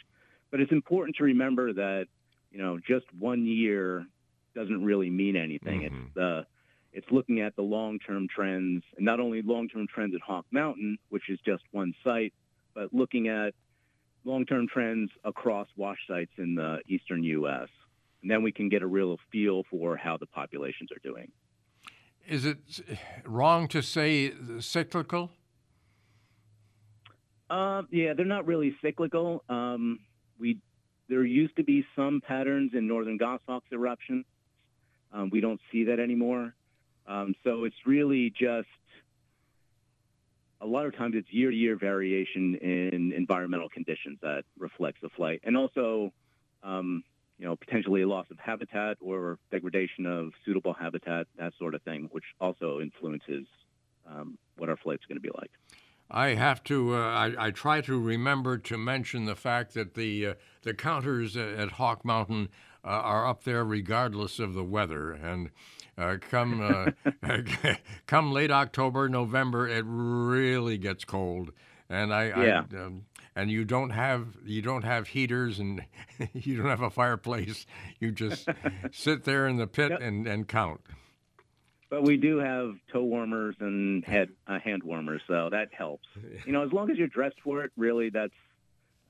But it's important to remember that, you know, just one year doesn't really mean anything. Mm-hmm. It's the it's looking at the long-term trends, and not only long-term trends at Hawk Mountain, which is just one site, but looking at long-term trends across wash sites in the eastern U.S. And then we can get a real feel for how the populations are doing. Is it wrong to say cyclical? Uh, yeah, they're not really cyclical. Um, we there used to be some patterns in northern goshawks eruptions. Um, we don't see that anymore. Um, so it's really just a lot of times it's year to year variation in environmental conditions that reflects the flight, and also, um, you know, potentially a loss of habitat or degradation of suitable habitat, that sort of thing, which also influences um, what our flight's going to be like. I have to. Uh, I, I, try to remember to mention the fact that the uh, the counters at Hawk Mountain uh, are up there regardless of the weather, and uh, come uh, come late October, November, it really gets cold, and I, yeah. I um, and you don't have you don't have heaters and you don't have a fireplace. You just sit there in the pit yep. and, and count. But we do have toe warmers and head uh, hand warmers, so that helps. You know, as long as you're dressed for it, really, that's.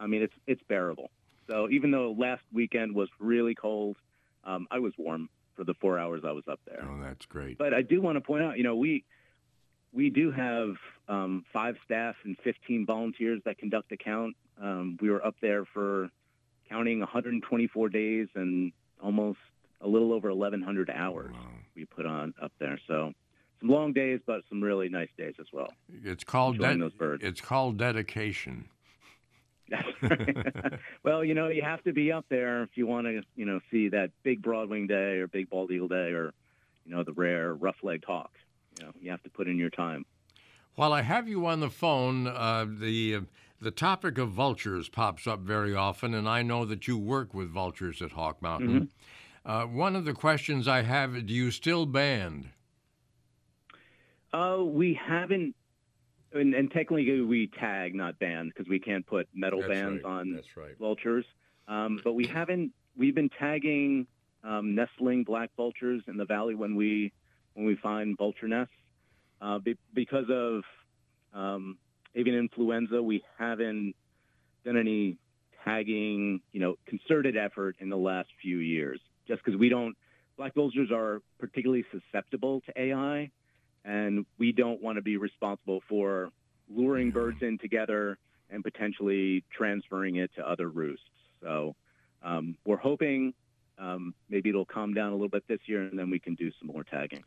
I mean, it's it's bearable. So even though last weekend was really cold, um, I was warm for the four hours I was up there. Oh, that's great. But I do want to point out, you know, we we do have um, five staff and 15 volunteers that conduct a count. Um, we were up there for counting 124 days and almost a little over 1,100 hours wow. We put on up there. So some long days, but some really nice days as well. It's called de- those birds. It's called dedication. well, you know, you have to be up there if you want to, you know, see that big broadwing day or big bald eagle day or, you know, the rare rough-legged hawk. You know, you have to put in your time. While I have you on the phone, uh, the uh, the topic of vultures pops up very often, and I know that you work with vultures at Hawk Mountain. Mm-hmm. Uh, one of the questions I have: Do you still band? Uh, we haven't and, and, technically we tag, not band, because we can't put metal That's bands right. on That's right. vultures. Um, but we haven't. We've been tagging um, nestling black vultures in the valley when we when we find vulture nests. Uh, be, because of um, avian influenza, we haven't done any tagging, you know, concerted effort in the last few years. Just because we don't, black vultures are particularly susceptible to AI and we don't want to be responsible for luring birds in together and potentially transferring it to other roosts. So um, we're hoping um, maybe it'll calm down a little bit this year, and then we can do some more tagging.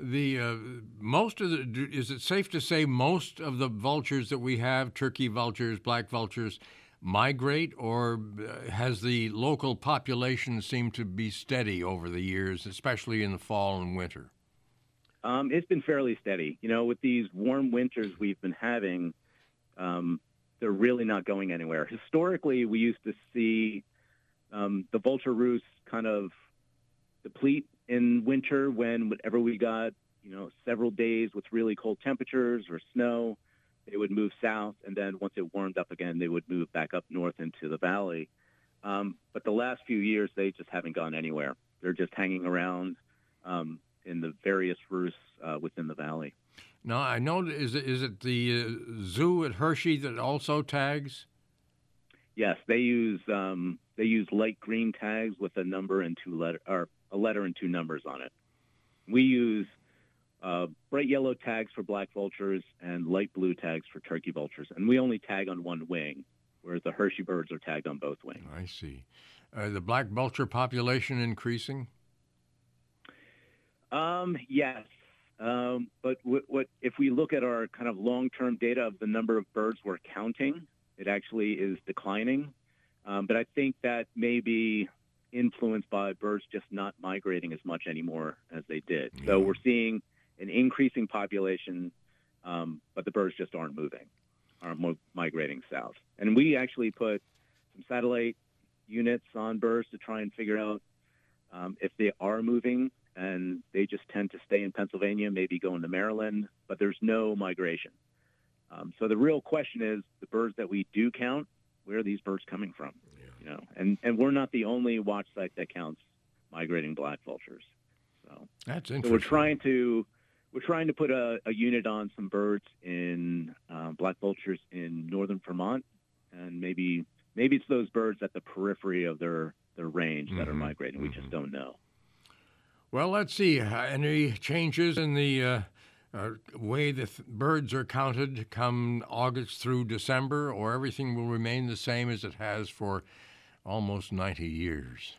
The uh, most of the is it safe to say most of the vultures that we have, turkey vultures, black vultures, migrate, or uh, has the local population seemed to be steady over the years, especially in the fall and winter? Um, it's been fairly steady. You know, with these warm winters we've been having, um, they're really not going anywhere. Historically, we used to see um, the vulture roost kind of deplete in winter when whenever we got, you know, several days with really cold temperatures or snow, they would move south, and then once it warmed up again, they would move back up north into the valley. Um, but the last few years, they just haven't gone anywhere. They're just hanging around. Um, in the various roosts uh, within the valley. Now, I know is it, is it the uh, zoo at Hershey that also tags? Yes, they use um, they use light green tags with a number and two letter or a letter and two numbers on it. We use uh, bright yellow tags for black vultures and light blue tags for turkey vultures, and we only tag on one wing, whereas the Hershey birds are tagged on both wings. I see. Uh, the black vulture population increasing? Um, yes. Um, but what, what, if we look at our kind of long-term data of the number of birds we're counting, it actually is declining. Um, but I think that may be influenced by birds just not migrating as much anymore as they did. Yeah. So we're seeing an increasing population, um, but the birds just aren't moving, aren't migrating south. And we actually put some satellite units on birds to try and figure out um, if they are moving and they just tend to stay in Pennsylvania, maybe go into Maryland, but there's no migration. Um, so the real question is the birds that we do count, where are these birds coming from? You know, and and we're not the only watch site that counts migrating black vultures. So That's so interesting. we're trying to we're trying to put a, a unit on some birds in um, black vultures in northern Vermont, and maybe maybe it's those birds at the periphery of their their range that are Mhm, migrating. We just don't know. Well, let's see. Uh, Any changes in the uh, uh, way the th- birds are counted come August through December, or everything will remain the same as it has for almost 90 years?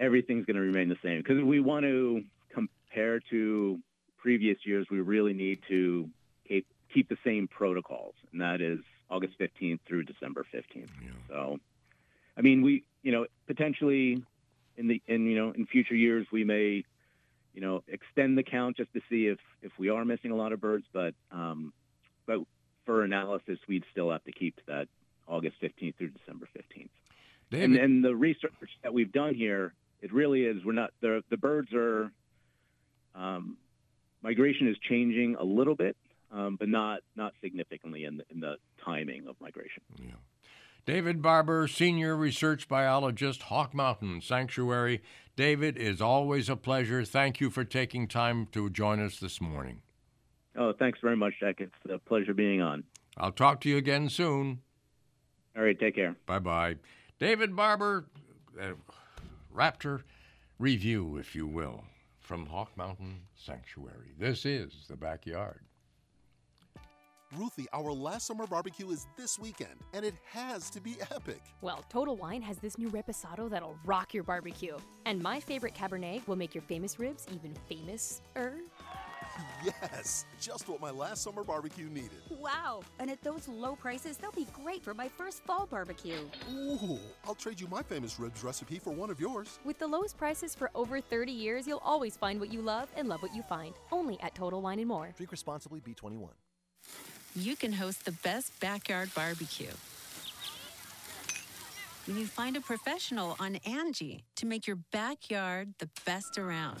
Everything's going to remain the same because we want to compare to previous years, we really need to keep keep the same protocols, and that is August 15th through December 15th. So, I mean, we you know potentially in the in you know in future years we may you know extend the count just to see if if we are missing a lot of birds, but um, but for analysis we'd still have to keep that August 15th through December 15th. And, David- and the research that we've done here, it really is. We're not the the birds are um, migration is changing a little bit, um, but not not significantly in the, in the timing of migration. Yeah. David Barber, Senior Research Biologist, Hawk Mountain Sanctuary. David, is always a pleasure. Thank you for taking time to join us this morning. Oh, thanks very much, Jack. It's a pleasure being on. I'll talk to you again soon. All right, take care. Bye bye. David Barber, uh, Raptor review, if you will, from Hawk Mountain Sanctuary. This is the backyard. Ruthie, our last summer barbecue is this weekend, and it has to be epic. Well, Total Wine has this new reposado that'll rock your barbecue. And my favorite Cabernet will make your famous ribs even famous-er. Yes, just what my last summer barbecue needed. Wow! And at those low prices, they'll be great for my first fall barbecue. Ooh, I'll trade you my famous ribs recipe for one of yours. With the lowest prices for over 30 years, you'll always find what you love and love what you find. Only at Total Wine and More. Drink responsibly, B21. You can host the best backyard barbecue. When you find a professional on Angie to make your backyard the best around.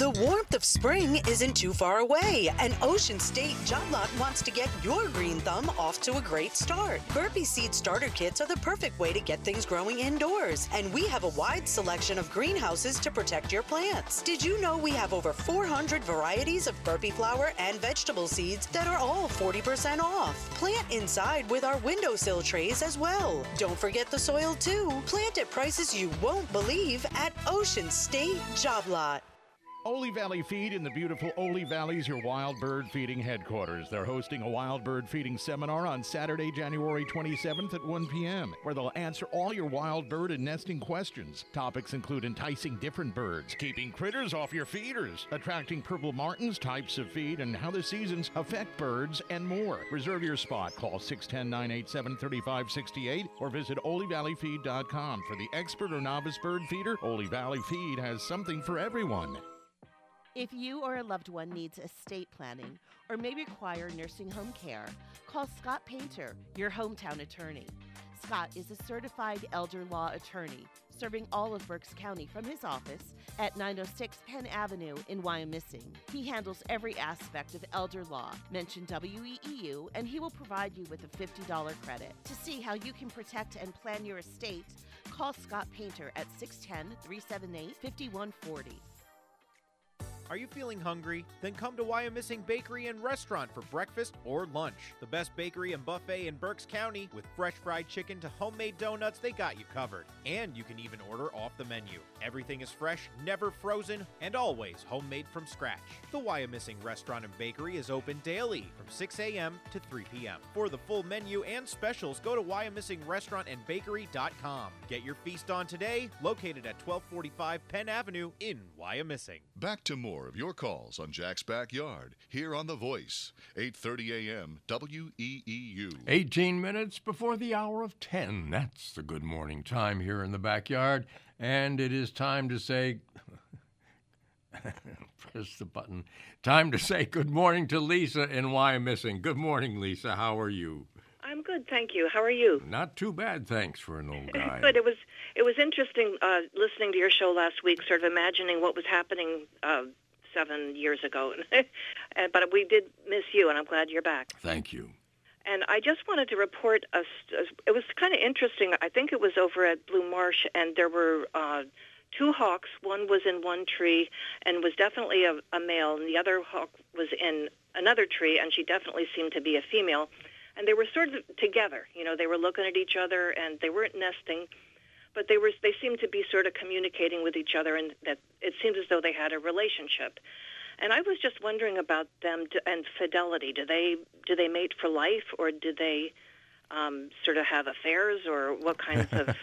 The warmth of spring isn't too far away, and Ocean State Job Lot wants to get your green thumb off to a great start. Burpee Seed Starter Kits are the perfect way to get things growing indoors, and we have a wide selection of greenhouses to protect your plants. Did you know we have over 400 varieties of burpee flower and vegetable seeds that are all 40% off? Plant inside with our windowsill trays as well. Don't forget the soil too. Plant at prices you won't believe at Ocean State Job Lot. Oley Valley Feed in the beautiful Oley Valley is your wild bird feeding headquarters. They're hosting a wild bird feeding seminar on Saturday, January 27th at 1 p.m., where they'll answer all your wild bird and nesting questions. Topics include enticing different birds, keeping critters off your feeders, attracting purple martins, types of feed, and how the seasons affect birds, and more. Reserve your spot. Call 610 987 3568 or visit oleyvalleyfeed.com. For the expert or novice bird feeder, Oley Valley Feed has something for everyone. If you or a loved one needs estate planning or may require nursing home care, call Scott Painter, your hometown attorney. Scott is a certified elder law attorney serving all of Berks County from his office at 906 Penn Avenue in Wyomissing. He handles every aspect of elder law. Mention WEEU and he will provide you with a $50 credit. To see how you can protect and plan your estate, call Scott Painter at 610 378 5140. Are you feeling hungry? Then come to Wyomissing Bakery and Restaurant for breakfast or lunch. The best bakery and buffet in Berks County with fresh fried chicken to homemade donuts, they got you covered. And you can even order off the menu. Everything is fresh, never frozen, and always homemade from scratch. The Wyomissing Restaurant and Bakery is open daily from 6 a.m. to 3 p.m. For the full menu and specials, go to wyomissingrestaurantandbakery.com. Get your feast on today, located at 1245 Penn Avenue in Wyomissing. Back to more more of your calls on Jack's Backyard here on The Voice, 8:30 a.m. WEEU. 18 minutes before the hour of 10. That's the good morning time here in the backyard. And it is time to say, press the button. Time to say good morning to Lisa in Wyomissing. Good morning, Lisa. How are you? I'm good, thank you. How are you? Not too bad, thanks for an old guy. Good. It was it was interesting uh, listening to your show last week, sort of imagining what was happening uh, seven years ago. Uh, but we did miss you, and I'm glad you're back. Thank you. And I just wanted to report. A, it was kind of interesting. I think it was over at Blue Marsh, and there were uh, two hawks. One was in one tree and was definitely a, a male, and the other hawk was in another tree, and she definitely seemed to be a female. And they were sort of together. You know, they were looking at each other, and they weren't nesting, but they were. They seemed to be sort of communicating with each other, and that it seemed as though they had a relationship. And I was just wondering about them to, and fidelity. Do they do they mate for life, or do they um, sort of have affairs, or what kinds of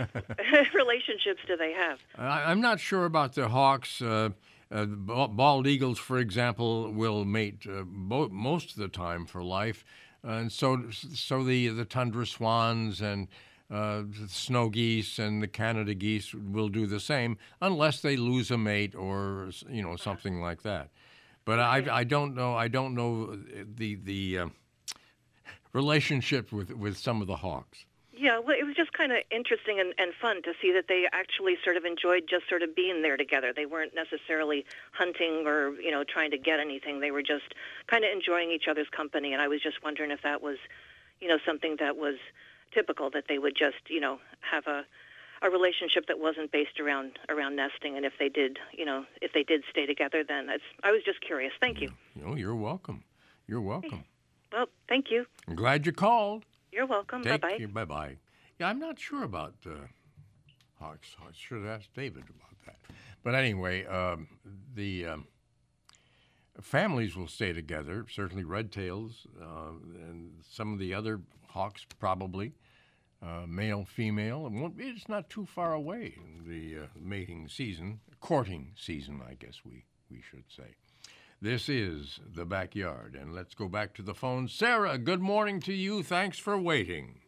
relationships do they have? I, I'm not sure about the hawks. Uh, uh, bald eagles, for example, will mate uh, bo- most of the time for life, and so so the the tundra swans and uh, snow geese and the Canada geese will do the same, unless they lose a mate or you know something like that. But I, I don't know I don't know the the uh, relationship with with some of the hawks. Yeah, well, it was just kind of interesting and, and fun to see that they actually sort of enjoyed just sort of being there together. They weren't necessarily hunting or, you know, trying to get anything. They were just kind of enjoying each other's company. And I was just wondering if that was, you know, something that was typical, that they would just, you know, have a, a relationship that wasn't based around around nesting. And if they did, you know, if they did stay together, then that's, I was just curious. Thank you. Oh, you're welcome. You're welcome. Well, thank you. I'm glad you called. You're welcome. Take Bye-bye. care. Bye bye. Yeah, I'm not sure about uh, Hawks. I should have asked David about that. But anyway, um, the um, families will stay together. Certainly, red tails uh, and some of the other hawks probably. Uh, male, female. It won't, it's not too far away in the uh, mating season, courting season, I guess we, we should say. This is the backyard, and let's go back to the phone. Sarah, good morning to you. Thanks for waiting.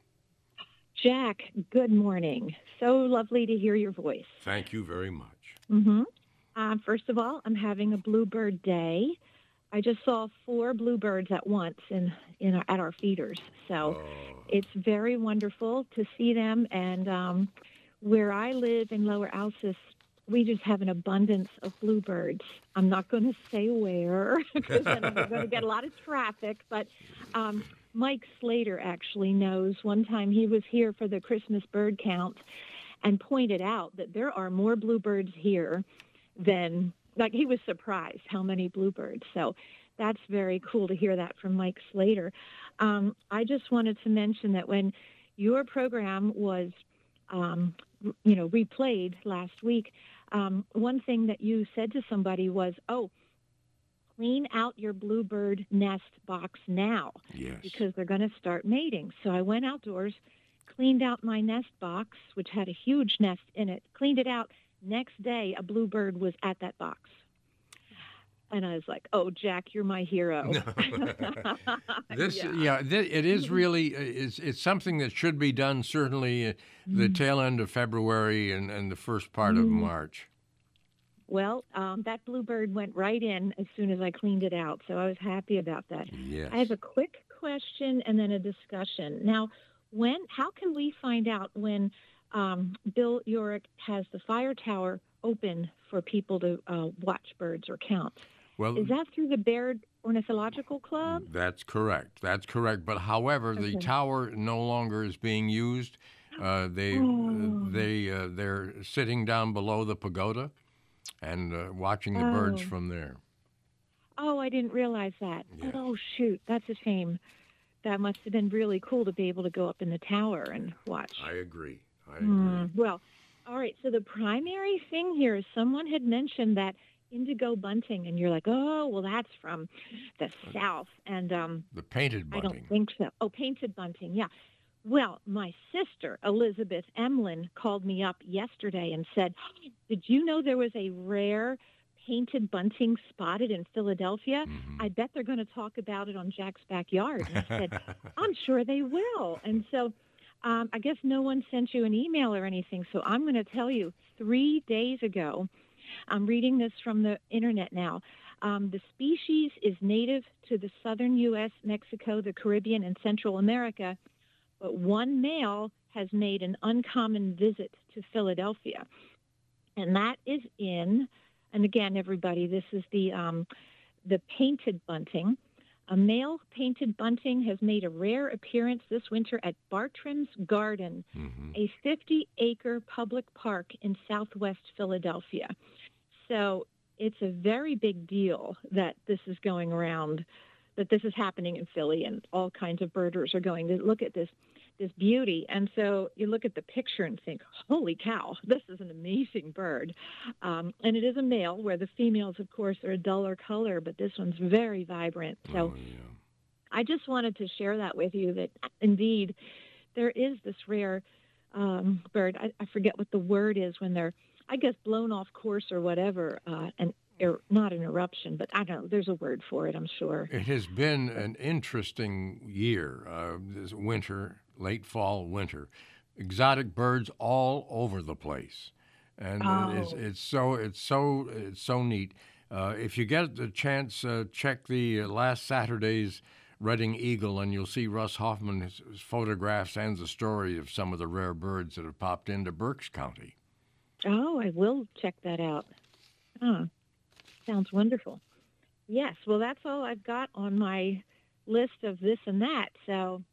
Jack, good morning. So lovely to hear your voice. Thank you very much. Mm-hmm. Uh, first of all, I'm having a bluebird day. I just saw four bluebirds at once in, in our, at our feeders, so it's very wonderful to see them. And um, where I live in Lower Alsace, we just have an abundance of bluebirds. I'm not going to say where because then we're going to get a lot of traffic, but um, Mike Slater actually knows. One time he was here for the Christmas bird count and pointed out that there are more bluebirds here than, like, he was surprised how many bluebirds. So that's very cool to hear that from Mike Slater. Um, I just wanted to mention that when your program was, um, you know, replayed last week, um, one thing that you said to somebody was, oh, clean out your bluebird nest box now Yes. because they're going to start mating. So I went outdoors, cleaned out my nest box, which had a huge nest in it, cleaned it out. Next day, a bluebird was at that box. And I was like, "Oh, Jack, you're my hero." This, Yeah. yeah, thi- it is really uh, it's it's something that should be done. Certainly, uh, the Mm. tail end of February and, and the first part of Mm. March. Well, um, that bluebird went right in as soon as I cleaned it out, so I was happy about that. Yes. I have a quick question and then a discussion. Now, when how can we find out when um, Bill Uhrich has the fire tower open for people to uh, watch birds or count? Well, Is that through the Baird Ornithological Club? That's correct. That's correct. But however, the tower no longer is being used. Uh, they Oh. they uh, they're sitting down below the pagoda and uh, watching the birds Oh. from there. Oh, I didn't realize that. Oh, shoot, that's a shame. That must have been really cool to be able to go up in the tower and watch. I agree. I Hmm, Well, all right. So the primary thing here is someone had mentioned that indigo bunting, and you're like, oh, well, that's from the south, and um, The painted bunting. I don't think so. Oh, painted bunting, yeah. Well, my sister Elizabeth Emlyn called me up yesterday and said, "Did you know there was a rare painted bunting spotted in Philadelphia. I bet they're going to talk about it on Jack's backyard. And I said, I'm sure they will. And so um, I guess no one sent you an email or anything. So I'm going to tell you three days ago, I'm reading this from the internet now. Um, the species is native to the southern U.S., Mexico, the Caribbean, and Central America, but one male has made an uncommon visit to Philadelphia. And that is in, and again, everybody, this is the, um, the painted bunting. A male painted bunting has made a rare appearance this winter at Bartram's Garden, mm-hmm. a 50 acre public park in southwest Philadelphia. So it's a very big deal that this is going around, that this is happening in Philly, and all kinds of birders are going to look at this this beauty. And so you look at the picture and think, holy cow, this is an amazing bird. Um, and it is a male, where the females, of course, are a duller color, but this one's very vibrant. So I just wanted to share that with you that indeed there is this rare um, bird. I, I forget what the word is when they're, I guess, blown off course or whatever, uh, and er, not an eruption, but I don't know. There's a word for it, I'm sure. It has been an interesting year, uh, this winter, late fall, winter. Exotic birds all over the place, and uh, it's, Oh. it's so it's so it's so neat. Uh, if you get the chance, uh, check the uh, last Saturday's Reading Eagle, and you'll see Russ Hoffman's photographs and the story of some of the rare birds that have popped into Berks County. Oh, I will check that out. Oh, sounds wonderful. Yes, well, that's all I've got on my list of this and that. So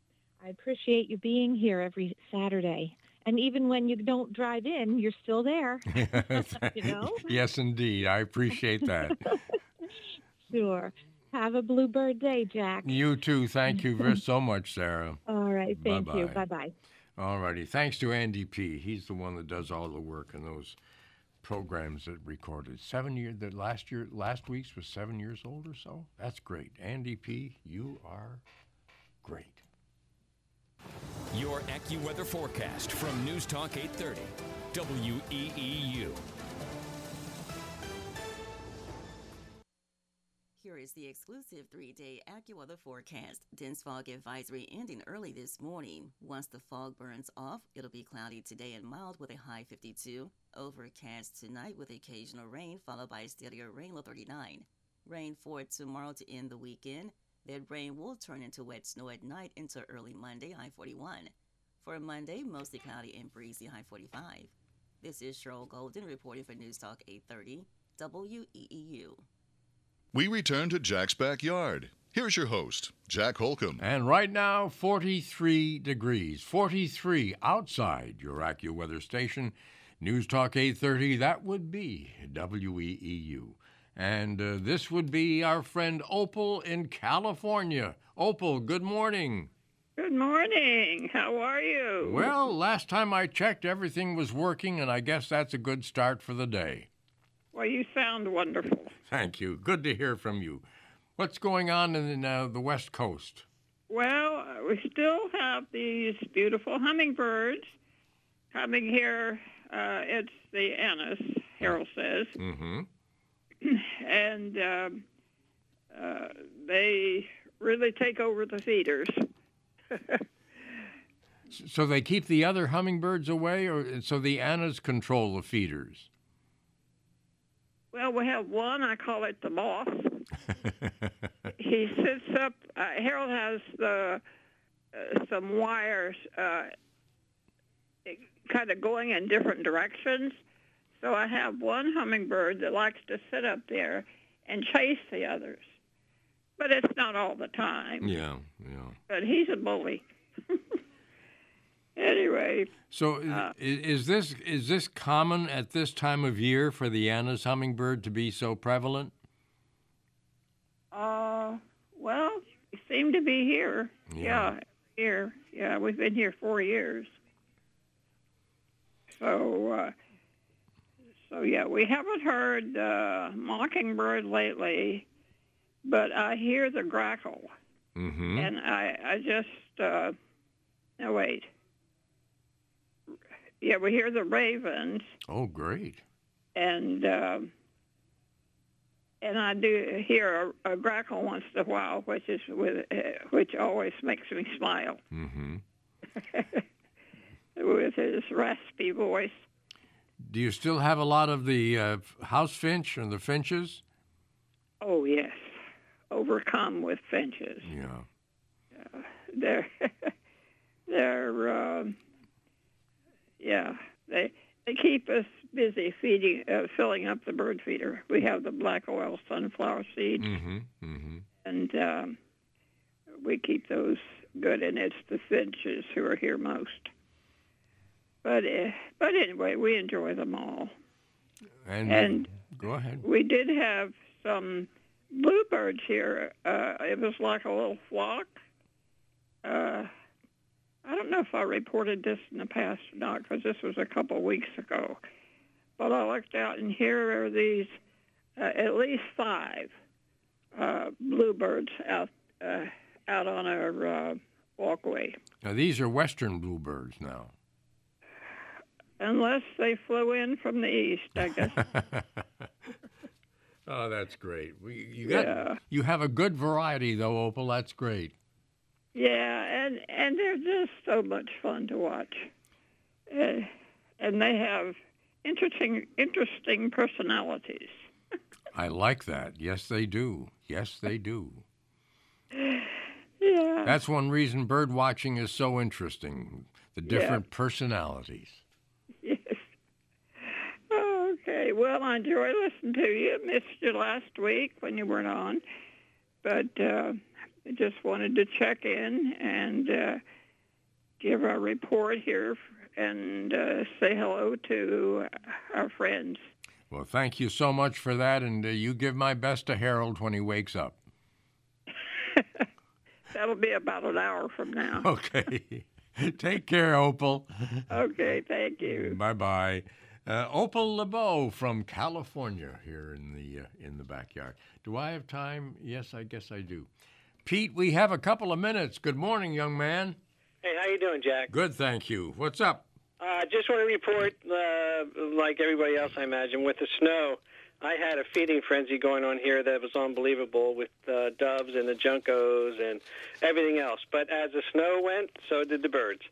I appreciate you being here every Saturday. And even when you don't drive in, you're still there. you know? yes, indeed. I appreciate that. Sure. Have a bluebird day, Jack. you too. Thank you very so much, Sarah. All right. Thank you. Bye-bye. Bye bye. All righty. Thanks to Andy P. He's the one that does all the work in those programs that recorded. Seven years. That last year, last week's was seven years old or so. That's great. Andy P. You are great. Your AccuWeather forecast from News Talk 830, WEEU. Here is the exclusive three day AccuWeather forecast. Dense fog advisory ending early this morning. Once the fog burns off, it'll be cloudy today and mild with a high 52. Overcast tonight with occasional rain, followed by a steadier rain low 39. Rain for tomorrow to end the weekend. That rain will turn into wet snow at night into early Monday, high 41. For a Monday, mostly cloudy and breezy, high 45. This is Cheryl Golden reporting for News Talk 830, WEEU. We return to Jack's backyard. Here's your host, Jack Holcomb. And right now, 43 degrees. 43 outside your AccuWeather station. News Talk 830, that would be WEEU. And uh, this would be our friend Opal in California. Opal, good morning. Good morning. How are you? Well, last time I checked, everything was working, and I guess that's a good start for the day. Well, you sound wonderful. Thank you. Good to hear from you. What's going on in uh, the West Coast? Well, uh, we still have these beautiful hummingbirds coming here. Uh, it's the Anna's, Harold says, Mm-hmm. and um, uh, they really take over the feeders. So they keep the other hummingbirds away, or so the Annas control the feeders? Well, we have one. I call it the moth. he sits up. Uh, Harold has the uh, some wires uh, kind of going in different directions. So I have one hummingbird that likes to sit up there and chase the others, but it's not all the time. Yeah, yeah. But he's a bully. anyway, So Uh, is this is this common at this time of year for the Anna's hummingbird to be so prevalent? uh, well, we seem to be here. Yeah. yeah, here. Yeah, we've been here four years. So, uh, so yeah, we haven't heard uh, mockingbird lately, but I hear the grackle, Mm-hmm. and I, I just, uh, no wait. Yeah, we hear the ravens, Oh, great. and um and I do hear a, a grackle once in a while, which is with uh, which always makes me smile Mm-hmm. with his raspy voice. Do you still have a lot of the uh, house finch and the finches? Oh yes, overcome with finches. Yeah. They're they're um, yeah they they keep us busy feeding uh, filling up the bird feeder. We have the black oil sunflower seeds, Mm-hmm. Mm-hmm. and um, we keep those good. And it's the finches who are here most. But uh, but anyway, we enjoy them all. And, And- go ahead. We did have some bluebirds here. Uh, it was like a little flock. Uh, I don't know if I reported this in the past or not because this was a couple weeks ago. But I looked out and here are these, uh, at least five uh, bluebirds out uh, out on our uh, walkway. Now these are western bluebirds now. Unless they flew in from the east, I guess. oh, that's great. You got Yeah. you have a good variety though, Opal. That's great. Yeah, and and they're just so much fun to watch, uh, and they have interesting interesting personalities. I like that. Yes, they do. Yes, they do. Yeah. That's one reason bird watching is so interesting. The Yeah. different personalities. Okay. Well, I enjoy listening to you. Missed you last week when you weren't on, but uh, I just wanted to check in and uh, give a report here and uh, say hello to our friends. Well, thank you so much for that, and uh, you give my best to Harold when he wakes up. That'll be about an hour from now. Okay. Take care, Opal. Okay, thank you. Bye bye. Uh, Opal LeBeau from California here in the uh, in the backyard. Do I have time? Yes, I guess I do. Pete, we have a couple of minutes. Good morning, young man. Hey, how you doing, Jack? Good, thank you. What's up? I uh, just want to report, uh, like everybody else, I imagine, with the snow. I had a feeding frenzy going on here that was unbelievable with uh, doves and the juncos and everything else. But as the snow went, so did the birds.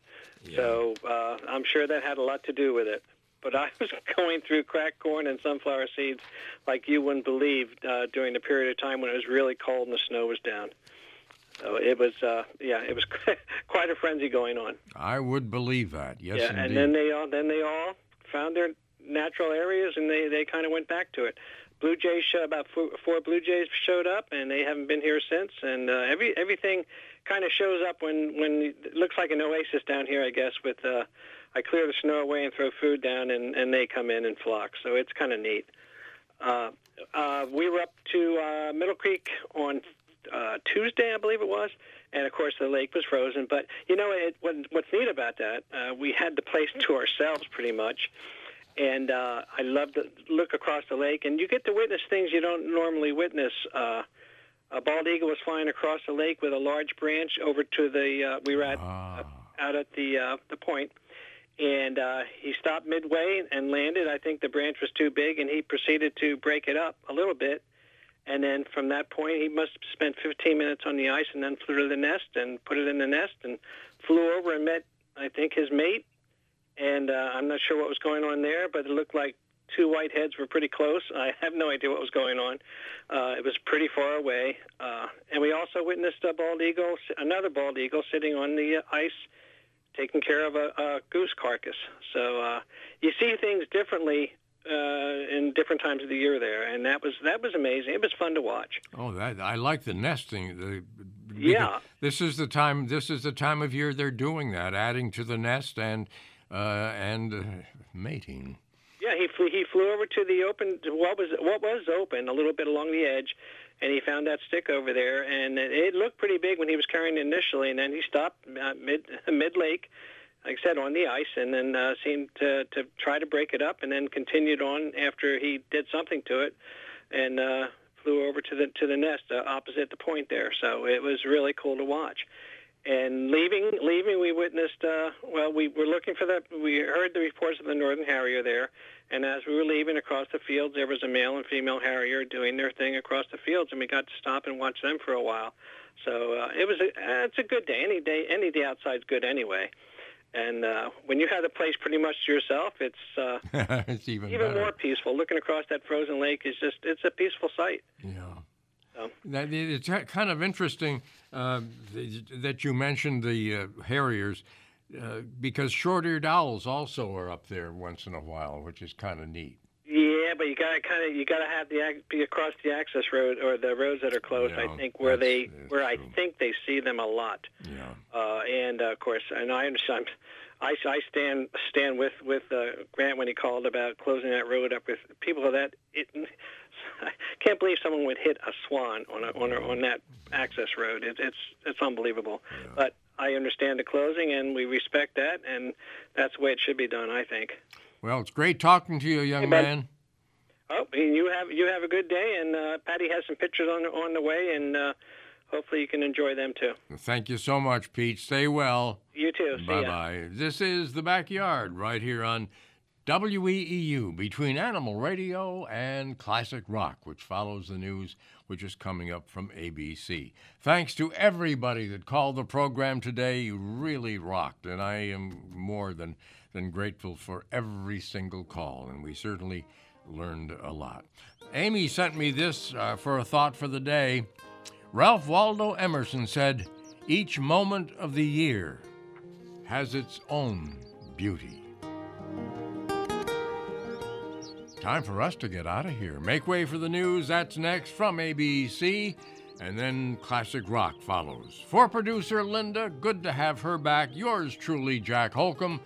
So uh, I'm sure that had a lot to do with it. But I was going through cracked corn and sunflower seeds like you wouldn't believe uh, during the period of time when it was really cold and the snow was down. So it was, uh, yeah, it was quite a frenzy going on. I would believe that. Yes, yeah, indeed. and then they all then they all found their natural areas and they they kind of went back to it. Blue Jays show about four, four Blue Jays showed up and they haven't been here since. And uh, every everything kind of shows up when when it looks like an oasis down here, I guess. With uh, I clear the snow away and throw food down, and and they come in and flock. So it's kind of neat. Uh, uh, we were up to uh, Middle Creek on uh, Tuesday, I believe it was, and of course the lake was frozen. But you know it, what, what's neat about that? Uh, we had the place to ourselves pretty much, and uh, I love to look across the lake, and you get to witness things you don't normally witness. Uh, a bald eagle was flying across the lake with a large branch over to the. Uh, we were at uh, out at the uh, the point, and uh, he stopped midway and landed. I think the branch was too big, and he proceeded to break it up a little bit. And then from that point, he must have spent 15 minutes on the ice, and then flew to the nest and put it in the nest, and flew over and met, I think, his mate. And uh, I'm not sure what was going on there, but it looked like two white heads were pretty close. I have no idea what was going on. Uh, it was pretty far away. Uh, and we also witnessed a bald eagle, another bald eagle, sitting on the ice, taking care of a, a goose carcass. So uh, you see things differently uh, in different times of the year there, and that was that was amazing. It was fun to watch. Oh, that I like the nesting. The, Yeah. This is the time. This is the time of year they're doing that, adding to the nest and uh, and uh, mating. Yeah, he flew, he flew over to the open what was what was open a little bit along the edge, and he found that stick over there, and it, looked pretty big when he was carrying it initially, and then he stopped uh, mid mid lake, like I said, on the ice, and then uh, seemed to to try to break it up, and then continued on after he did something to it, and uh, flew over to the to the nest uh, opposite the point there. So it was really cool to watch. And leaving, leaving, we witnessed. Uh, well, we were looking for that. We heard the reports of the northern harrier there, and as we were leaving across the fields, there was a male and female harrier doing their thing across the fields, and we got to stop and watch them for a while. So uh, it was. A, uh, it's a good day. Any day, any day outside's good anyway. And uh, when you have the place pretty much to yourself, it's uh, it's even even better. more peaceful. Looking across that frozen lake is just it's a peaceful sight. Yeah. So. That, it's kind of interesting uh, that you mentioned the uh, harriers uh, because short-eared owls also are up there once in a while, which is kind of neat. Yeah, but you gotta kind of you gotta have the ac- be across the access road or the roads that are closed. Yeah, I think where they where I think they see them a lot. Yeah. Uh, and uh, of course, and I understand. I, I stand stand with with uh, Grant when he called about closing that road up with people that it. I can't believe someone would hit a swan on a, on a, on that access road. It, it's it's unbelievable. But I understand the closing, and we respect that, and that's the way it should be done. I think. Well, it's great talking to you, young Hey, man. Oh, and you have you have a good day, and uh, Patty has some pictures on on the way, and uh, hopefully you can enjoy them too. Thank you so much, Pete. Stay well. You too. Bye bye. This is The Backyard right here on WEEU between Animal Radio and Classic Rock, which follows the news which is coming up from ABC. Thanks to everybody that called the program today. You really rocked, and I am more than, than grateful for every single call, and we certainly learned a lot. Amy sent me this uh, for a thought for the day. Ralph Waldo Emerson said, Each moment of the year has its own beauty. Time for us to get out of here. Make way for the news. That's next from ABC. And then classic rock follows. For producer Linda, good to have her back. Yours truly, Jack Holcomb.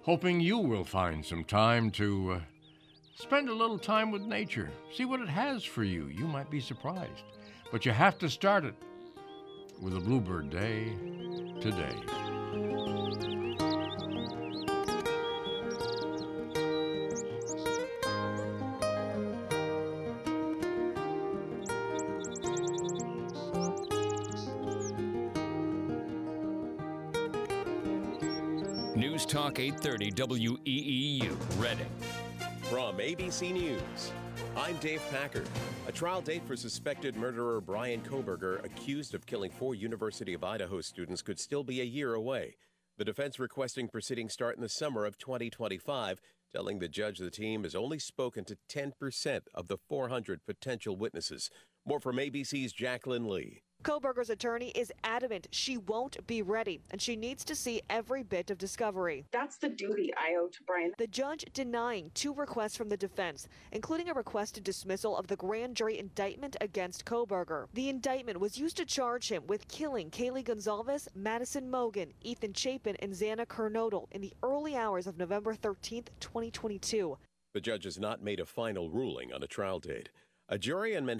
Hoping you will find some time to uh, spend a little time with nature. See what it has for you. You might be surprised. But you have to start it with a Bluebird Day today. Talk 830 WEEU, Reading. From ABC News, I'm Dave Packer. A trial date for suspected murderer Brian Kohberger, accused of killing four University of Idaho students, could still be a year away. The defense requesting proceedings start in the summer of 2025, telling the judge the team has only spoken to 10% of the 400 potential witnesses. More from ABC's Jacqueline Lee. Kohberger's attorney is adamant she won't be ready and she needs to see every bit of discovery. That's the duty I owe to Brian. The judge denying two requests from the defense, including a requested dismissal of the grand jury indictment against Kohberger. The indictment was used to charge him with killing Kaylee Goncalves, Madison Mogen, Ethan Chapin, and Xana Kernodle in the early hours of November 13th, 2022. The judge has not made a final ruling on a trial date. A jury in Manhattan